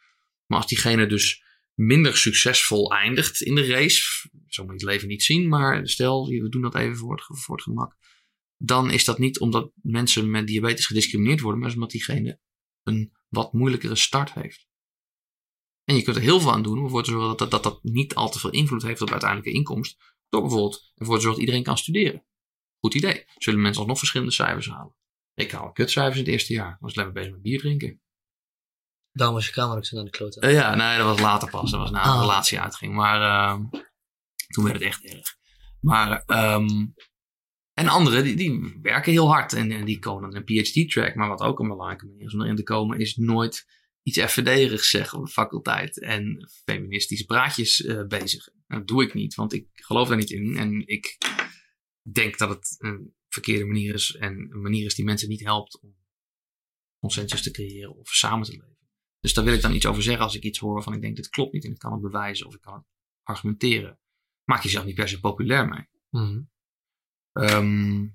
Speaker 2: Maar als diegene dus minder succesvol eindigt in de race, zo moet je het leven niet zien, maar stel, we doen dat even het, voor het gemak, dan is dat niet omdat mensen met diabetes gediscrimineerd worden, maar omdat diegene een wat moeilijkere start heeft. En je kunt er heel veel aan doen om ervoor te zorgen dat dat, dat, dat niet al te veel invloed heeft op de uiteindelijke inkomst, door bijvoorbeeld ervoor te zorgen dat iedereen kan studeren. Goed idee. Zullen mensen alsnog verschillende cijfers halen? Ik haal kutcijfers in het eerste jaar. Ik was alleen maar bezig met bier drinken.
Speaker 1: Daarom was je kamer ook zo naar de klote.
Speaker 2: Eh, ja, nee, dat was later pas. Dat was na de
Speaker 1: Ah.
Speaker 2: relatie uitging. Maar ehm, toen werd het echt erg. Maar, ehm, en anderen, die, die werken heel hard. En, die komen dan een PhD-track. Maar wat ook een belangrijke manier is om erin te komen, is nooit iets FVD-erigs zeggen op de faculteit. En feministische praatjes eh bezig. En dat doe ik niet, want ik geloof daar niet in. En ik denk dat het een verkeerde manier is. En een manier is die mensen niet helpt om consensus te creëren of samen te leven. Dus daar wil ik dan iets over zeggen als ik iets hoor waarvan ik denk dit klopt niet en ik kan het bewijzen of ik kan het argumenteren. Maak jezelf niet per se populair mee.
Speaker 1: Mhm.
Speaker 2: Ehm,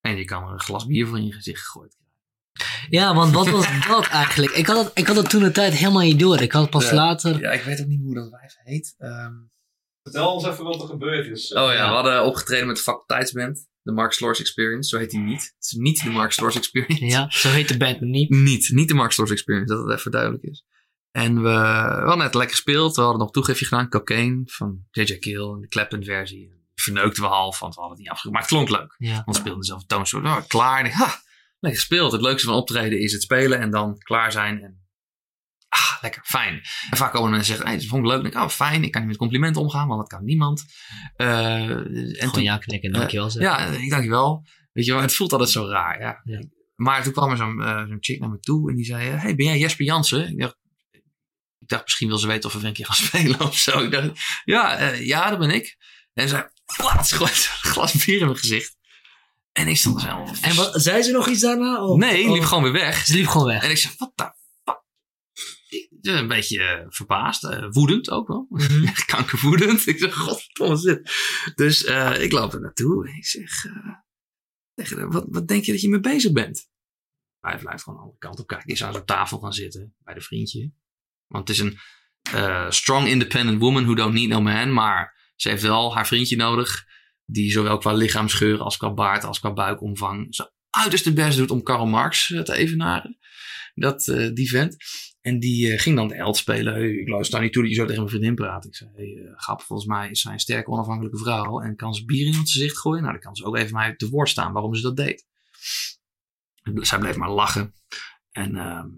Speaker 2: en je kan er een glas bier voor in je gezicht gegooid krijgen.
Speaker 1: Ja, want wat was dat eigenlijk? Ik had het, ik had het toen de tijd helemaal niet door. Ik had het pas
Speaker 2: Ja.
Speaker 1: later.
Speaker 2: Ja, ik weet ook niet hoe dat wijf heet. Ehm,
Speaker 3: Vertel ons even wat er gebeurd is.
Speaker 2: oh ja, we hadden opgetreden met de faculteitsband. De Mark Slors Experience, zo heet die niet. Het is niet de Mark Slors Experience.
Speaker 1: Ja, zo heet de band niet.
Speaker 2: Niet, niet de Mark Stores Experience, dat het even duidelijk is. En we, we hadden net lekker gespeeld. We hadden nog een toegiftje gedaan, Cocaine van J.J. Kill, de Clapton versie. Verneukten we half, want we hadden het niet afgemaakt. Maar het klonk leuk.
Speaker 1: Ja.
Speaker 2: Want we speelden dezelfde toonsoort. Oh, klaar. En ik, ha, lekker gespeeld. Het leukste van optreden is het spelen en dan klaar zijn. En, ah, lekker, fijn. En vaak komen mensen zeggen, hey, dat vond ik leuk. En ik, oh, fijn. Ik kan niet met complimenten omgaan, want dat kan niemand. Eh, en
Speaker 1: Gewoon
Speaker 2: toen-
Speaker 1: ja knikken, dankjewel. zeggen.
Speaker 2: ja, ik dankjewel. Weet je wel, het voelt altijd zo raar. Ja.
Speaker 1: Ja.
Speaker 2: Maar toen kwam er zo'n eh, zo'n chick naar me toe en die zei: Hey, ben jij Jesper Jansen? Ik dacht, ik dacht, misschien wil ze weten of we een keer gaan spelen of zo. Ik dacht, ja, ja, dat ben ik. En ze zei: Gooit een glas bier in mijn gezicht. En ik stond zo.
Speaker 1: En wat, zei ze nog iets daarna? Of-
Speaker 2: Nee, liep gewoon weer weg.
Speaker 1: Ze liep gewoon weg.
Speaker 2: En ik zei: Wat de fuck? Ik- Een beetje eh, verbaasd, eh, woedend ook wel.
Speaker 1: Mhm.
Speaker 2: Echt kankerwoedend. Ik zeg, godverdomme is dit? Dus eh, ik loop er naartoe en ik zeg, tegen haar, wat, wat denk je dat je mee bezig bent? Hij blijft gewoon de andere kant op kijken. Is aan zijn tafel gaan zitten bij de vriendje. Want het is een strong independent woman who don't need no man. Maar ze heeft wel haar vriendje nodig. Die zowel qua lichaamsgeur als qua baard als qua buikomvang zijn uiterste best doet om Karl Marx eh, te evenaren. Dat, eh, die vent. En die eh, ging dan de held spelen. Ik luister daar niet toe dat je zo tegen mijn vriendin praat. Ik zei, hey, Gap, volgens mij is zij een sterke onafhankelijke vrouw. En kan ze bier in het gezicht gooien? Nou, dan kan ze ook even mij te woord staan waarom ze dat deed. Zij bleef maar lachen. En, ehm,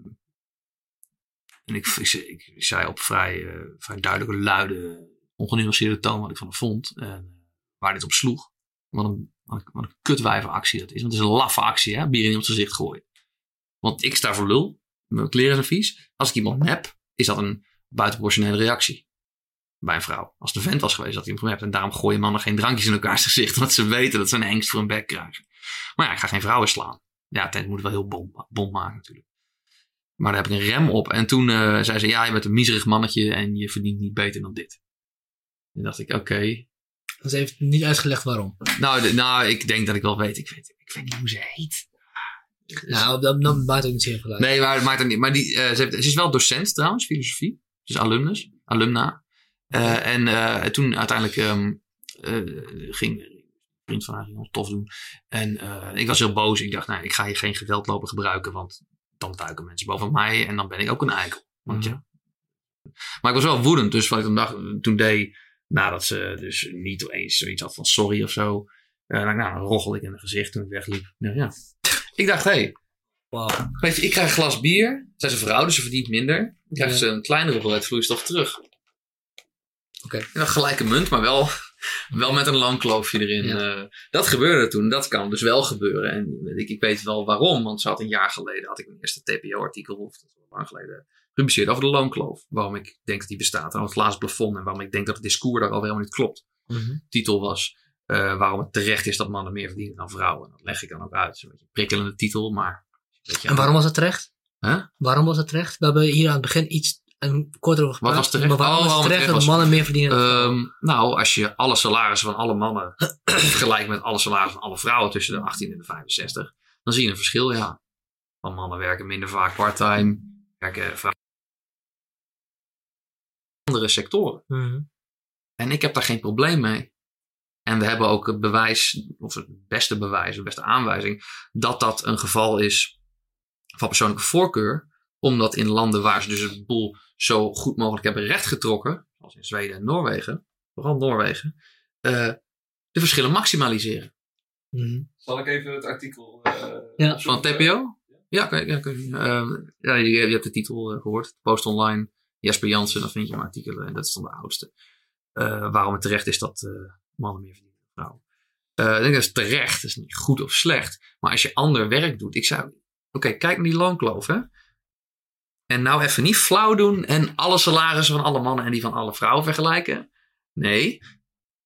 Speaker 2: en ik, ik, ik, zei op vrij, vrij duidelijke, luide, ongenuanceerde toon wat ik van haar vond. En waar dit op sloeg. Wat een, wat een, dat is. Want het is een laffe actie, hè? Bier in het gezicht gooien. Want ik sta voor lul. Mijn kleren zijn vies. Als ik iemand heb, is dat een buitenproportionele reactie. Bij een vrouw. Als een vent was geweest, had hij hem gemapt. En daarom gooien mannen geen drankjes in elkaars gezicht. Want ze weten dat ze een hengst voor een bek krijgen. Maar ja, ik ga geen vrouwen slaan. Ja, het moet wel heel bom, bom maken natuurlijk. Maar daar heb ik een rem op. En toen uh, zei ze, ja, je bent een miserig mannetje en je verdient niet beter dan dit. En dacht ik, oké. Okay.
Speaker 1: Ze heeft niet uitgelegd waarom.
Speaker 2: Nou, de, nou, ik denk dat ik wel weet. Ik weet, ik weet niet hoe ze heet.
Speaker 1: Nou, dat, dat maakt ook niet zoveel uit.
Speaker 2: Nee, maar het maakt ook niet. Maar die, uh, ze, heeft, ze, is wel docent trouwens, filosofie. Ze is alumnus, alumna. Uh, en uh, toen uiteindelijk um, ging een vriend van haar ging ons tof doen. En ik was heel boos. Ik dacht, nou, ik ga hier geen geweld lopen gebruiken, want dan duiken mensen boven mij en dan ben ik ook een eikel. Want mm. ja. Maar ik was wel woedend, dus wat ik toen, dacht, toen deed, nadat ze dus niet eens zoiets had van sorry of zo. Uh, nou, nou, roggelde ik in het gezicht toen ik wegliep. Nou, ja. Ik dacht, hé, hey, wow. weet je, ik krijg een glas bier. Zij is een vrouw, dus ze verdient minder. Dan krijgt ja. ze een kleinere hoeveelheid vloeistof terug. Oké.
Speaker 1: Okay.
Speaker 2: Gelijke munt, maar wel, wel met een lang kloofje erin. Ja. Uh, dat gebeurde toen, dat kan dus wel gebeuren. En ik, ik weet wel waarom, want ze had een jaar geleden, had ik mijn eerste TPO-artikel, of dat was lang geleden, gepubliceerd over de loonkloof. Waarom ik denk dat die bestaat, en over het laatste plafond. En waarom ik denk dat het discours daar al helemaal niet klopt.
Speaker 1: Mhm.
Speaker 2: Mm -hmm. Titel was uh, waarom het terecht is dat mannen meer verdienen dan vrouwen. Dat leg ik dan ook uit. Een beetje een prikkelende titel, maar...
Speaker 1: En waarom was het terecht?
Speaker 2: Huh?
Speaker 1: Waarom was het terecht? We hebben hier aan het begin iets een kort over gepraat.
Speaker 2: Wat was terecht?
Speaker 1: Maar waarom
Speaker 2: oh,
Speaker 1: was het terecht dat mannen meer verdienen dan vrouwen?
Speaker 2: Um, nou, als je alle salarissen van alle mannen vergelijkt met alle salarissen van alle vrouwen tussen de 18 en de 65, dan zie je een verschil, ja. Want mannen werken minder vaak part-time, werken vrouwen andere sectoren.
Speaker 1: Mm -hmm.
Speaker 2: En ik heb daar geen probleem mee. En we hebben ook het bewijs, of het beste bewijs, de beste aanwijzing, dat dat een geval is van persoonlijke voorkeur. Omdat in landen waar ze dus het boel zo goed mogelijk hebben rechtgetrokken, zoals in Zweden en Noorwegen, vooral Noorwegen, uh, de verschillen maximaliseren.
Speaker 1: Mm -hmm.
Speaker 3: Zal ik even het artikel. Uh,
Speaker 1: ja.
Speaker 2: Van TPO? Ja, kan, ja, kan, uh, ja je, je, hebt de titel uh, gehoord. Post online. Jesper Jansen, dan vind je een artikel. En dat is dan de oudste. Uh, waarom het terecht is dat uh, mannen meer verdienen dan vrouwen. Denk dat is terecht. Dat is niet goed of slecht. Maar als je ander werk doet. Ik zou. Oké, kijk naar die loonkloof. Hè? En nou even niet flauw doen. En alle salarissen van alle mannen en die van alle vrouwen vergelijken. Nee.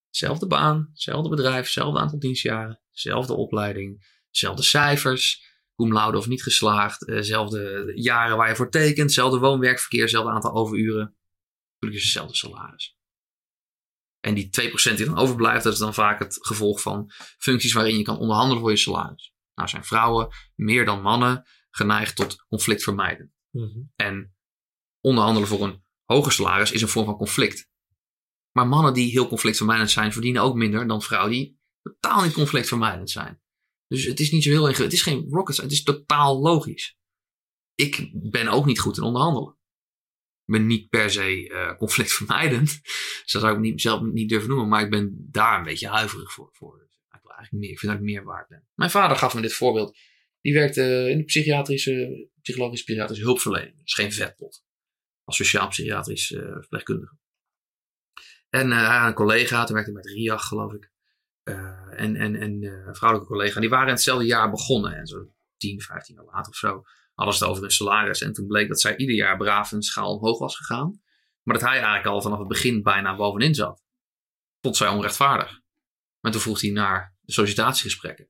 Speaker 2: Zelfde baan, zelfde bedrijf, zelfde aantal dienstjaren, zelfde opleiding, zelfde cijfers cum laude of niet geslaagd, dezelfde jaren waar je voor tekent, zelfde woon-werkverkeer, hetzelfde aantal overuren. Natuurlijk is hetzelfde salaris. En die 2% die dan overblijft, dat is dan vaak het gevolg van functies waarin je kan onderhandelen voor je salaris. Nou zijn vrouwen meer dan mannen geneigd tot conflictvermijden.
Speaker 1: Mm -hmm.
Speaker 2: En onderhandelen voor een hoger salaris is een vorm van conflict. Maar mannen die heel conflictvermijdend zijn, verdienen ook minder dan vrouwen die totaal niet conflictvermijdend zijn. Dus het is niet zo heel ingewikkeld. Het is geen rocket science. Het is totaal logisch. Ik ben ook niet goed in onderhandelen. Ik ben niet per se uh, conflictvermijdend. Dus dat zou ik niet, zelf niet durven noemen. Maar ik ben daar een beetje huiverig voor. voor. Ik, wil eigenlijk meer, ik vind dat ik meer waard ben. Mijn vader gaf me dit voorbeeld. Die werkte in de psychiatrische, psychologische psychiatrische hulpverlening. Is geen vetpot. Als sociaal-psychiatrisch uh, verpleegkundige. En uh, een collega, toen werkte met RIAG geloof ik. Uh, en en, en uh, een vrouwelijke collega, die waren in hetzelfde jaar begonnen. En zo 10, 15 jaar later of zo het over hun salaris. En toen bleek dat zij ieder jaar braaf een schaal omhoog was gegaan. Maar dat hij eigenlijk al vanaf het begin bijna bovenin zat. Vond zij onrechtvaardig. Maar toen vroeg hij naar de sollicitatiegesprekken.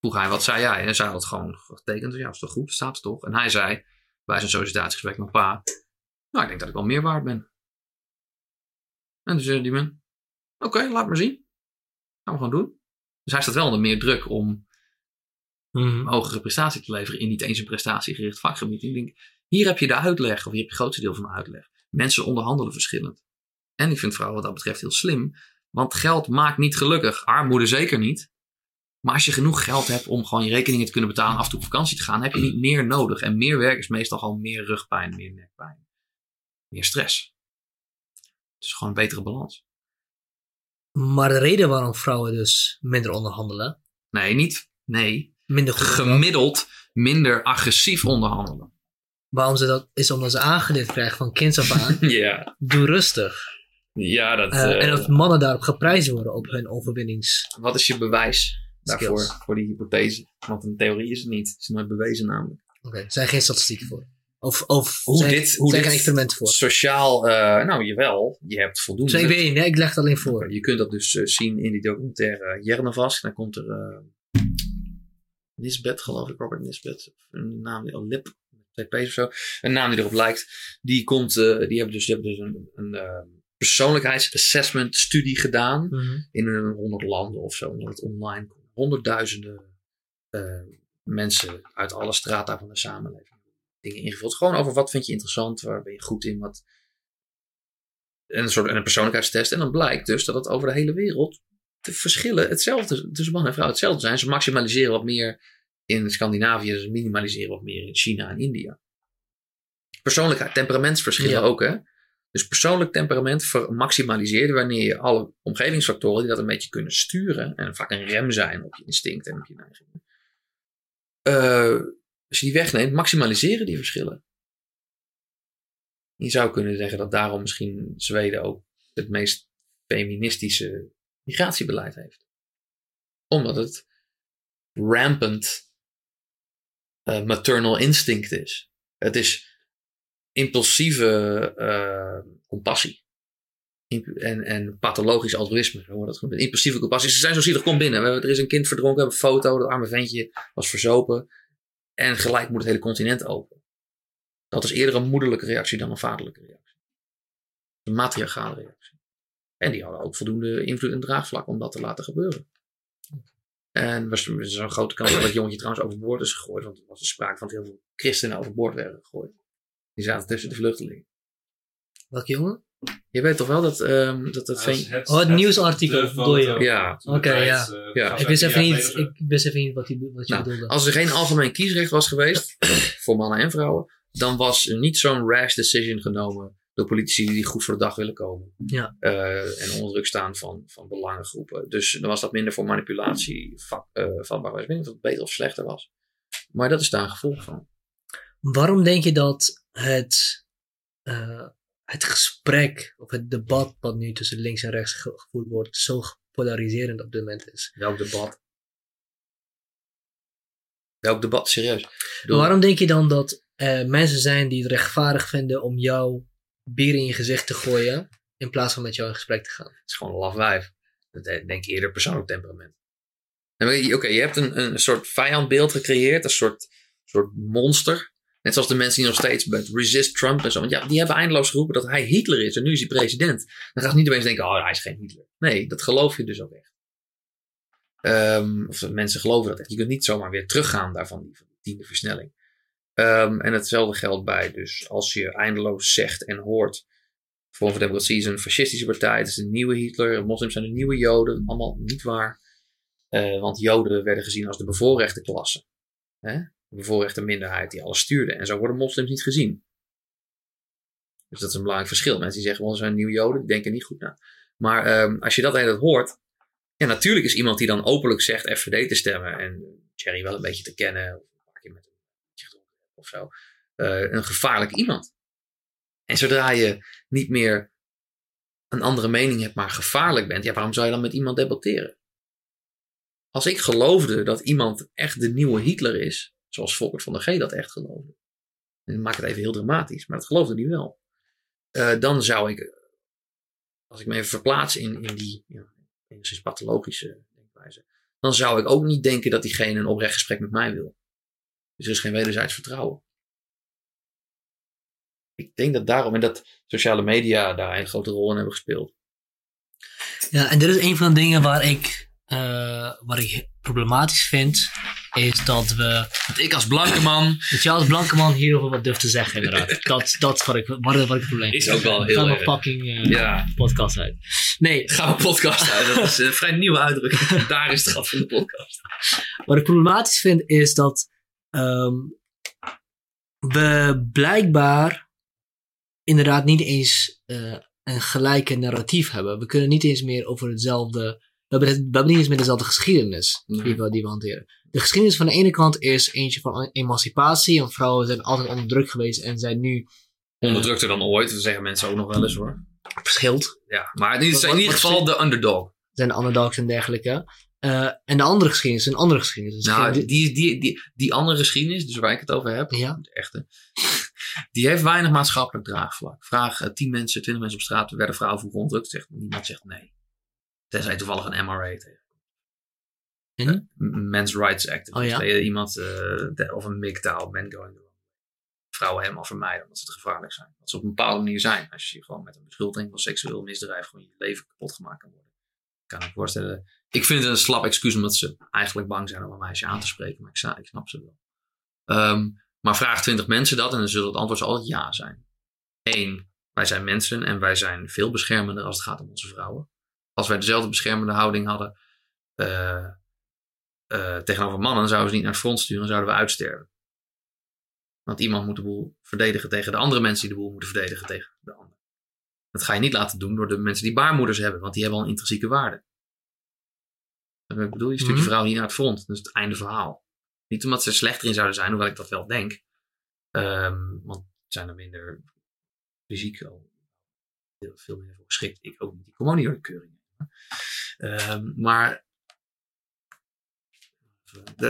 Speaker 2: Vroeg hij, wat zei jij? En zij had het gewoon getekend. Ja, is toch goed? Staat er toch? En hij zei bij zijn sollicitatiegesprek met pa. Nou, ik denk dat ik wel meer waard ben. En toen zei die man. Oké, laat maar zien. Gaan we gewoon doen. Dus hij staat wel onder meer druk om
Speaker 1: Mhm.
Speaker 2: hogere prestatie te leveren in niet eens een prestatiegericht vakgebied. Ik denk, hier heb je de uitleg, of hier heb je het grootste deel van de uitleg. Mensen onderhandelen verschillend. En ik vind vrouwen wat dat betreft heel slim, want geld maakt niet gelukkig. Armoede zeker niet. Maar als je genoeg geld hebt om gewoon je rekeningen te kunnen betalen en af en toe op vakantie te gaan, heb je niet meer nodig. En meer werk is meestal gewoon meer rugpijn, meer nekpijn, meer stress. Het is gewoon een betere balans.
Speaker 4: Maar de reden waarom vrouwen dus minder onderhandelen,
Speaker 2: Nee, niet. Nee.
Speaker 4: minder goed
Speaker 2: Gemiddeld minder agressief onderhandelen.
Speaker 4: waarom ze dat is omdat ze aangeleerd krijgen van kinds af aan,
Speaker 2: Ja,
Speaker 4: doe rustig.
Speaker 2: ja dat,
Speaker 4: Eh,
Speaker 2: eh,
Speaker 4: en dat mannen daarop geprijsd worden op hun overwinnings.
Speaker 2: Wat is je bewijs daarvoor,
Speaker 4: Skills.
Speaker 2: voor die hypothese? Want een theorie is het niet. Het is nooit bewezen namelijk.
Speaker 4: Oké, er zijn geen statistieken voor. Of, of
Speaker 2: Hoe
Speaker 4: zijn,
Speaker 2: dit- hoe
Speaker 4: zijn
Speaker 2: dit-
Speaker 4: geen experimenten voor.
Speaker 2: Sociaal, eh, nou jawel, je hebt voldoende.
Speaker 4: Dus ik weet niet, ik leg het alleen voor.
Speaker 2: Je kunt dat dus eh, zien in die documentaire Jernavas. Dan komt er uh, Nisbet, geloof ik, Robert Nisbet. Een naam die al lip, twee P's of zo. Een naam die erop lijkt. Die komt, eh, die hebben dus, die hebben dus een, een eh, persoonlijkheidsassessment studie gedaan.
Speaker 4: Mhm.
Speaker 2: in een honderd landen of zo, omdat het online. Honderdduizenden eh, mensen uit alle strata van de samenleving. Dingen ingevuld. Gewoon over wat vind je interessant, waar ben je goed in, wat. En een soort en een persoonlijkheidstest. En dan blijkt dus dat het over de hele wereld de verschillen hetzelfde tussen man en vrouw hetzelfde zijn. Ze maximaliseren wat meer in Scandinavië, ze minimaliseren wat meer in China en India. Persoonlijkheid, temperamentsverschillen
Speaker 4: Ja.
Speaker 2: ook, hè? Dus persoonlijk temperament maximaliseert wanneer je alle omgevingsfactoren die dat een beetje kunnen sturen en vaak een rem zijn op je instinct en op je neigingen. eh, als je die wegneemt, maximaliseren die verschillen. Je zou kunnen zeggen dat daarom misschien Zweden ook het meest feministische migratiebeleid heeft. Omdat het rampant eh, maternal instinct is. Het is impulsieve eh, compassie. En, en pathologisch altruïsme. Wordt dat genoemd. Impulsieve compassie. Ze zijn zo zielig, kom binnen. We hebben, er is een kind verdronken, we hebben een foto. Dat arme ventje was verzopen. En gelijk moet het hele continent open. Dat is eerder een moederlijke reactie dan een vaderlijke reactie. Een matriarchale reactie. En die hadden ook voldoende invloed en draagvlak om dat te laten gebeuren. En was er een grote kans dat dat jongetje trouwens overboord is gegooid. Want er was sprake van dat heel veel christenen overboord werden gegooid. Die zaten tussen de vluchtelingen.
Speaker 4: Welke jongen?
Speaker 2: Je weet toch wel dat, ehm dat het.
Speaker 4: Oh, het nieuwsartikel, bedoel je?
Speaker 2: Ja.
Speaker 4: Oké, ja.
Speaker 3: eh,
Speaker 2: Ja.
Speaker 4: Ik wist even niet, ik wist even niet wat, die, wat je
Speaker 2: Nou,
Speaker 4: bedoelde.
Speaker 2: Als er geen algemeen kiesrecht was geweest, voor mannen en vrouwen, dan was er niet zo'n rash decision genomen door politici die goed voor de dag willen komen.
Speaker 4: Ja.
Speaker 2: Eh, en onder druk staan van, van belangengroepen. Dus dan was dat minder voor manipulatie vak, eh, vatbaar. Ik weet niet of het beter of slechter was. Maar dat is daar een gevolg van.
Speaker 4: Waarom denk je dat het, eh, het gesprek of het debat wat nu tussen links en rechts ge- gevoerd wordt, zo polariserend op dit moment is?
Speaker 2: Welk debat? Welk debat? Serieus.
Speaker 4: Waarom denk je dan dat eh, mensen zijn die het rechtvaardig vinden om jou bier in je gezicht te gooien, in plaats van met jou in gesprek te gaan?
Speaker 2: Het is gewoon een laf wijf. Dat denk ik eerder persoonlijk temperament. Oké, je hebt een, een soort vijandbeeld gecreëerd. Een soort, soort monster. Net zoals de mensen die nog steeds met resist Trump en zo. Want ja, die hebben eindeloos geroepen dat hij Hitler is. En nu is hij president. Dan gaat niet opeens denken, oh, hij is geen Hitler. Nee, dat geloof je dus ook echt. Ehm, of mensen geloven dat echt. Je kunt niet zomaar weer teruggaan daarvan, die, tiende versnelling. Ehm, en hetzelfde geldt bij, dus als je eindeloos zegt en hoort. Forum voor Democratie is een fascistische partij. Het is een nieuwe Hitler. Moslims zijn de nieuwe Joden. Allemaal niet waar. Eh, want Joden werden gezien als de bevoorrechte klasse. Hè? Bevoorrechte minderheid die alles stuurde. En zo worden moslims niet gezien. Dus dat is een belangrijk verschil. Mensen die zeggen, wel, ze zijn nieuwe Joden, die denken niet goed na. Maar ehm, als je dat hele hoort. Ja, natuurlijk is iemand die dan openlijk zegt FVD te stemmen. En Thierry wel een beetje te kennen. Of zo. eh, een gevaarlijk iemand. En zodra je niet meer een andere mening hebt, maar gevaarlijk bent, ja, waarom zou je dan met iemand debatteren? Als ik geloofde dat iemand echt de nieuwe Hitler is, zoals Volkert van der G dat echt geloofde, en ik maak het even heel dramatisch, maar dat geloofde hij wel, eh, dan zou ik, als ik me even verplaats in, in die ja, enigszins pathologische denkwijze, dan zou ik ook niet denken dat diegene een oprecht gesprek met mij wil. Dus er is geen wederzijds vertrouwen. Ik denk dat daarom, en dat sociale media daar een grote rol in hebben gespeeld.
Speaker 4: Ja, en dit is een van de dingen waar ik, eh, waar ik problematisch vind
Speaker 1: is dat we,
Speaker 2: Ik als blanke man.
Speaker 1: dat je als blanke man hierover wat durft te zeggen inderdaad. Dat, dat is wat ik, wat, wat ik het probleem
Speaker 2: Is ook wel heel
Speaker 1: Ga mijn
Speaker 2: erg.
Speaker 1: fucking eh,
Speaker 2: Ja,
Speaker 1: podcast uit. Nee,
Speaker 2: gaan we podcast uit. Dat is een vrij nieuwe uitdrukking. Daar is het gat van de podcast.
Speaker 1: Wat ik problematisch vind is dat ehm, we blijkbaar inderdaad niet eens eh, een gelijke narratief hebben. We kunnen niet eens meer over hetzelfde. Het, we hebben niet eens meer dezelfde geschiedenis
Speaker 2: Nee.
Speaker 1: die, we, die we hanteren. De geschiedenis van de ene kant is eentje van emancipatie. En vrouwen zijn altijd onder druk geweest en zijn nu eh,
Speaker 2: Onderdrukter dan ooit. Dat zeggen mensen ook nog wel eens hoor.
Speaker 1: verschild.
Speaker 2: Ja, maar in,
Speaker 1: Wat-
Speaker 2: in ieder geval de underdog.
Speaker 1: Zijn de underdogs en dergelijke. Eh, en de andere geschiedenis is een andere geschiedenis. Dus
Speaker 2: Nou, die, die, die, die andere geschiedenis, dus waar ik het over heb,
Speaker 1: ja,
Speaker 2: de echte, die heeft weinig maatschappelijk draagvlak. Vraag eh, 10 mensen, 20 mensen op straat, werden vrouwen vroeger onderdrukt? Zegt, niemand zegt nee. Tenzij toevallig een MRA tegen.
Speaker 1: En?
Speaker 2: Men's Rights Act.
Speaker 1: Oh ja?
Speaker 2: Iemand, eh, de- of een MGTOW, men going the wrong way. Vrouwen helemaal vermijden omdat ze te gevaarlijk zijn. Dat ze op een bepaalde manier zijn. Als je gewoon met een beschuldiging van seksueel misdrijf gewoon je leven kapot gemaakt kan worden. Ik kan me voorstellen. Ik vind het een slap excuus omdat ze eigenlijk bang zijn om een meisje aan te spreken. Maar ik, snap ze wel. Ehm, maar vraag 20 mensen dat en dan zullen het antwoord altijd ja zijn. Eén, wij zijn mensen en wij zijn veel beschermender als het gaat om onze vrouwen. Als wij dezelfde beschermende houding hadden eh, eh, tegenover mannen, zouden we ze niet naar het front sturen, zouden we uitsterven. Want iemand moet de boel verdedigen tegen de andere mensen die de boel moeten verdedigen tegen de ander. Dat ga je niet laten doen door de mensen die baarmoeders hebben, want die hebben al een intrinsieke waarde. Ik bedoel, je stuurt je
Speaker 1: Mhm.
Speaker 2: vrouw niet naar het front. Dat is het einde verhaal. Niet omdat ze slechter in zouden zijn, hoewel ik dat wel denk. Ehm, want ze zijn er minder fysiek al veel, meer voor geschikt. Ik ook niet. Ik kom ook niet door de keuring. Ehm, maar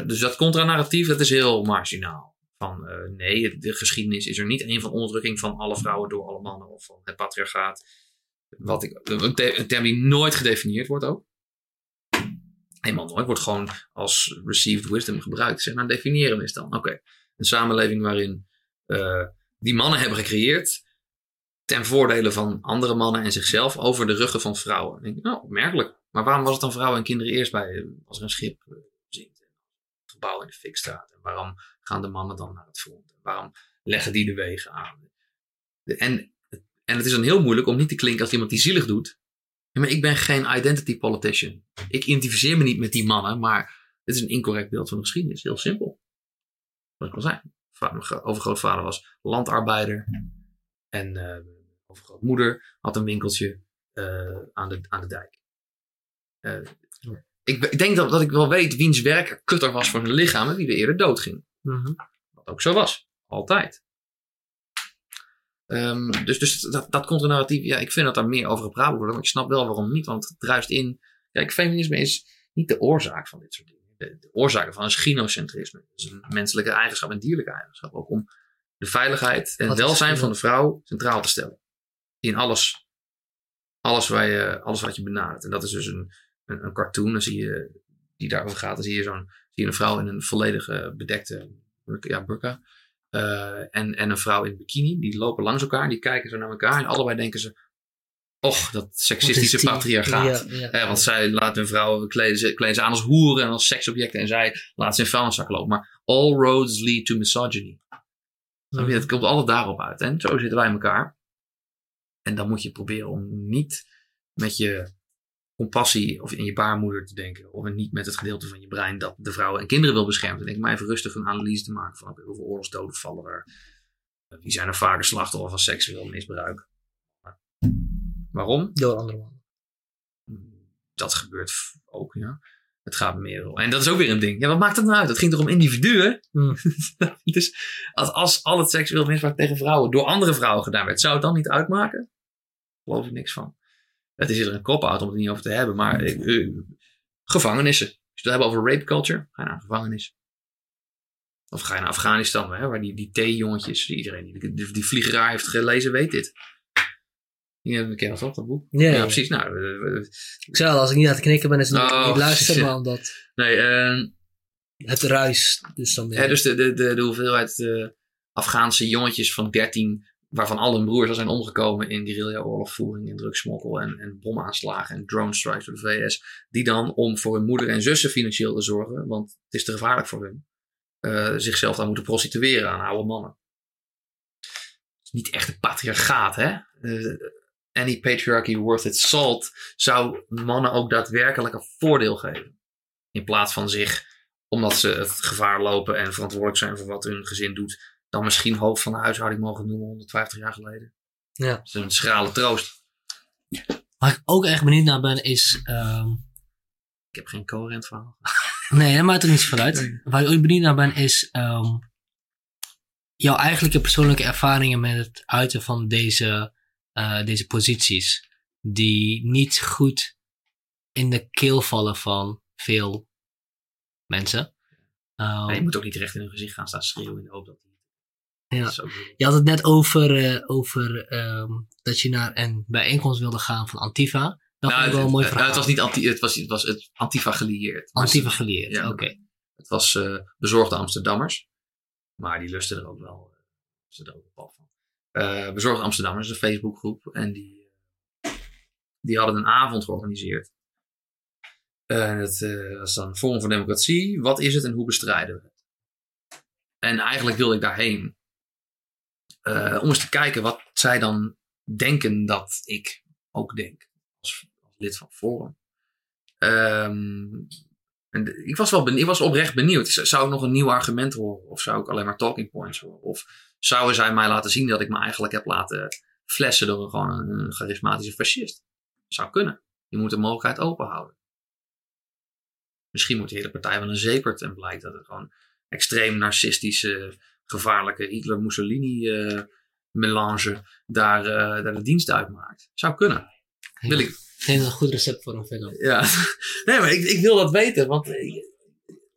Speaker 2: dus dat contranarratief, dat is heel marginaal. Van eh, nee, de geschiedenis is er niet een van onderdrukking van alle vrouwen door alle mannen of van het patriarchaat. Wat ik, een term die nooit gedefinieerd wordt ook. Helemaal nooit. Wordt gewoon als received wisdom gebruikt. Zeg maar, definiëren is dan. Oké, een samenleving waarin eh, die mannen hebben gecreëerd. Ten voordele van andere mannen en zichzelf over de ruggen van vrouwen. Denk ik, nou, opmerkelijk. Maar waarom was het dan vrouwen en kinderen eerst bij eh, als er een schip eh, zinkt? en Een gebouw in de fik staat. En waarom gaan de mannen dan naar het front? En waarom leggen die de wegen aan? En, en het is dan heel moeilijk om niet te klinken als iemand die zielig doet. Maar ik ben geen identity politician. Ik identificeer me niet met die mannen, maar dit is een incorrect beeld van de geschiedenis. Heel simpel. Wat ik al zei. Mijn gro- overgrootvader was landarbeider. En eh overgrootmoeder had een winkeltje eh, aan, de, aan de dijk. Eh, ik, ik denk dat, dat ik wel weet wiens werk er kutter was voor zijn lichaam en wie er eerder doodging.
Speaker 1: Mhm.
Speaker 2: Wat ook zo was. Altijd. Ehm, dus dus dat, dat contranarratief, ja, ik vind dat daar meer over gepraat moet worden. Maar ik snap wel waarom niet, want het druist in. Kijk, feminisme is niet de oorzaak van dit soort dingen. De, de oorzaak ervan is gynocentrisme. Dat is een menselijke eigenschap en dierlijke eigenschap. Ook om de veiligheid en het welzijn van de vrouw centraal te stellen. In alles. Alles, waar je, alles wat je benadert. En dat is dus een, een, een cartoon, dan zie je, die daarover gaat. Dan zie je, zo'n, zie je een vrouw in een volledige bedekte ja, burka. Eh, en, en een vrouw in bikini. Die lopen langs elkaar. Die kijken zo naar elkaar. En allebei denken ze... Och, dat seksistische patriarchaat.
Speaker 1: Ja, ja.
Speaker 2: Eh, want zij laten hun vrouwen kleden ze, kleden ze aan als hoeren en als seksobjecten. En zij laten ze in vuilniszak lopen. Maar all roads lead to misogyny. Je? Het komt altijd daarop uit. En zo zitten wij in elkaar. En dan moet je proberen om niet met je compassie of in je baarmoeder te denken. Of niet met het gedeelte van je brein dat de vrouwen en kinderen wil beschermen. Denk ik maar even rustig een analyse te maken van hoeveel oorlogsdoden vallen er. Wie zijn er vaker slachtoffer van seksueel misbruik? Maar waarom?
Speaker 1: Door andere mannen.
Speaker 2: Dat gebeurt ook, ja. Het gaat meer om. En dat is ook weer een ding. Ja, wat maakt het nou uit? Het ging toch om individuen?
Speaker 1: Hmm.
Speaker 2: dus als, als al het seksueel misbruik tegen vrouwen door andere vrouwen gedaan werd, zou het dan niet uitmaken? Geloof ik niks van. Het is hier een kop-out om het er niet over te hebben, maar gevangenissen. Als je het hebben over rape culture, ga je naar een gevangenis. Of ga je naar Afghanistan, hè, waar die, die theejongetjes, iedereen die, die, die vliegeraar heeft gelezen, weet dit. Hebben we toch, dat boek?
Speaker 1: Ja,
Speaker 2: Ja,
Speaker 1: ja.
Speaker 2: precies. Nou, eh,
Speaker 1: Ik al, als ik niet aan het knikken ben, is het niet-
Speaker 2: Oh,
Speaker 1: niet luisteren, maar omdat
Speaker 2: nee, eh,
Speaker 1: het ruis. Dus dan
Speaker 2: Ja, dus de, de, de, de hoeveelheid eh, Afghaanse jongetjes van 13 waarvan al hun broers al zijn omgekomen in guerrilla-oorlogvoering en drugsmokkel en, en bomaanslagen en drone strikes door de VS, die dan om voor hun moeder en zussen financieel te zorgen, want het is te gevaarlijk voor hun, eh, zichzelf dan moeten prostitueren aan oude mannen. Niet echt een patriarchaat, hè? Eh, any patriarchy worth its salt zou mannen ook daadwerkelijk een voordeel geven. In plaats van zich, omdat ze het gevaar lopen en verantwoordelijk zijn voor wat hun gezin doet, dan misschien hoofd van de huishouding mogen noemen 150 jaar geleden.
Speaker 1: Ja.
Speaker 2: Dat is een schrale troost.
Speaker 1: Waar ik ook echt benieuwd naar ben is... ehm,
Speaker 2: Ik heb geen coherent verhaal.
Speaker 1: Nee, dat maakt er niet vanuit.
Speaker 2: Nee.
Speaker 1: Waar ik ook benieuwd naar ben is ehm, jouw eigenlijke persoonlijke ervaringen met het uiten van deze, eh, deze posities. Die niet goed in de keel vallen van veel mensen. Ehm,
Speaker 2: Nee, je moet ook niet recht in hun gezicht gaan staan schreeuwen in de hoop dat die...
Speaker 1: Ja. Je had het net over, eh, over ehm, dat je naar een bijeenkomst wilde gaan van Antifa. Dat
Speaker 2: Nou,
Speaker 1: ik wel een mooi
Speaker 2: het,
Speaker 1: verhaal.
Speaker 2: het was niet anti, het was, het was het Antifa gelieerd.
Speaker 1: Antifa geleerd,
Speaker 2: Ja.
Speaker 1: oké.
Speaker 2: Het was eh, bezorgde Amsterdammers. Maar die lusten er ook wel. eh, Ze er ook wel van. Eh, bezorgde Amsterdammers is een Facebookgroep. En die, die hadden een avond georganiseerd. En het was dan Forum voor Democratie. Wat is het en hoe bestrijden we het? En eigenlijk wilde ik daarheen. Eh, om eens te kijken wat zij dan denken dat ik ook denk. Als, als lid van Forum. Ehm, en ik was wel ik was oprecht benieuwd. Zou ik nog een nieuw argument horen? Of zou ik alleen maar talking points horen? Of zouden zij mij laten zien dat ik me eigenlijk heb laten flessen door een, gewoon een, charismatische fascist? Zou kunnen. Je moet de mogelijkheid open houden. Misschien moet de hele partij wel een zepert en blijkt dat het gewoon extreem narcistische, gevaarlijke Hitler-Mussolini-melange daar, eh, daar de dienst uitmaakt. Zou kunnen. Wil ik,
Speaker 1: dat het een goed recept voor een film.
Speaker 2: ja, nee, maar ik, ik wil dat weten, want ik-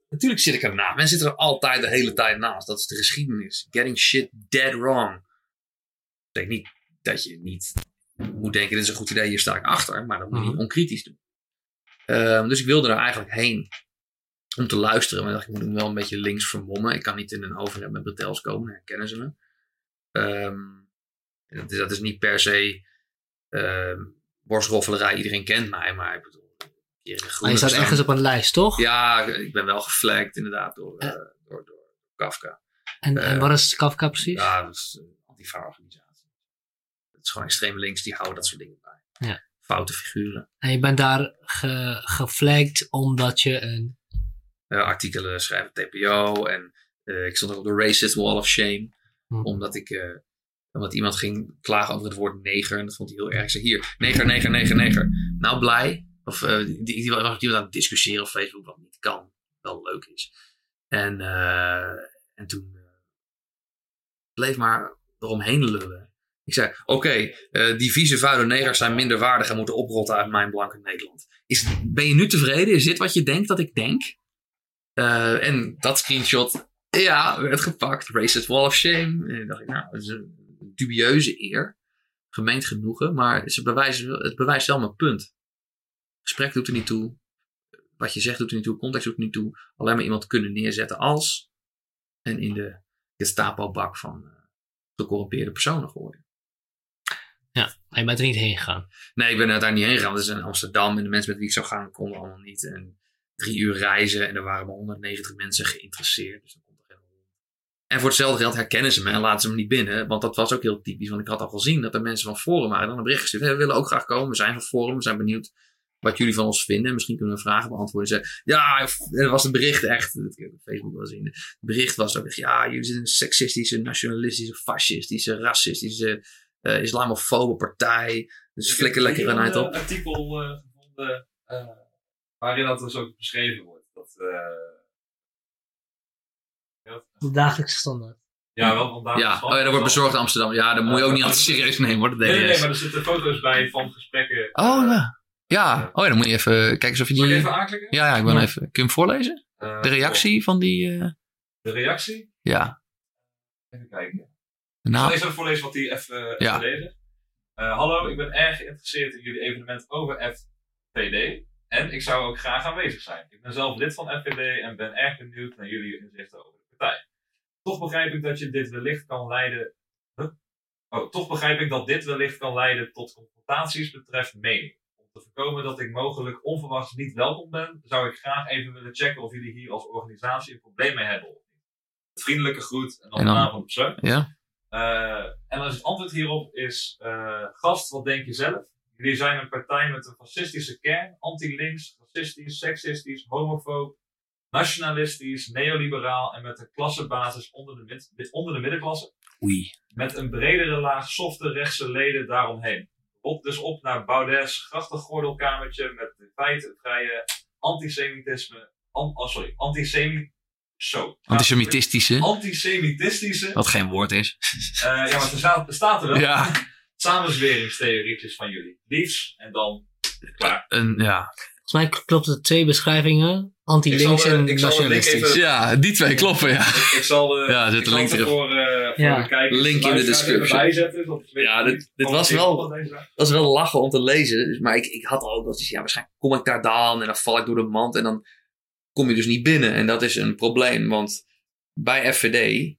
Speaker 2: natuurlijk zit ik ernaast. Mensen zitten er altijd de hele tijd naast. Dat is de geschiedenis. Getting shit dead wrong. Ik denk niet dat je niet moet denken, dit is een goed idee, hier sta ik achter. Maar dat moet je
Speaker 1: Mhm.
Speaker 2: onkritisch doen. Ehm, dus ik wilde er eigenlijk heen om te luisteren. Maar ik dacht, ik moet hem wel een beetje links vermommen. Ik kan niet in een overhemd met bretels komen, dan herkennen ze me. Ehm, dat, is, dat is niet per se ehm borstroffelerij. Iedereen kent mij, maar ik bedoel...
Speaker 1: je staat
Speaker 2: staan-
Speaker 1: ergens op een lijst, toch?
Speaker 2: Ja, ik ben wel geflagd inderdaad door, eh, door, door Kafka.
Speaker 1: En, en
Speaker 2: Eh,
Speaker 1: wat is Kafka precies?
Speaker 2: Ja, dat is een antifa-organisatie. Het is gewoon extreem links, die houden dat soort dingen bij.
Speaker 1: Ja.
Speaker 2: Foute figuren.
Speaker 1: En je bent daar ge, geflagd omdat je een...
Speaker 2: Eh, artikelen schrijven TPO en eh, ik stond ook op de Racist Wall of Shame.
Speaker 1: Hm.
Speaker 2: Omdat ik, eh, omdat iemand ging klagen over het woord neger en dat vond hij heel erg. Ik zei hier, neger, neger, neger, neger. Nou blij. Of eh, die, die, die was aan het discussiëren op Facebook wat niet kan. Wel leuk is. En, en toen eh, bleef maar eromheen lullen. Ik zei, oké, die vieze vuile negers zijn minder waardig en moeten oprotten uit mijn blanke Nederland. Is, ben je nu tevreden? Is dit wat je denkt dat ik denk? Eh, en dat screenshot, ja, werd gepakt. Racist Wall of Shame. En dan dacht ik, nou, dat is een dubieuze eer. Gemeend genoegen, maar ze bewijzen, het bewijst wel mijn punt. Gesprek doet er niet toe. Wat je zegt doet er niet toe. Context doet er niet toe. Alleen maar iemand kunnen neerzetten als. En in de Gestapo-bak van eh, gecorrumpeerde personen gooien.
Speaker 1: Ja, maar je bent er niet heen gegaan.
Speaker 2: Nee, ik ben er daar niet heen gegaan. Dat is in Amsterdam. En de mensen met wie ik zou gaan konden allemaal niet. En drie uur reizen. En er waren maar 190 mensen geïnteresseerd. Dus dan komt er. En voor hetzelfde geld herkennen ze me en laten ze me niet binnen. Want dat was ook heel typisch. Want ik had al gezien dat er mensen van Forum waren. Dan een bericht gestuurd. Hey, we willen ook graag komen. We zijn van Forum. We zijn benieuwd wat jullie van ons vinden. Misschien kunnen we vragen beantwoorden. Ze zei, ja, dat was het bericht echt. Dat heb ik op Facebook wel zien. Het bericht was ook echt, ja, jullie zijn een seksistische, nationalistische, fascistische, racistische, eh islamofobe partij. Dus flikker lekker een
Speaker 3: Ik
Speaker 2: op.
Speaker 3: heb een artikel eh, gevonden eh, waarin dat dus ook beschreven wordt. Dat, eh, ja,
Speaker 1: De dagelijkse standaard.
Speaker 3: ja, wel vandaag.
Speaker 2: Ja, oh ja, dat wordt bezorgd in Amsterdam. Ja, dat moet je ook niet altijd serieus nemen hoor, dat
Speaker 3: Nee, nee, nee, maar er zitten foto's bij van gesprekken.
Speaker 2: Oh
Speaker 3: eh,
Speaker 2: ja. Ja, oh ja, dan moet je even kijken of je
Speaker 3: Zal ik
Speaker 2: die...
Speaker 3: even aanklikken?
Speaker 2: Ja, ja, ik ben
Speaker 1: Ja.
Speaker 2: even... Kun je hem voorlezen?
Speaker 3: Eh,
Speaker 2: De reactie van die... eh,
Speaker 3: De reactie?
Speaker 2: ja.
Speaker 3: Even kijken.
Speaker 2: De
Speaker 3: Ik zal even voorlezen wat hij even,
Speaker 2: Ja.
Speaker 3: Eh, hallo, ik ben erg geïnteresseerd in jullie evenement over FVD. En ik zou ook graag aanwezig zijn. Ik ben zelf lid van FVD en ben erg benieuwd naar jullie inzichten over de partij. Toch begrijp ik dat je dit wellicht kan leiden. Huh? Oh, toch begrijp ik dat dit wellicht kan leiden tot confrontaties betreft mening. Om te voorkomen dat ik mogelijk onverwachts niet welkom ben, zou ik graag even willen checken of jullie hier als organisatie een probleem mee hebben. of niet. Vriendelijke groet en dan,
Speaker 2: En
Speaker 3: de
Speaker 2: dan-
Speaker 3: naam van de persoon.
Speaker 2: Ja?
Speaker 3: Eh, en dan is het antwoord hierop is, eh, gast, wat denk je zelf? Jullie zijn een partij met een fascistische kern, anti-links, racistisch, seksistisch, homofoob, nationalistisch, neoliberaal en met een klassenbasis onder de, onder de middenklasse.
Speaker 2: Oei.
Speaker 3: Met een bredere laag softe rechtse leden daaromheen. Op dus op naar Baudes grachtengordelkamertje met de feitenvrije antisemitisme, an, oh, sorry, antisemi, zo.
Speaker 2: Antisemitistische.
Speaker 3: Antisemitistische
Speaker 2: Wat geen woord is.
Speaker 3: eh, ja, maar staat, er staat er wel.
Speaker 2: Ja.
Speaker 3: Samenzweringstheorietjes van jullie. Liefs en dan klaar.
Speaker 2: Een, ja.
Speaker 1: Volgens mij klopt het twee beschrijvingen. Anti-links
Speaker 3: eh,
Speaker 1: en nationalistisch.
Speaker 2: ja, die twee kloppen, ja.
Speaker 3: Ik, ik zal de,
Speaker 2: Ja, zit
Speaker 3: ik
Speaker 2: een
Speaker 3: zal
Speaker 2: link
Speaker 3: het
Speaker 2: terug.
Speaker 3: voor, eh voor
Speaker 1: Ja.
Speaker 3: de kijkers
Speaker 2: Link in de description. Ja, dit- was wel- is wel lachen om te lezen. Dus- Maar ik, ik had al ook dat ja, waarschijnlijk kom ik daar dan en dan val ik door de mand en dan kom je dus niet binnen. En dat is een probleem, want bij FVD.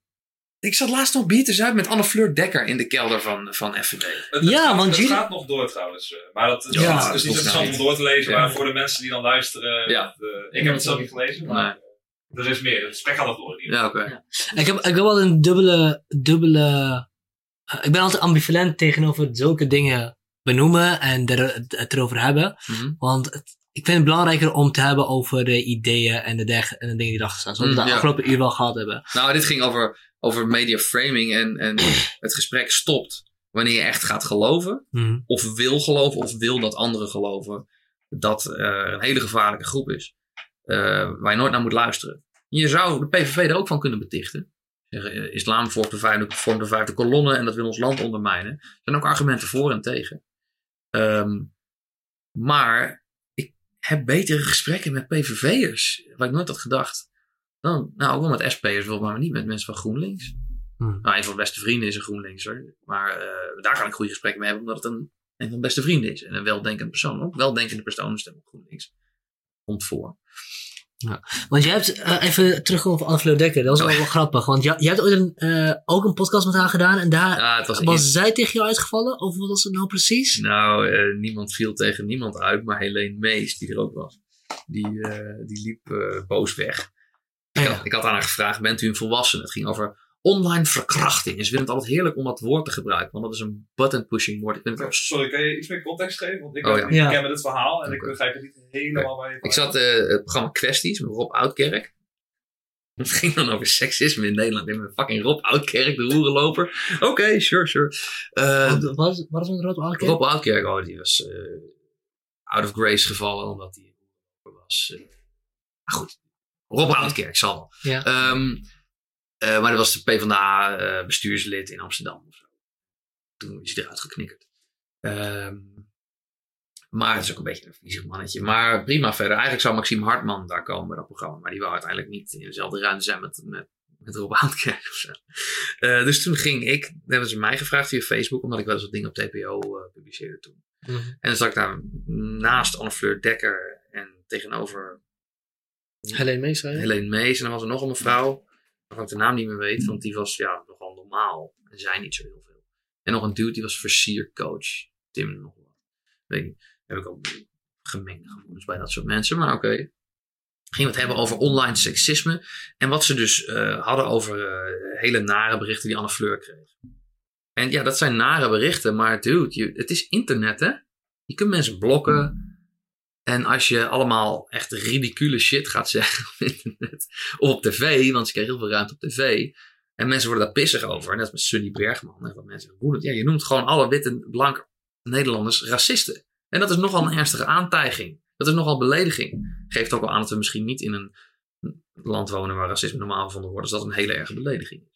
Speaker 2: Ik zat laatst nog bier te zuipen met Anne Fleur Dekker in de kelder van, van FVD.
Speaker 3: Het,
Speaker 1: Ja,
Speaker 3: gaat,
Speaker 1: want
Speaker 3: het
Speaker 1: jullie-
Speaker 3: gaat nog door trouwens. eh, Maar dat,
Speaker 2: Ja,
Speaker 3: is- niet interessant om door te lezen.
Speaker 2: Ja.
Speaker 3: Maar voor de mensen die dan luisteren.
Speaker 2: Ja.
Speaker 3: dat, eh, ik heb het zelf niet gelezen. Maar er is meer. Het gesprek gaat nog door.
Speaker 2: Ja, oké.
Speaker 1: Ik heb, ik heb wel een dubbele, dubbele eh, ik ben altijd ambivalent tegenover zulke dingen benoemen en er, het erover hebben.
Speaker 2: Mhm.
Speaker 1: Want het- ik vind het belangrijker om te hebben over de ideeën en de, en de dingen die erachter staan. Zoals we
Speaker 2: Mm,
Speaker 1: de
Speaker 2: ja.
Speaker 1: afgelopen uur wel gehad hebben.
Speaker 2: Nou, dit ging over, over media framing en, en het gesprek stopt wanneer je echt gaat geloven.
Speaker 1: Mhm.
Speaker 2: of wil geloven of wil dat anderen geloven dat er een hele gevaarlijke groep is. eh, waar je nooit naar moet luisteren. Je zou de PVV er ook van kunnen betichten. Zeggen, eh, islam vormt de, vijfde, vormt de vijfde kolonne en dat wil ons land ondermijnen. Er zijn ook argumenten voor en tegen. Ehm, maar heb betere gesprekken met PVV'ers. Waar ik nooit had gedacht. Dan, nou, ook wel met SP'ers, wel, maar niet met mensen van GroenLinks.
Speaker 1: Hmm.
Speaker 2: Nou, een van mijn beste vrienden is een GroenLinkser. Maar eh, daar kan ik goede gesprekken mee hebben, omdat het een, een van mijn beste vrienden is. En een weldenkend persoon. Ook weldenkende personen stemmen op GroenLinks. Komt voor.
Speaker 1: Want jij hebt, eh, even terugkomen op Anne-Fleur Dekker, dat was
Speaker 2: Oh,
Speaker 1: wel,
Speaker 2: ja.
Speaker 1: wel grappig. Want jij, jij hebt ooit een, eh, ook een podcast met haar gedaan en daar
Speaker 2: Ja, was,
Speaker 1: was zij tegen jou uitgevallen? Of wat was het nou precies?
Speaker 2: Nou, eh, niemand viel tegen niemand uit, maar Helene Mees, die er ook was, die, die liep boos weg. Ik,
Speaker 1: Ja.
Speaker 2: had, ik had aan haar gevraagd, bent u een volwassene? Het ging over online verkrachting. En ze vinden het altijd heerlijk om dat woord te gebruiken, want dat is een button-pushing woord. Ik vind het
Speaker 3: Sorry, kan je iets meer context geven? Want ik,
Speaker 2: Oh,
Speaker 3: ben
Speaker 2: ja.
Speaker 3: met het verhaal en ik begrijp het niet helemaal waar je
Speaker 2: Ik zat eh, het programma Kwesties met Rob Oudkerk. Het ging dan over seksisme in Nederland. Ik ben fucking Rob Oudkerk, de roerenloper. Oké, sure, sure. Eh,
Speaker 1: Wat, wat, wat is een rood alke?
Speaker 2: Rob Oudkerk, oh, die was eh, out of grace gevallen omdat hij was. eh, maar goed, Rob Oudkerk zal wel.
Speaker 1: Ja.
Speaker 2: Ehm, eh, maar dat was de PvdA eh bestuurslid in Amsterdam of zo. Toen is hij eruit geknikkerd. Ehm, maar het is ook een beetje een viezig mannetje. Maar prima verder. Eigenlijk zou Maxime Hartman daar komen bij dat programma. Maar die wou uiteindelijk niet in dezelfde ruimte zijn met, met, met Rob Oudkerk of zo. Eh, dus toen ging ik, hebben ze mij gevraagd via Facebook, omdat ik wel eens wat dingen op TPO eh, publiceerde toen.
Speaker 1: Mhm.
Speaker 2: En dan zat ik daar naast Anne Fleur Dekker en tegenover
Speaker 7: Helene Mees?
Speaker 2: Helene Mees. En dan was er nog een mevrouw, waarvan ik de naam niet meer weet, want die was ja, nogal normaal. En zei niet zo heel veel. En nog een dude, die was versiercoach. Tim nog wat. Heb ik ook gemengde gevoelens bij dat soort mensen, maar oké. Ging het hebben over online seksisme. En wat ze dus eh, hadden over eh, hele nare berichten die Anne Fleur kreeg. En ja, dat zijn nare berichten, maar dude, je, het is internet hè. Je kunt mensen blokken. En als je allemaal echt ridicule shit gaat zeggen op internet. Of op tv, want ze kregen heel veel ruimte op tv. En mensen worden daar pissig over. Is met Sunny Bergman. En wat mensen. Ja, je noemt gewoon alle witte, blanke Nederlanders racisten. En dat is nogal een ernstige aantijging. Dat is nogal belediging. Geeft ook wel aan dat we misschien niet in een land wonen waar racisme normaal gevonden wordt. Dus dat een hele erge belediging.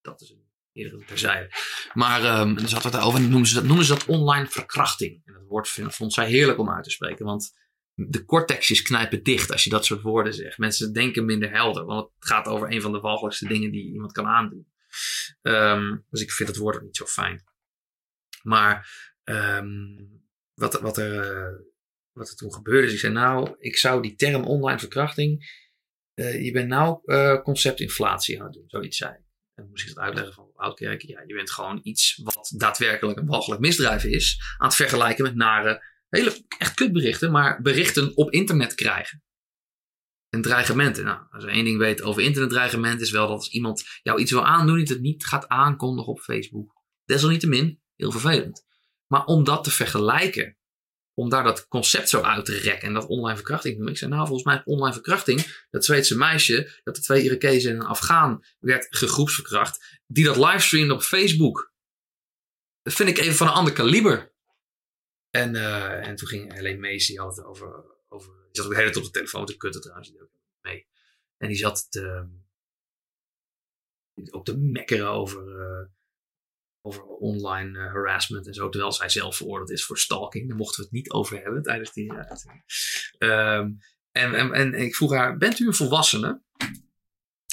Speaker 2: Dat is een eerder terzijde. Maar um, zat het en noemen ze, dat, noemen ze dat online verkrachting. En dat woord vond zij heerlijk om uit te spreken. Want de cortexjes knijpen dicht als je dat soort woorden zegt. Mensen denken minder helder. Want het gaat over een van de walgelijkste dingen die iemand kan aandoen. Um, dus ik vind het woord ook niet zo fijn. Maar um, wat, wat, er, wat er toen gebeurde is, ik zei nou, ik zou die term online verkrachting, uh, je bent nou concept inflatie aan het doen, zoiets zei. En moest ik het uitleggen van Oudkerk. Ja, je bent gewoon iets wat daadwerkelijk een walgelijk misdrijf is. Aan het vergelijken met nare, hele echt kutberichten. Maar berichten op internet krijgen. En dreigementen. Nou, als we één ding weet over internetdreigement is wel dat als iemand jou iets wil aandoen, dat het niet gaat aankondigen op Facebook. Desalniettemin, heel vervelend. Maar om dat te vergelijken, om daar dat concept zo uit te rekken en dat online verkrachting noem ik. zei, nou, volgens mij online verkrachting, dat Zweedse meisje, dat de twee Irakezen en een Afghaan werd gegroepsverkracht, die dat livestreamde op Facebook. Dat vind ik even van een ander kaliber. En, eh, en toen ging Helene Mees, die had het over, over die zat ook de hele tijd op de telefoon te kutten trouwens, die ook mee. En die zat te, op te mekkeren over, eh, over online eh, harassment en zo. Terwijl zij zelf veroordeeld is voor stalking. Daar mochten we het niet over hebben tijdens die uh, uitzending. Ehm, en, en, en ik vroeg haar, bent u een volwassene?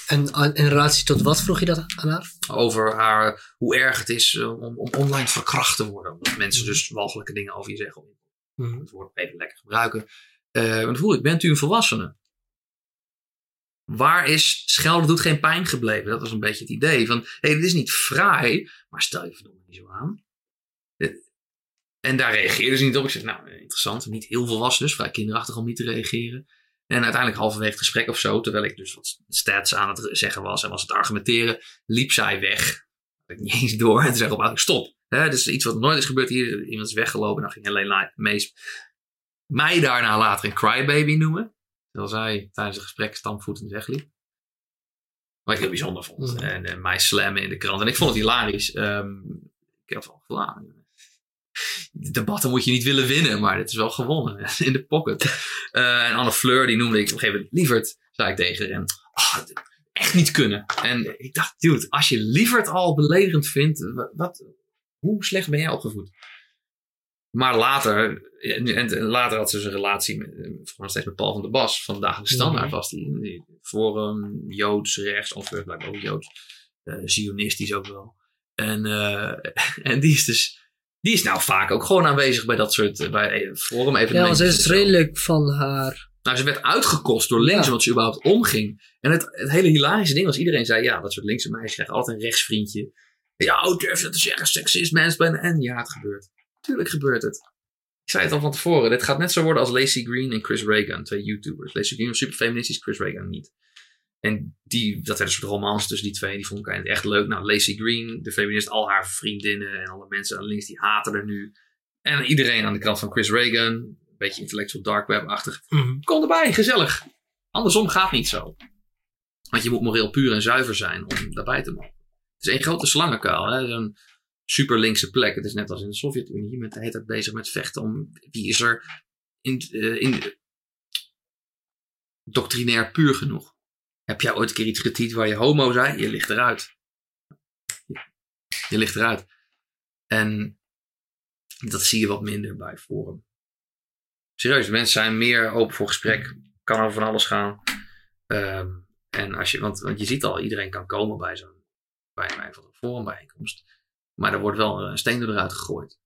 Speaker 1: En aan- in relatie tot wat vroeg je dat aan haar?
Speaker 2: Over haar, hoe erg het is eh, om, om online verkracht te worden. Omdat mensen dus walgelijke dingen over je zeggen. Om
Speaker 1: Mhm.
Speaker 2: het woord even lekker gebruiken. Eh maar toen vroeg ik, bent u een volwassene? Waar is schelden doet geen pijn gebleven? Dat was een beetje het idee. Van, hé, hey, dit is niet fraai, maar stel je verdomme niet zo aan. Dit- En daar reageerde ze niet op. Ik zeg, nou, interessant. Niet heel volwassen, dus vrij kinderachtig om niet te reageren. En uiteindelijk halverwege het gesprek of zo, terwijl ik dus wat stats aan het zeggen was en was het argumenteren, liep zij weg. Ik niet eens door. En toen zei ik op, stop. Hè, dus iets wat nooit is gebeurd hier. Iemand is weggelopen. Dan ging Helene Mees mij daarna later een crybaby noemen. Terwijl zij tijdens het gesprek stampvoetend wegliep. Wat ik heel bijzonder vond.
Speaker 1: Mhm.
Speaker 2: En, en mij slammen in de krant. En ik vond het hilarisch. Ehm, ik had van, ah, de debatten moet je niet willen winnen, maar dit is wel gewonnen. In de pocket. Eh, en Anne Fleur, die noemde ik op een gegeven moment lieverd, zei ik tegen haar. En, ah, echt niet kunnen. En ik dacht, dude, als je lieverd al beledigend vindt, wat- hoe slecht ben jij opgevoed? Maar later, en, later had ze dus een relatie met, eh, volgens mij steeds met Paul van der Bas van de Dagelijkse Standaard
Speaker 1: Mhm.
Speaker 2: was die. die Forum, Joods, rechts, of eh, blijkbaar ook Joods, eh Zionistisch ook wel. En, en die is dus, die is nou vaak ook gewoon aanwezig bij dat soort, bij Forum
Speaker 1: Ja,
Speaker 2: evenementen.
Speaker 1: want ze is redelijk van haar.
Speaker 2: Nou, ze werd uitgekost door links,
Speaker 1: Ja.
Speaker 2: ze überhaupt omging. En het, het hele hilarische ding was, iedereen zei, ja, dat soort linkse meisjes krijgen altijd een rechtsvriendje. Ja, oh, durf je dat te zeggen, seksist, mansplainen. En ja, het gebeurt. Tuurlijk gebeurt het. Ik zei het al van tevoren, dit gaat net zo worden als Lacey Green en Chris Reagan, twee YouTubers. Lacey Green was super feministisch, Chris Reagan niet. En die, dat werd een soort romans tussen die twee, die vond ik echt leuk. Nou, Lacey Green, de feminist, al haar vriendinnen en alle mensen aan links, die haten er nu. En iedereen aan de kant van Chris Reagan, een beetje intellectual dark web-achtig. Kom erbij, gezellig. Andersom gaat niet zo. Want je moet moreel puur en zuiver zijn om daarbij te mogen. Het is één grote slangenkuil. hè, Zo'n super linkse plek. Het is net als in de Sovjet-Unie. Je bent de hele tijd bezig met vechten om wie is er in, eh, in, doctrinair puur genoeg. Heb jij ooit een keer iets getypt waar je homo zei? Je ligt eruit. Je ligt eruit. En dat zie je wat minder bij Forum. Serieus, mensen zijn meer open voor gesprek. Kan over van alles gaan. Ehm, en als je, want, want je ziet al, iedereen kan komen bij zo'n bij, bij van een forumbijeenkomst. Maar er wordt wel een steen eruit gegooid.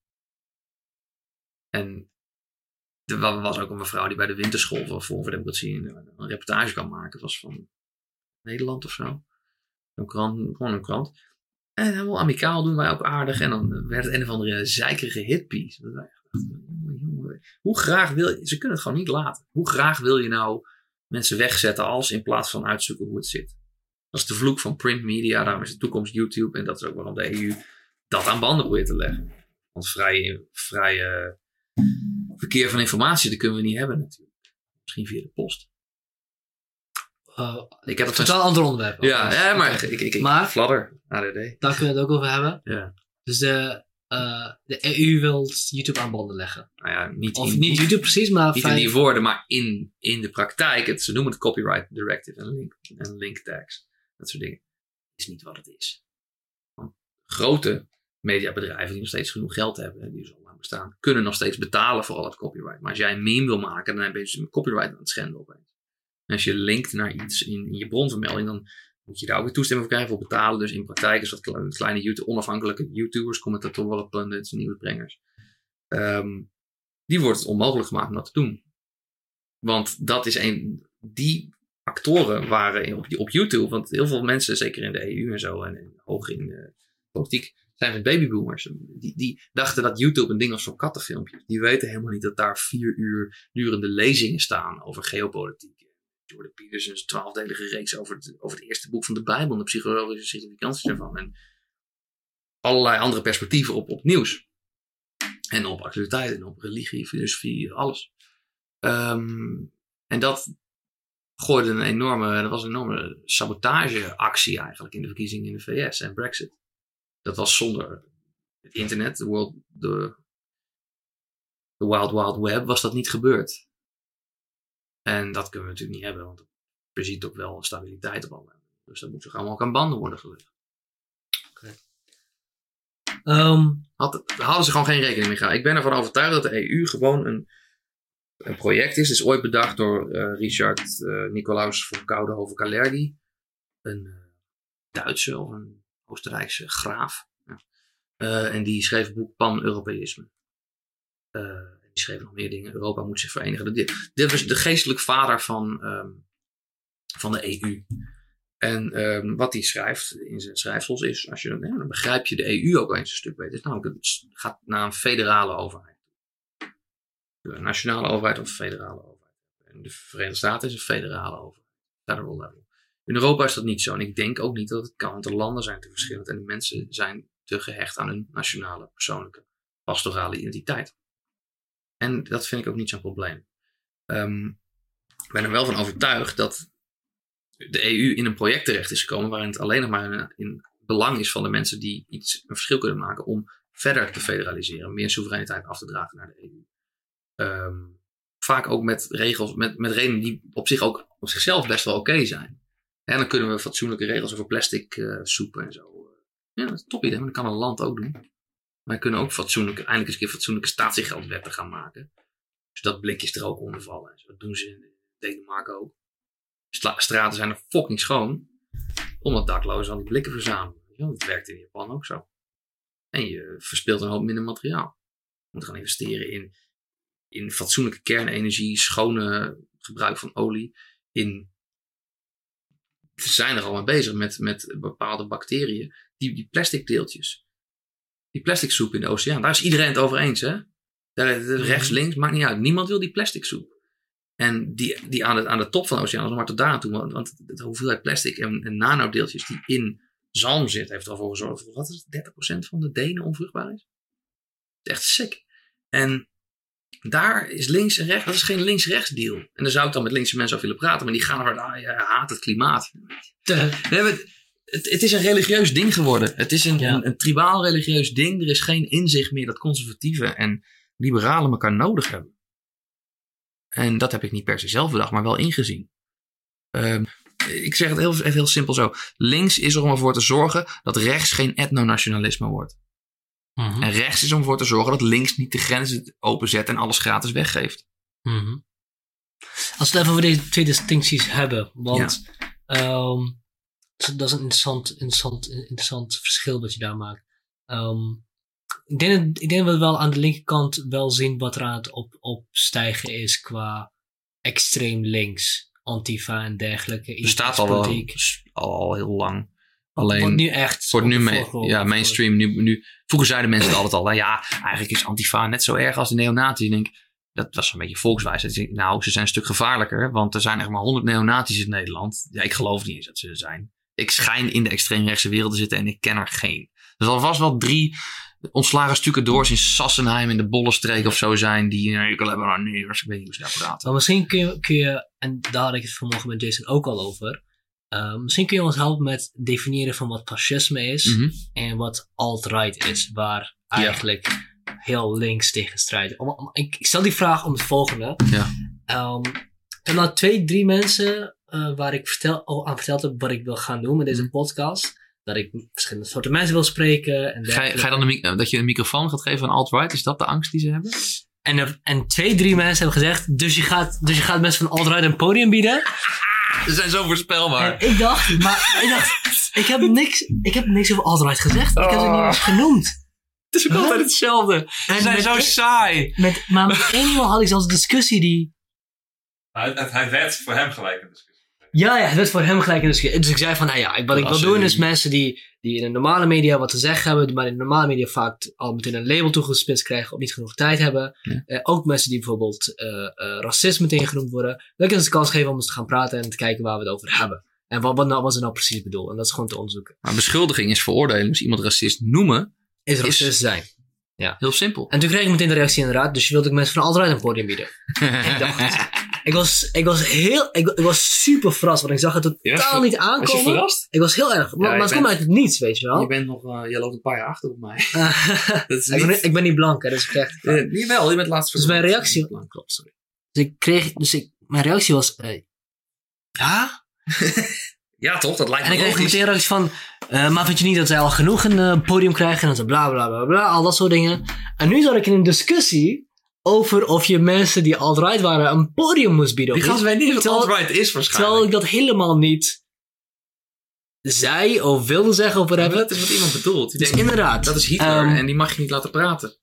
Speaker 2: En er wa- was ook een mevrouw die bij de winterschool van Forum voor Democratie een, reportage kan maken. Was van Nederland of zo. Een krant, gewoon een krant. En helemaal amicaal doen wij ook aardig. En dan werd het een of andere zeikerige hitpiece. Dat wij Hoe graag wil je... Ze kunnen het gewoon niet laten. Hoe graag wil je nou mensen wegzetten als in plaats van uitzoeken hoe het zit? Dat is de vloek van print media. Daarom is de toekomst YouTube. En dat is ook waarom de EU dat aan banden probeert te leggen. Want vrije, vrije verkeer van informatie, dat kunnen we niet hebben natuurlijk. Misschien via de post.
Speaker 1: eh,
Speaker 2: Ik heb het
Speaker 1: totaal ander onderwerp.
Speaker 2: Ja, ja maar ik, ik, ik
Speaker 1: Maar-
Speaker 2: fladder. ADD.
Speaker 1: Daar kunnen we het ook over hebben.
Speaker 2: Ja.
Speaker 1: Dus de, eh, de EU wil YouTube aan banden leggen.
Speaker 2: Nou ja, niet,
Speaker 1: Of
Speaker 2: in,
Speaker 1: niet YouTube precies, maar
Speaker 2: niet in die woorden, maar in, in de praktijk. Het, ze noemen het copyright directive en link, en link tags. Dat soort dingen. is niet wat het is. Want grote mediabedrijven die nog steeds genoeg geld hebben, en die al lang bestaan, kunnen nog steeds betalen voor al het copyright. Maar als jij een meme wil maken, dan ben je dus een copyright aan het schenden opeens. En als je linkt naar iets in, in je bronvermelding, dan moet je daar ook weer toestemming voor krijgen voor betalen. Dus in praktijk is dat kleine, kleine YouTube, onafhankelijke YouTubers, commentatoren pundits, nieuwsbrengers. Ehm, die wordt het onmogelijk gemaakt om dat te doen. Want dat is een, die actoren waren op, op YouTube. Want heel veel mensen, zeker in de EU en zo, en, en hoog in de politiek, zijn babyboomers. Die, die dachten dat YouTube een ding was voor kattenfilmpjes. Die weten helemaal niet dat daar vier uur durende lezingen staan over geopolitiek. Jordan Peterson's twaalfdelige reeks over het, over het eerste boek van de Bijbel en de psychologische significantie daarvan. En allerlei andere perspectieven op, op nieuws. En op actualiteit en op religie, filosofie, alles. Ehm, en dat gooide een enorme, dat was een enorme sabotageactie eigenlijk in de verkiezingen in de VS en Brexit. Dat was zonder het internet, de, world, de, de Wild Wild Web, was dat niet gebeurd. En dat kunnen we natuurlijk niet hebben, want er ziet ook wel stabiliteit op allemaal. Dus dat moet toch allemaal ook aan banden worden gelegd.
Speaker 1: Ehm,
Speaker 2: Had, daar hadden ze gewoon geen rekening mee gehouden. Ik ben ervan overtuigd dat de EU gewoon een, een project is. Het is ooit bedacht door eh, Richard eh, Nicolaus von Coudenhove-Kalergi. Een eh, Duitse of een Oostenrijkse graaf. Eh, en die schreef het boek Pan-Europeïsme. Eh, die schreef nog meer dingen. Europa moet zich verenigen. Dit, dit was de geestelijk vader van, ehm, van de EU. En ehm, wat hij schrijft in zijn schrijfsels is, als je, dan begrijp je de EU ook eens een stuk beter. Het, namelijk, het gaat naar een federale overheid. Een nationale overheid of een federale overheid. En de Verenigde Staten is een federale overheid. Federal level. In Europa is dat niet zo. En ik denk ook niet dat het kan. Want de landen zijn te verschillend. En de mensen zijn te gehecht aan hun nationale, persoonlijke, pastorale identiteit. En dat vind ik ook niet zo'n probleem. Ehm, ik ben er wel van overtuigd dat de EU in een project terecht is gekomen waarin het alleen nog maar in, in belang is van de mensen die iets een verschil kunnen maken om verder te federaliseren, meer soevereiniteit af te dragen naar de EU. Ehm, vaak ook met regels, met, met redenen die op zich ook op zichzelf best wel oké zijn. En dan kunnen we fatsoenlijke regels over plastic eh, soepen en zo. Ja, dat is een top idee, maar dat kan een land ook doen. Wij kunnen ook fatsoenlijke, eindelijk eens een keer fatsoenlijke statiegeldwetten gaan maken. Zodat blikjes er ook onder vallen. en zo. Dat doen ze in Denemarken ook. Stra- straten zijn er fucking schoon. Omdat daklozen al die blikken verzamelen. Wel, Dat werkt in Japan ook zo. En je verspilt een hoop minder materiaal. Je moet gaan investeren in, in fatsoenlijke kernenergie, schone gebruik van olie. In, zijn er al mee bezig met, met bepaalde bacteriën. Die, die plastic deeltjes. Die plastic soep in de oceaan. Daar is iedereen het over eens, hè? Daar, rechts, links, maakt niet uit. Niemand wil die plastic soep. En die, die aan, de, aan de top van de oceaan, maar tot daar aan toe, want, want de hoeveelheid plastic en, en nanodeeltjes die in zalm zit, heeft er al voor gezorgd dat wat is het, 30% van de Denen onvruchtbaar is. Is echt sick. En daar is links en rechts, dat is geen links-rechts deal. En daar zou ik dan met linkse mensen over willen praten, maar die gaan er ah, je haat het klimaat. We hebben, het, het is een religieus ding geworden. Het is een,
Speaker 1: Ja.
Speaker 2: een, een tribaal religieus ding. Er is geen inzicht meer dat conservatieven en liberalen elkaar nodig hebben. En dat heb ik niet per se zelf bedacht, maar wel ingezien. Ehm, ik zeg het heel, even heel simpel zo. Links is er om ervoor te zorgen dat rechts geen etnonationalisme wordt.
Speaker 1: Mhm,
Speaker 2: En rechts is om ervoor te zorgen dat links niet de grenzen openzet en alles gratis weggeeft.
Speaker 1: mhm. Als we het even over deze twee distincties hebben, want ehm, dat is een interessant, interessant, interessant verschil wat je daar maakt. Ehm, ik, denk dat, ik denk dat we wel aan de linkerkant wel zien wat er aan het op, opstijgen is qua extreem links, antifa en dergelijke.
Speaker 2: Bestaat al wel al heel lang. Alleen
Speaker 1: Wordt nu echt.
Speaker 2: wordt nu mee, ja, mainstream. Nu, nu, vroeger zeiden mensen het altijd al. Nou ja, eigenlijk is Antifa net zo erg als de neonazi's. Ik denk, dat was een beetje volkswijsheid. Denk, Nou, ze zijn een stuk gevaarlijker. Want er zijn echt maar 100 neonazi's in Nederland. Ja, ik geloof niet eens dat ze er zijn. Ik schijn in de extreemrechtse wereld te zitten en ik ken er geen. Er zal vast wel drie ontslagen stukken doors in Sassenheim in de Bollenstreek of zo zijn. Die, eh, ik hebben nou nee, ik weet niet hoe ze daar praten.
Speaker 1: Maar misschien kun je, kun je, en daar had ik het vanmorgen met Jason ook al over. Eh, misschien kun je ons helpen met definiëren van wat fascisme is
Speaker 2: Mhm.
Speaker 1: en wat alt-right is, waar
Speaker 2: Ja.
Speaker 1: eigenlijk heel links tegen om- ik, ik stel die vraag om het volgende.
Speaker 2: Ja.
Speaker 1: Ehm, ik heb nou twee, drie mensen eh, waar ik vertel, al aan verteld heb wat ik wil gaan doen met deze
Speaker 2: Mhm.
Speaker 1: podcast. Dat ik verschillende soorten mensen wil spreken. En,
Speaker 2: Ga, je- ga je dan een, mic- dat je een microfoon gaat geven aan alt-right? Is dat de angst die ze hebben?
Speaker 1: en, er- en twee, drie mensen hebben gezegd, dus je gaat, dus je gaat mensen van alt-right een podium bieden.
Speaker 2: Ze zijn zo voorspelbaar.
Speaker 1: En ik dacht, maar ik dacht, ik heb niks, ik heb niks over alt-right gezegd. Ik heb het niet eens genoemd.
Speaker 2: Het is ook
Speaker 1: Huh?
Speaker 2: altijd hetzelfde.
Speaker 1: En
Speaker 2: Ze zijn zo saai.
Speaker 1: Met, maar met één iemand had ik zelfs een discussie die,
Speaker 3: Hij, hij, hij werd voor hem gelijk een discussie.
Speaker 1: Ja, ja, het werd voor hem gelijk discussie. Dus ik zei van, nou ja, wat ik wil doen is mensen die, die in de normale media wat te zeggen hebben, maar in de normale media vaak al meteen een label toegespitst krijgen of niet genoeg tijd hebben.
Speaker 2: Ja.
Speaker 1: Eh, ook mensen die bijvoorbeeld eh eh racist meteen genoemd worden. Dat ik eens de kans geven om eens te gaan praten en te kijken waar we het over hebben. En wat, wat, nou, wat ze nou precies bedoelen. En dat is gewoon te onderzoeken.
Speaker 2: Maar beschuldiging is veroordelen. Dus iemand racist noemen,
Speaker 1: Is racist zijn.
Speaker 2: heel simpel.
Speaker 1: En toen kreeg ik meteen de reactie inderdaad, dus je wilde ook mensen van altijd een podium bieden. ik dacht, ik was, ik was heel, ik, ik was super verrast, want ik zag het totaal
Speaker 2: Ja,
Speaker 1: niet
Speaker 2: Was je
Speaker 1: aankomen.
Speaker 2: verrast?
Speaker 1: Ik was heel erg, maar,
Speaker 2: Ja,
Speaker 1: maar het komt uit het niets, weet je wel.
Speaker 2: Je bent nog, eh, je loopt een paar jaar achter op mij. Dat is
Speaker 1: ik, ben,
Speaker 2: niet...
Speaker 1: ik ben niet blank, hè, dus ik kreeg.
Speaker 2: Eh, Jawel, je bent laatst
Speaker 1: Dus mijn reactie- Klopt, sorry. Dus ik kreeg, dus ik, mijn reactie was, eh, ja?
Speaker 2: Ja, toch? Dat lijkt
Speaker 1: En
Speaker 2: me
Speaker 1: ik kreeg
Speaker 2: logisch.
Speaker 1: meteen een reactie van, eh, maar vind je niet dat zij al genoeg een podium krijgen? En dan bla bla bla bla, al dat soort dingen. En nu zat ik in een discussie over of je mensen die alt-right waren een podium moest bieden.
Speaker 2: Die gast weet niet wat alt-right is waarschijnlijk.
Speaker 1: Terwijl ik dat helemaal niet zei of wilde zeggen of whatever.
Speaker 2: dat is wat iemand bedoelt. Die
Speaker 1: Dus
Speaker 2: denkt,
Speaker 1: inderdaad.
Speaker 2: dat is Hitler
Speaker 1: ehm,
Speaker 2: en die mag je niet laten praten.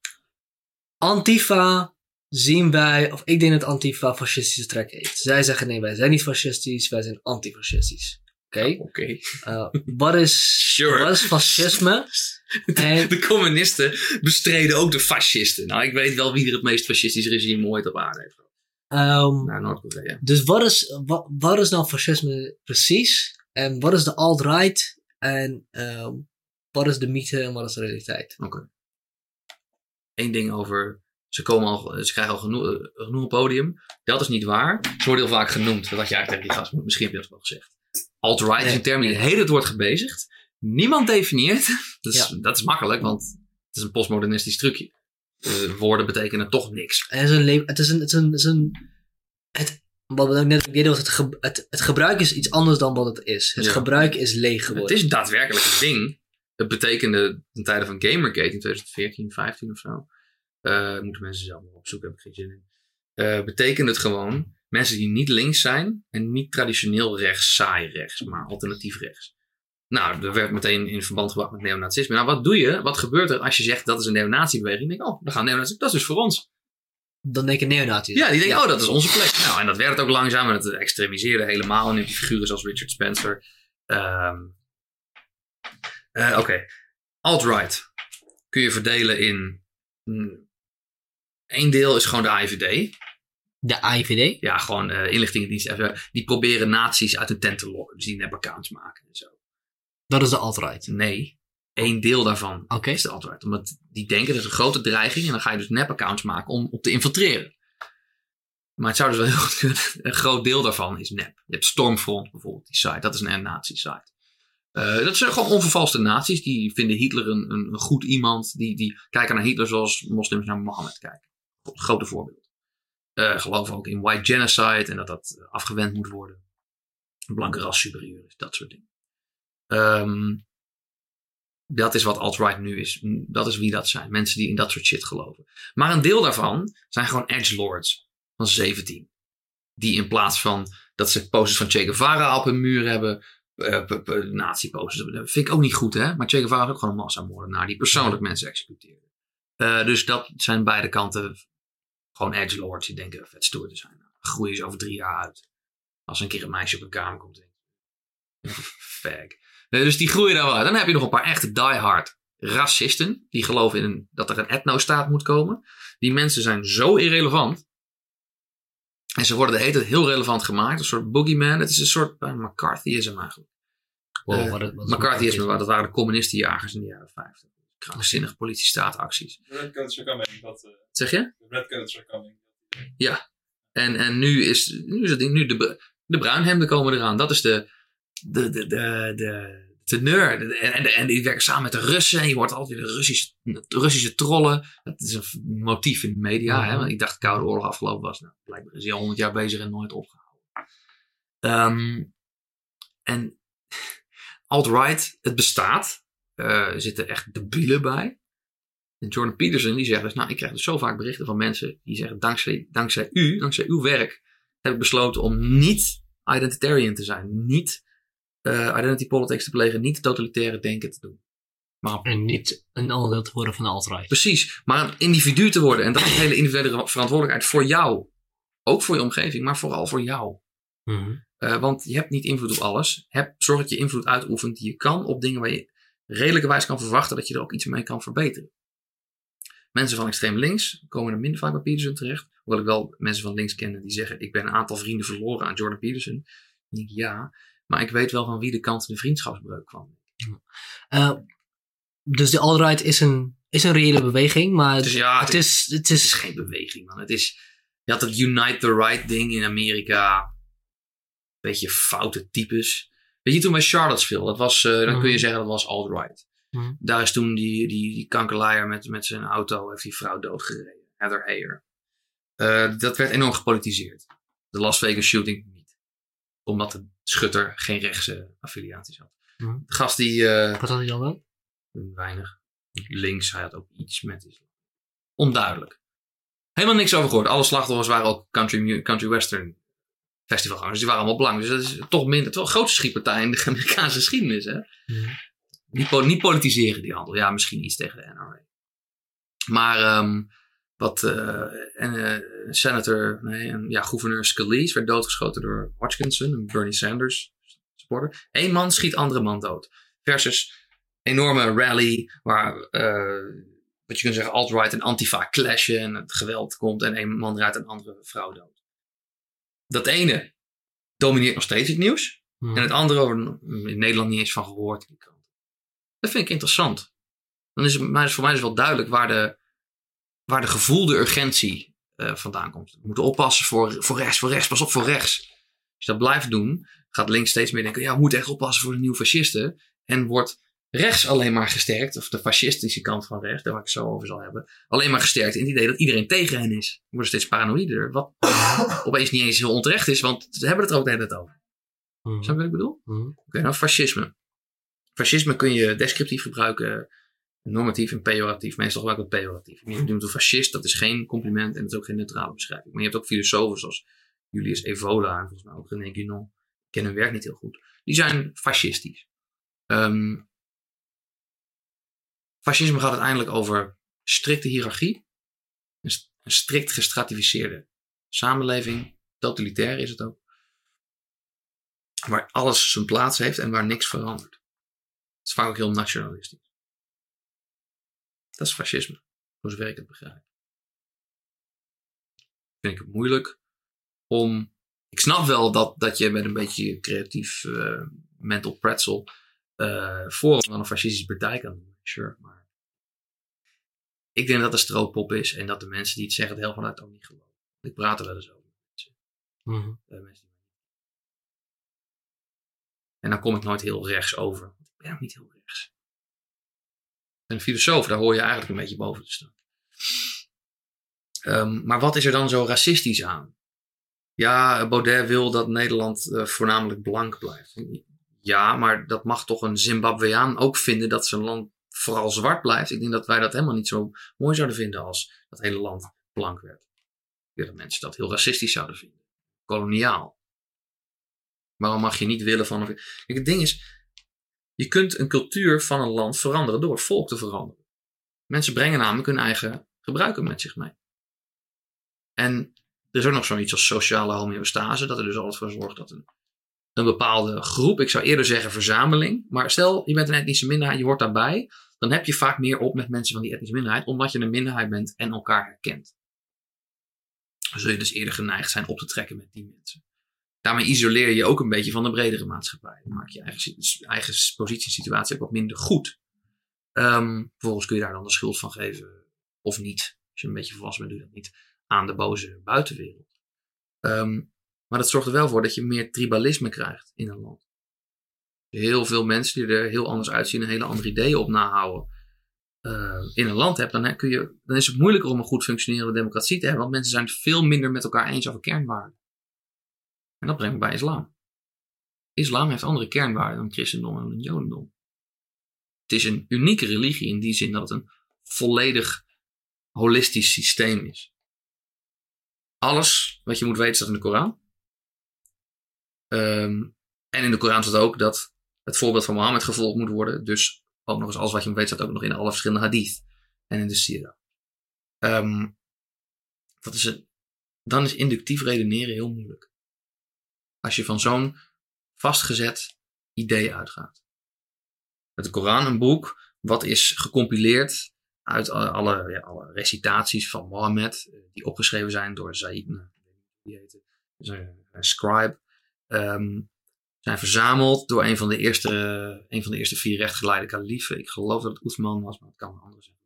Speaker 1: Antifa zien wij, of ik denk dat Antifa fascistische trek heeft. Zij zeggen nee, wij zijn niet fascistisch, wij zijn antifascistisch. Oké?
Speaker 2: Oké.
Speaker 1: Eh, wat, is,
Speaker 2: Sure.
Speaker 1: wat is fascisme?
Speaker 2: De communisten bestreden ook de fascisten. Nou, ik weet wel wie er het meest fascistisch regime ooit op aarde heeft.
Speaker 1: Ehm,
Speaker 2: Nou, Noord-Korea.
Speaker 1: dus wat is, wat, wat is nou fascisme precies? En wat is de alt-right? En ehm, wat is de mythe en wat is de realiteit?
Speaker 2: Oké. Eén ding over. Ze, komen al, ze krijgen al genoeg, eh, genoeg podium. Dat is niet waar. Ze worden heel vaak genoend. Dat had je eigenlijk tegen die gast. Misschien heb je dat wel gezegd. Alt-right is een term die de hele tijd wordt gebezigd. Niemand definieert. Dat is, dat is makkelijk, want het is een postmodernistisch trucje. Woorden betekenen toch niks.
Speaker 1: Het is een, het is een, het is een, het is een het, wat we ook net deden was het, ge- het, het gebruik is iets anders dan wat het is. Het
Speaker 2: Ja.
Speaker 1: gebruik is leeg
Speaker 2: Het
Speaker 1: geworden.
Speaker 2: is daadwerkelijk een ding. Het betekende ten tijde van Gamergate in 2014, 15 of zo. eh, moeten mensen zelf nog opzoeken, heb ik geen zin in. Eh, betekent het gewoon mensen die niet links zijn en niet traditioneel rechts, saai rechts, maar alternatief rechts. Nou, er werd meteen in verband gebracht met neonazisme. Nou, wat doe je? Wat gebeurt er als je zegt dat is een neonatiebeweging? Ik denk, oh, dan gaan neonazis, dat is dus voor ons.
Speaker 1: Dan denken neonazis.
Speaker 2: Ja, die denken, oh, dat is onze plek. Nou, en dat werd ook langzaam en het extremiseerde helemaal. En je figuren zoals Richard Spencer. Ehm, eh, Oké, alt-right kun je verdelen in... mm, Eén deel is gewoon de AIVD.
Speaker 1: De AIVD?
Speaker 2: Ja, gewoon inlichtingendiensten. even, Die proberen nazi's uit hun tent te lokken. Dus die nep-accounts maken en zo.
Speaker 1: Dat is de alt-right.
Speaker 2: Nee, één deel daarvan
Speaker 1: Oké.
Speaker 2: is de alt-right. Omdat die denken dat is een grote dreiging. En dan ga je dus nep-accounts maken om op te infiltreren. Maar het zou dus wel heel goed kunnen. Een groot deel daarvan is nep. Je hebt Stormfront bijvoorbeeld, die site. Dat is een nazi-site. Eh, dat zijn gewoon onvervalste nazi's. Die vinden Hitler een, een, goed iemand. Die, die kijken naar Hitler zoals moslims naar Mohammed kijken. Grote voorbeeld. Eh geloven ook in white genocide en dat dat afgewend moet worden. Blanke ras superieur is, dat soort dingen. Ehm, dat is wat alt-right nu is. Dat is wie dat zijn. Mensen die in dat soort shit geloven. Maar een deel daarvan zijn gewoon edgelords van 17. Die in plaats van dat ze posters van Che Guevara op hun muur hebben. eh, p- p- nazi-posters. Dat vind ik ook niet goed, hè? Maar Che Guevara is ook gewoon een massamoordenaar die persoonlijk mensen executeerde. Eh, dus dat zijn beide kanten gewoon edgelords die denken vet stoer te zijn. Groeien ze over drie jaar uit. Als een keer een meisje op een kamer komt. Fag. Nee, dus die groeien daar wel uit. Dan heb je nog een paar echte diehard racisten. Die geloven in een, dat er een etnostaat moet komen. Die mensen zijn zo irrelevant. En ze worden de hele tijd heel relevant gemaakt. Een soort boogeyman. Het is een soort uh, McCarthyism eigenlijk.
Speaker 1: Wow,
Speaker 2: Eh,
Speaker 1: wat, wat, wat
Speaker 2: McCarthyisme, dat waren de communistenjagers in de jaren 50. Krankzinnige politiestaatacties.
Speaker 3: The Red are coming. Dat, eh,
Speaker 2: zeg je?
Speaker 3: the Red are coming.
Speaker 2: En, en nu is, nu is het nu de, de bruinhemden komen eraan. Dat is de, de, de, de, de teneur. En, en, die werken samen met de Russen. En je hoort altijd de Russische, de Russische trollen. Dat is een motief in de media. hè? Want ik dacht de Koude Oorlog afgelopen was. Nou, blijkbaar is hij al honderd jaar bezig en nooit opgehouden. Ehm, en alt-right, het bestaat. Eh, er zitten echt debielen bij. En Jordan Peterson die zegt dus, nou ik krijg dus zo vaak berichten van mensen die zeggen, dankzij, dankzij u, dankzij uw werk, heb ik besloten om niet identitarian te zijn. Niet eh, identity politics te plegen, niet totalitaire denken te doen. Maar
Speaker 1: En niet een onderdeel te worden van de alt-right.
Speaker 2: precies, maar een individu te worden. En dat is een hele individuele verantwoordelijkheid voor jou. Ook voor je omgeving, maar vooral voor jou.
Speaker 1: Mhm.
Speaker 2: Eh, want je hebt niet invloed op alles. Heb, zorg dat je invloed uitoefent die je kan op dingen waar je redelijkerwijs kan verwachten dat je er ook iets mee kan verbeteren. Mensen van extreem links komen er minder vaak bij Peterson terecht. Hoewel ik wel mensen van links ken die zeggen: Ik ben een aantal vrienden verloren aan Jordan Peterson. Dan denk ik, ja, maar ik weet wel van wie de kant van de vriendschapsbreuk kwam.
Speaker 1: Eh, dus de alt-right is een, is een reële beweging, maar
Speaker 2: Dus ja,
Speaker 1: het, is, het
Speaker 2: Het is geen beweging, man. Het is, je had het Unite the Right ding in Amerika. Beetje foute types. Weet je, toen bij Charlottesville, dat was, eh, dan kun je
Speaker 1: Mhm.
Speaker 2: zeggen dat was alt-right.
Speaker 1: Mhm.
Speaker 2: Daar is toen die, die, die kankerlaaier met, met zijn auto, heeft die vrouw doodgereden. Heather Heyer. Eh, dat werd enorm gepolitiseerd. De Las Vegas shooting niet. Omdat de schutter geen rechtse affiliaties had.
Speaker 1: Mhm.
Speaker 2: De gast die... eh,
Speaker 1: Wat had hij dan wel?
Speaker 2: weinig. Links, hij had ook iets met islam. Onduidelijk. Helemaal niks over gehoord. Alle slachtoffers waren ook country, country western festivalgangers. Die waren allemaal blank. Dus dat is toch minder. Het een grootste schietpartij in de Amerikaanse geschiedenis. Hè? Niet, po- niet politiseren die handel. Ja, misschien iets tegen de NRA. Maar ehm, wat eh, en, eh, senator, nee, en, ja, gouverneur Scalise werd doodgeschoten door Hodgkinson, een Bernie Sanders supporter. Eén man schiet andere man dood. Versus enorme rally waar, eh, wat je kunt zeggen, alt-right en antifa clashen en het geweld komt en een man rijdt een andere vrouw dood. Dat ene domineert nog steeds het nieuws.
Speaker 1: Mhm.
Speaker 2: En het andere in Nederland niet eens van gehoord. Dat vind ik interessant. Dan is het voor mij is wel duidelijk waar de, waar de gevoelde urgentie eh, vandaan komt. We moeten oppassen voor, voor rechts, voor rechts, pas op voor rechts. Als je dat blijft doen, gaat links steeds meer denken: ja, we moeten echt oppassen voor de nieuwe fascisten. En wordt rechts alleen maar gesterkt, of de fascistische kant van rechts, daar waar ik het zo over zal hebben, alleen maar gesterkt in het idee dat iedereen tegen hen is. We worden steeds paranoïder. Wat opeens niet eens heel onterecht is, want ze hebben het er ook tijd over. Snap je wat ik bedoel?
Speaker 1: Mhm.
Speaker 2: Oké, nou fascisme. Fascisme kun je descriptief gebruiken, normatief en pejoratief. Meestal gebruik ik het pejoratief. Je noemt een fascist, dat is geen compliment en dat is ook geen neutrale beschrijving. Maar je hebt ook filosofen zoals Julius Evola en volgens mij ook René Guénon. Ik ken hun werk niet heel goed. Die zijn fascistisch. Ehm, fascisme gaat uiteindelijk over strikte hiërarchie. Een, een strikt gestratificeerde samenleving. Totalitair is het ook waar alles zijn plaats heeft en waar niks verandert. Het is vaak ook heel nationalistisch. Dat is fascisme, voor zover ik het begrijp. Vind ik het moeilijk om. Ik snap wel dat, dat je met een beetje creatief eh, mental pretzel eh voor een fascistische partij kan doen. Sure, maar ik denk dat het een stroopop is en dat de mensen die het zeggen het heel vanuit ook niet geloven. Ik praat er wel eens over.
Speaker 1: Mhm.
Speaker 2: Eh, mensen En dan kom ik nooit heel rechts over. Want ik ben ook niet heel rechts. En filosoof, daar hoor je eigenlijk een beetje boven te staan. Ehm, maar wat is er dan zo racistisch aan? Ja, Baudet wil dat Nederland eh, voornamelijk blank blijft. Ja, maar dat mag toch een Zimbabweaan ook vinden dat zijn land vooral zwart blijft. Ik denk dat wij dat helemaal niet zo mooi zouden vinden als dat hele land blank werd. Ik dat mensen dat heel racistisch zouden vinden. Koloniaal. Waarom mag je niet willen van... Kijk, het ding is, je kunt een cultuur van een land veranderen door het volk te veranderen. Mensen brengen namelijk hun eigen gebruiken met zich mee. En er is ook nog zoiets als sociale homeostase, dat er dus altijd voor zorgt dat een, een bepaalde groep, ik zou eerder zeggen verzameling, maar stel je bent een etnische minderheid, je hoort daarbij, dan heb je vaak meer op met mensen van die etnische minderheid, omdat je een minderheid bent en elkaar herkent. Dan zul je dus eerder geneigd zijn op te trekken met die mensen. Daarmee isoleer je ook een beetje van de bredere maatschappij. Dan maak je eigen, eigen positie en situatie ook wat minder goed. Ehm, vervolgens kun je daar dan de schuld van geven, of niet. Als je een beetje volwassen bent, doe je dat niet aan de boze buitenwereld. Ehm, maar dat zorgt er wel voor dat je meer tribalisme krijgt in een land. Heel veel mensen die er heel anders uitzien en hele andere ideeën op nahouden. eh, in een land hebt, dan, kun je, dan is het moeilijker om een goed functionerende democratie te hebben. Want mensen zijn het veel minder met elkaar eens over kernwaarden. En dat brengt me bij islam. Islam heeft andere kernwaarden dan christendom en jodendom. Het is een unieke religie in die zin dat het een volledig holistisch systeem is. Alles wat je moet weten staat in de Koran. Ehm, en in de Koran staat ook dat het voorbeeld van Mohammed gevolgd moet worden. Dus ook nog eens alles wat je moet weten staat ook nog in alle verschillende hadith. En in de Sira. Ehm, dat is een, dan is inductief redeneren heel moeilijk. Als je van zo'n vastgezet idee uitgaat. De Koran een boek wat is gecompileerd uit alle, ja, alle recitaties van Mohammed, eh, die opgeschreven zijn door Zaid, nou, die heette, zijn scribe, ehm, zijn verzameld door een van de eerste, een van de eerste vier rechtgeleide kaliefen. Ik geloof dat het Othman was, maar het kan een andere zijn.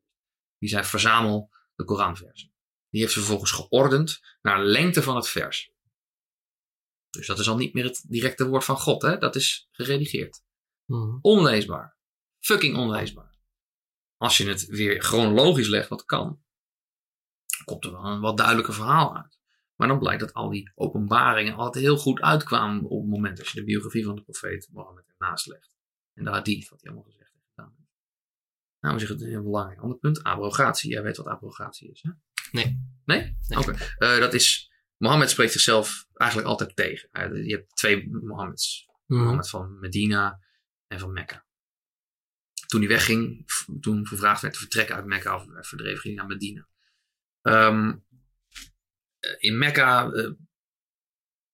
Speaker 2: Die zei verzamel de Koranversen. Die heeft ze vervolgens geordend naar lengte van het vers. Dus dat is al niet meer het directe woord van God, hè? dat is geredigeerd.
Speaker 1: Mhm.
Speaker 2: Onleesbaar. Fucking onleesbaar. Als je het weer chronologisch legt, wat kan, komt er wel een wat duidelijker verhaal uit. Maar dan blijkt dat al die openbaringen altijd heel goed uitkwamen op het moment als je de biografie van de profeet Mohammed ernaast legt. En de hadith, wat hij allemaal gezegd heeft gedaan. Nou, we zeggen het een heel belangrijk ander punt. Abrogatie. Jij weet wat abrogatie is, hè?
Speaker 1: Nee.
Speaker 2: Nee?
Speaker 1: Nee.
Speaker 2: Oké. Eh, dat is, Mohammed spreekt zichzelf eigenlijk altijd tegen. Je hebt twee Mohammeds.
Speaker 1: Mhm.
Speaker 2: Mohammed van Medina en van Mekka. Toen hij wegging, toen gevraagd werd te vertrekken uit Mekka of verdreven, ging hij naar Medina. Ehm, eh, in Mekka eh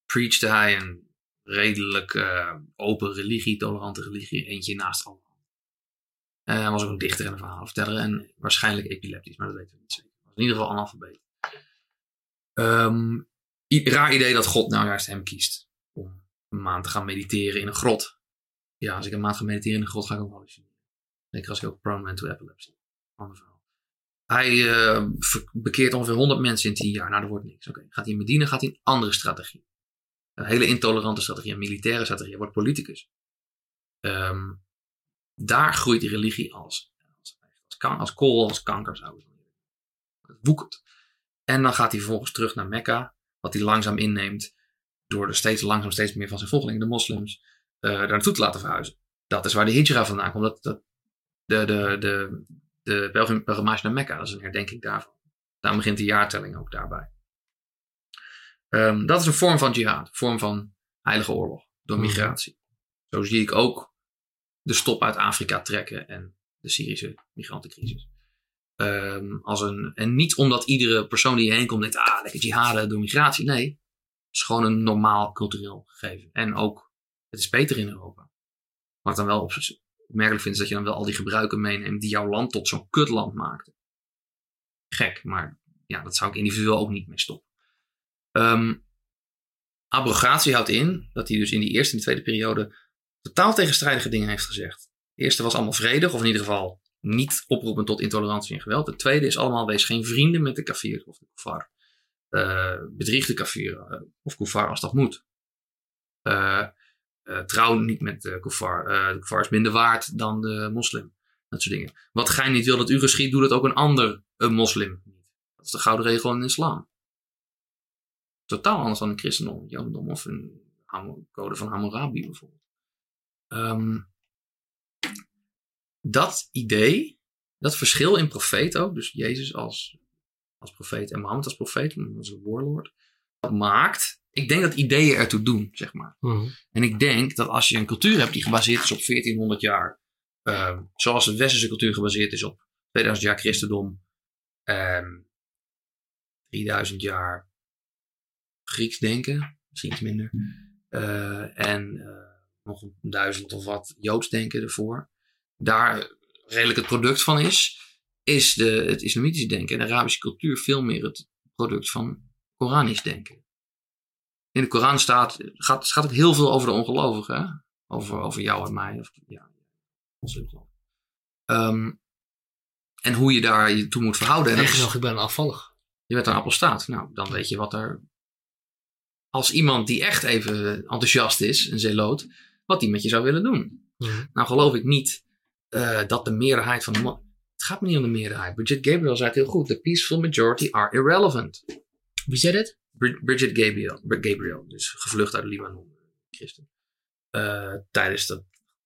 Speaker 2: preachte hij een redelijk eh, open religie, tolerante religie, eentje naast allemaal. Eh, hij was ook een dichter en een verhalenverteller en waarschijnlijk epileptisch, maar dat weten we niet zeker. Was in ieder geval analfabeet. I- raar idee dat God nou juist hem kiest om een maand te gaan mediteren in een grot. Ja, als ik een maand ga mediteren in een grot, ga ik ook hallucineren. Zeker als ik ook prone ben to epilepsy. Ander verhaal. Hij ver- bekeert ongeveer 100 mensen in 10 jaar. Nou, dat wordt niks. Oké, gaat hij in gaat hij een andere strategie. Een hele intolerante strategie, een militaire strategie. Hij wordt politicus. Ehm, daar groeit die religie als, als, als, kan- als kool, als kanker zou. Het woekert. En dan gaat hij vervolgens terug naar Mekka, wat hij langzaam inneemt door er steeds langzaam steeds meer van zijn volgelingen, de moslims, eh daar naartoe te laten verhuizen. Dat is waar de hijra vandaan komt. Dat, dat, de, de, de, de pelgrim- pelgrimage naar Mekka, dat is een herdenking daarvan. Daarom begint de jaartelling ook daarbij. Ehm, dat is een vorm van jihad, een vorm van heilige oorlog door
Speaker 1: Mhm.
Speaker 2: migratie. Zo zie ik ook de stop uit Afrika trekken en de Syrische migrantencrisis. Ehm, als een, en niet omdat iedere persoon die hierheen komt denkt, ah, lekker jihaden door migratie. Nee, het is gewoon een normaal cultureel gegeven. En ook, het is beter in Europa. Wat dan wel op, opmerkelijk vind, is dat je dan wel al die gebruiken meeneemt die jouw land tot zo'n kutland maakten. Gek, maar ja, dat zou ik individueel ook niet mee stoppen. Ehm, abrogatie houdt in dat hij dus in die eerste en tweede periode totaal tegenstrijdige dingen heeft gezegd. De eerste was allemaal vredig, of in ieder geval niet oproepen tot intolerantie en geweld. De tweede is allemaal wees geen vrienden met de kafir of de kufar. Eh, bedrieg de kafir eh, of kufar als dat moet. Eh, trouw niet met de kufar. Eh, de kufar is minder waard dan de moslim. Dat soort dingen. Wat gij niet wil dat u geschiet, doe dat ook een ander een moslim niet. Dat is de gouden regel in islam. Totaal anders dan een christendom, jodendom of een code van Hammurabi bijvoorbeeld. Ehm, dat idee, dat verschil in profeet ook, dus Jezus als, als profeet en Mohammed als profeet, als warlord, dat maakt, ik denk dat ideeën ertoe doen, zeg maar.
Speaker 1: Mhm.
Speaker 2: En ik denk dat als je een cultuur hebt die gebaseerd is op 1400 jaar, ehm, zoals de westerse cultuur gebaseerd is op 2000 jaar christendom, ehm 3000 jaar Grieks denken, misschien iets minder, eh, en eh, nog een duizend of wat Joods denken ervoor, daar redelijk het product van is, is de, het islamitische denken en de Arabische cultuur veel meer het product van Koranisch denken. In de Koran staat, gaat, gaat het heel veel over de ongelovigen. Over, over jou en mij. Of, ja, moslimgeloof. Ehm, en hoe je daar je toe moet verhouden. En dat is-
Speaker 1: ik ben afvallig.
Speaker 2: je bent een apostaat. Nou, dan weet je wat er. Als iemand die echt even enthousiast is, een zeeloot, wat die met je zou willen doen.
Speaker 1: Mhm.
Speaker 2: Nou, geloof ik niet eh, dat de meerderheid van de. mo- Het gaat me niet om de meerderheid. Bridget Gabriel zei het heel goed: The peaceful majority are irrelevant.
Speaker 1: Wie zei?
Speaker 2: Brid- Bridget Gabriel, Gabriel dus gevlucht uit Libanon, christen. Eh, tijdens dat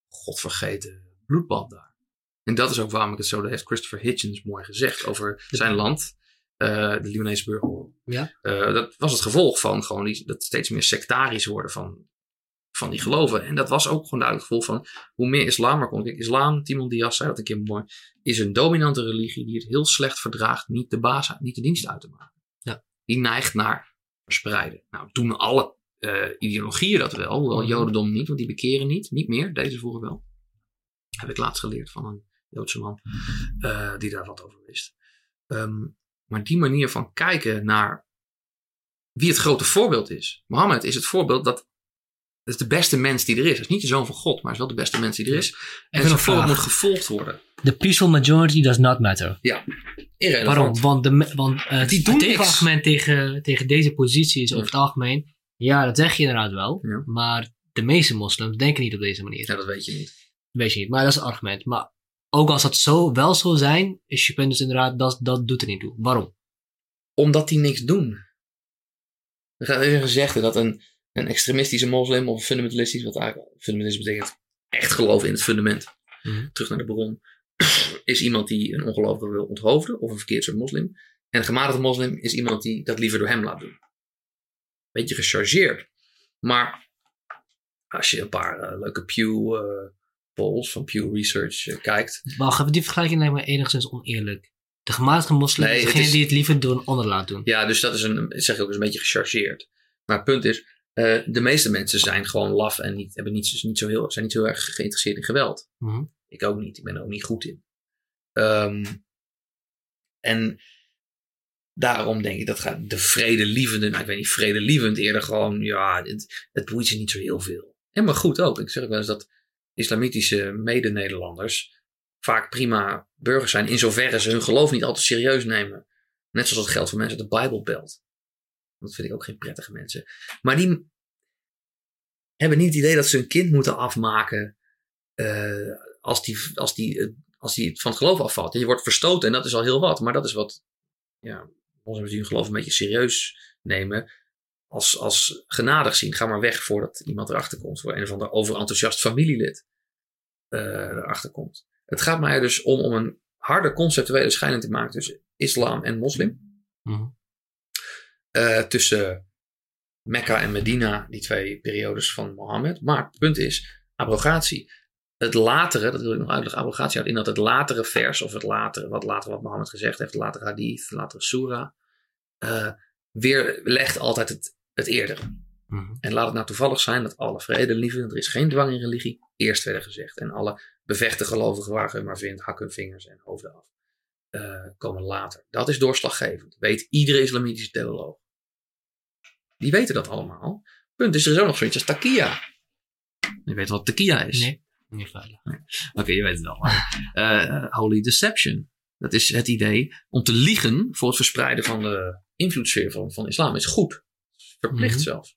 Speaker 2: godvergeten bloedbad daar. En dat is ook waarom ik het zo, dat heeft Christopher Hitchens mooi gezegd over zijn land, eh, de Libanese burgeroorlog.
Speaker 1: Ja.
Speaker 2: Dat was het gevolg van gewoon die, dat steeds meer sectarisch worden van, van die geloven. En dat was ook gewoon duidelijk het gevolg van hoe meer islam er komt. Kijk, islam, Timon Diaz zei dat een keer mooi, is een dominante religie die het heel slecht verdraagt niet de baas, niet de dienst uit te maken.
Speaker 1: Ja.
Speaker 2: Die neigt naar verspreiden. Nou, doen alle eh, ideologieën dat wel, hoewel
Speaker 1: Mhm.
Speaker 2: Jodendom niet, want die bekeren niet. Niet meer, deze vroeger wel. Heb ik laatst geleerd van een Joodse man eh, die daar wat over wist. Ehm, maar die manier van kijken naar wie het grote voorbeeld is. Mohammed is het voorbeeld dat het is de beste mens die er is. Hij is niet de zoon van God, maar is wel de beste mens die er is. En zijn
Speaker 1: een
Speaker 2: voorbeeld moet gevolgd worden.
Speaker 1: The peaceful majority does not matter.
Speaker 2: Irrelevant.
Speaker 1: Waarom? Want, de, want eh,
Speaker 2: Die doen
Speaker 1: het tegenargument tegen, tegen deze positie is
Speaker 2: Ja.
Speaker 1: over het algemeen. Ja, dat zeg je inderdaad wel.
Speaker 2: Ja.
Speaker 1: Maar de meeste moslims denken niet op deze manier.
Speaker 2: Ja, dat weet je niet.
Speaker 1: Weet je niet, maar dat is het argument. Maar ook als dat zo, wel zo zijn, is je punt dus inderdaad, dat, dat doet er niet toe. Waarom?
Speaker 2: Omdat die niks doen. Er gaat even een gezegde dat een, een extremistische moslim of een fundamentalistisch, wat eigenlijk fundamentalisme betekent echt geloven in het fundament,
Speaker 1: Mhm.
Speaker 2: terug naar de bron, is iemand die een ongelovige wil onthoofden of een verkeerd soort moslim. En een gematigde moslim is iemand die dat liever door hem laat doen. Beetje gechargeerd. Maar als je een paar eh, leuke Pew eh, polls van Pew Research eh, kijkt,
Speaker 1: Wacht even, die vergelijking lijkt me enigszins oneerlijk. De gematigde moslim
Speaker 2: Nee,
Speaker 1: is degene
Speaker 2: is-
Speaker 1: die het liever door een ander laat doen.
Speaker 2: Ja, dus dat is een, zeg ik ook eens een beetje gechargeerd. Maar het punt is, eh, de meeste mensen zijn gewoon laf en niet, hebben niet, niet zo heel, zijn niet zo erg geïnteresseerd in geweld.
Speaker 1: Mhm.
Speaker 2: Ik ook niet, ik ben er ook niet goed in. Ehm, en daarom denk ik dat gaat de vredelievende, nou ik weet niet, vredelievend eerder gewoon, ja, het, het boeit ze niet zo heel veel. En maar goed ook, ik zeg ook wel eens dat islamitische mede-Nederlanders vaak prima burgers zijn, in zoverre ze hun geloof niet altijd serieus nemen. Net zoals dat geldt voor mensen uit de Bijbelbelt. Dat vind ik ook geen prettige mensen. Maar die hebben niet het idee dat ze hun kind moeten afmaken eh, als, die, als, die, eh, als die van het geloof afvalt. Je wordt verstoten en dat is al heel wat. Maar dat is wat ja, moslims die hun geloof een beetje serieus nemen. Als, als genadig zien. Ga maar weg voordat iemand erachter komt. Voor een of ander overenthousiast familielid eh, erachter komt. Het gaat mij dus om om een harde conceptuele scheiding te maken tussen islam en moslim.
Speaker 1: Mhm.
Speaker 2: Eh, tussen Mekka en Medina, die twee periodes van Mohammed. Maar het punt is, abrogatie. Het latere, dat wil ik nog uitleggen, abrogatie houdt in dat het latere vers, of het latere, wat later wat Mohammed gezegd heeft, het latere hadith, de latere surah, eh, weer legt altijd het, het eerdere.
Speaker 1: Mhm.
Speaker 2: En laat het nou toevallig zijn dat alle vrede liefde, er is geen dwang in religie, eerst werden gezegd. En alle bevechte gelovigen waar je maar vindt, hak hun vingers en hoofden af, eh, komen later. Dat is doorslaggevend. Weet iedere islamitische theoloog. Die weten dat allemaal. Punt is, er is ook nog zoiets als takia. Je weet wat takia is.
Speaker 1: Nee, niet veilig.
Speaker 2: Oké, je weet het wel. Eh, holy deception. Dat is het idee om te liegen voor het verspreiden van de invloedssfeer van, van islam. Is goed. Verplicht
Speaker 1: Mhm.
Speaker 2: zelfs.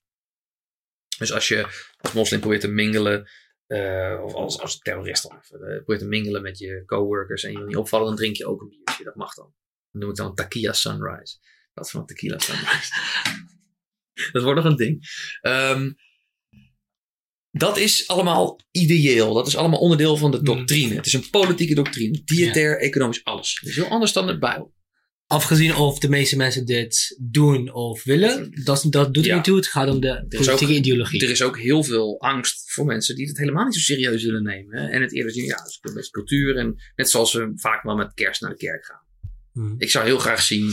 Speaker 2: Dus als je als moslim probeert te mingelen, eh, of als, als terrorist dan even, probeert te mingelen met je coworkers en je wil niet opvallen, dan drink je ook een biertje. Dat mag dan. Dan noem ik dan takia sunrise. Dat van tequila sunrise. dat wordt nog een ding. Ehm, dat is allemaal ideeel. Dat is allemaal onderdeel van de
Speaker 1: Hmm.
Speaker 2: doctrine. Het is een politieke doctrine. Dietair, economisch, alles. Het is heel anders dan de Bijbel.
Speaker 1: Afgezien of de meeste mensen dit doen of willen, dat, dat doet er
Speaker 2: Ja.
Speaker 1: niet toe. Het gaat om de politieke
Speaker 2: ook-
Speaker 1: ideologie.
Speaker 2: Er is ook heel veel angst voor mensen die het helemaal niet zo serieus willen nemen. hè. En het eerder zien, ja, het is een beetje cultuur. En net zoals we vaak wel met kerst naar de kerk gaan.
Speaker 1: Mhm.
Speaker 2: Ik zou heel graag zien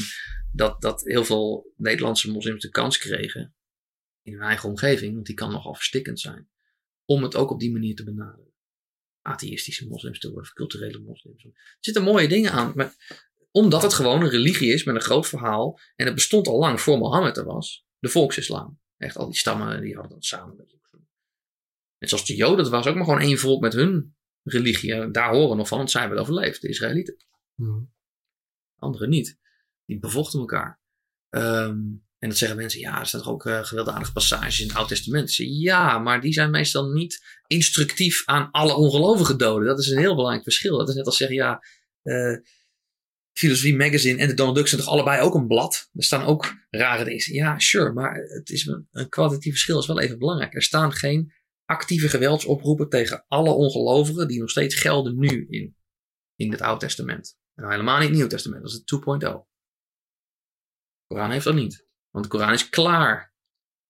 Speaker 2: dat, dat heel veel Nederlandse moslims de kans kregen. In hun eigen omgeving, want die kan nogal verstikkend zijn. Om het ook op die manier te benaderen. Atheïstische moslims te worden, of culturele moslims. Er zitten mooie dingen aan. Maar omdat het gewoon een religie is met een groot verhaal. En het bestond al lang voor Mohammed er was. De volksislam. Echt al die stammen die hadden dat samen. Net zoals de Joden, dat was ook maar gewoon één volk met hun religie. En daar horen we nog van, want zij hebben het overleefd. De Israëlieten.
Speaker 1: Mhm.
Speaker 2: Anderen niet. Die bevochten elkaar. Ehm, en dat zeggen mensen, ja, er staan toch ook eh, gewelddadige passages in het Oude Testament. Ja, maar die zijn meestal niet instructief aan alle ongelovigen doden. Dat is een heel belangrijk verschil. Dat is net als zeggen, ja, eh Filosofie Magazine en de Donald Duck zijn toch allebei ook een blad? Er staan ook rare dingen. Ja, sure, maar het is een, kwalitatief verschil is wel even belangrijk. Er staan geen actieve geweldsoproepen tegen alle ongelovigen die nog steeds gelden nu in, in het Oude Testament. En helemaal niet het Nieuw Testament, dat is het 2.0. De Koran heeft dat niet. Want de Koran is klaar.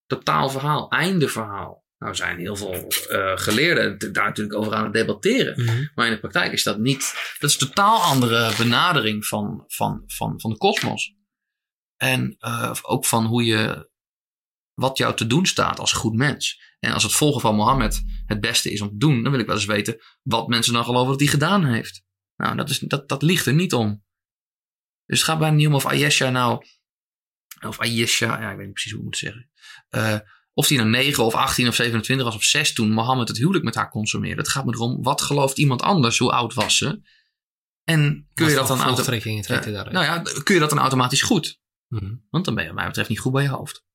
Speaker 2: Totaal verhaal, einde verhaal. Nou zijn heel veel eh, geleerden daar natuurlijk over aan het debatteren.
Speaker 1: Mhm.
Speaker 2: Maar in de praktijk is dat niet. Dat is een totaal andere benadering van, van, van, van de kosmos. En eh, ook van hoe je, wat jou te doen staat als goed mens. En als het volgen van Mohammed het beste is om te doen, dan wil ik wel eens weten wat mensen dan geloven dat hij gedaan heeft. Nou, dat, is, dat, dat ligt er niet om. Dus het gaat bijna niet om of Ayesha nou, of Ayesha, ja, ik weet niet precies hoe ik moet zeggen. Eh, of die nou 9 of 18 of 27 was of 6 toen Mohammed het huwelijk met haar consumeerde. Het gaat me erom, wat gelooft iemand anders? Hoe oud was ze? En kun je dat dan
Speaker 1: automatisch...
Speaker 2: nou ja, kun je dat dan automatisch goed?
Speaker 1: Mhm.
Speaker 2: Want dan ben je wat mij betreft niet goed bij je hoofd.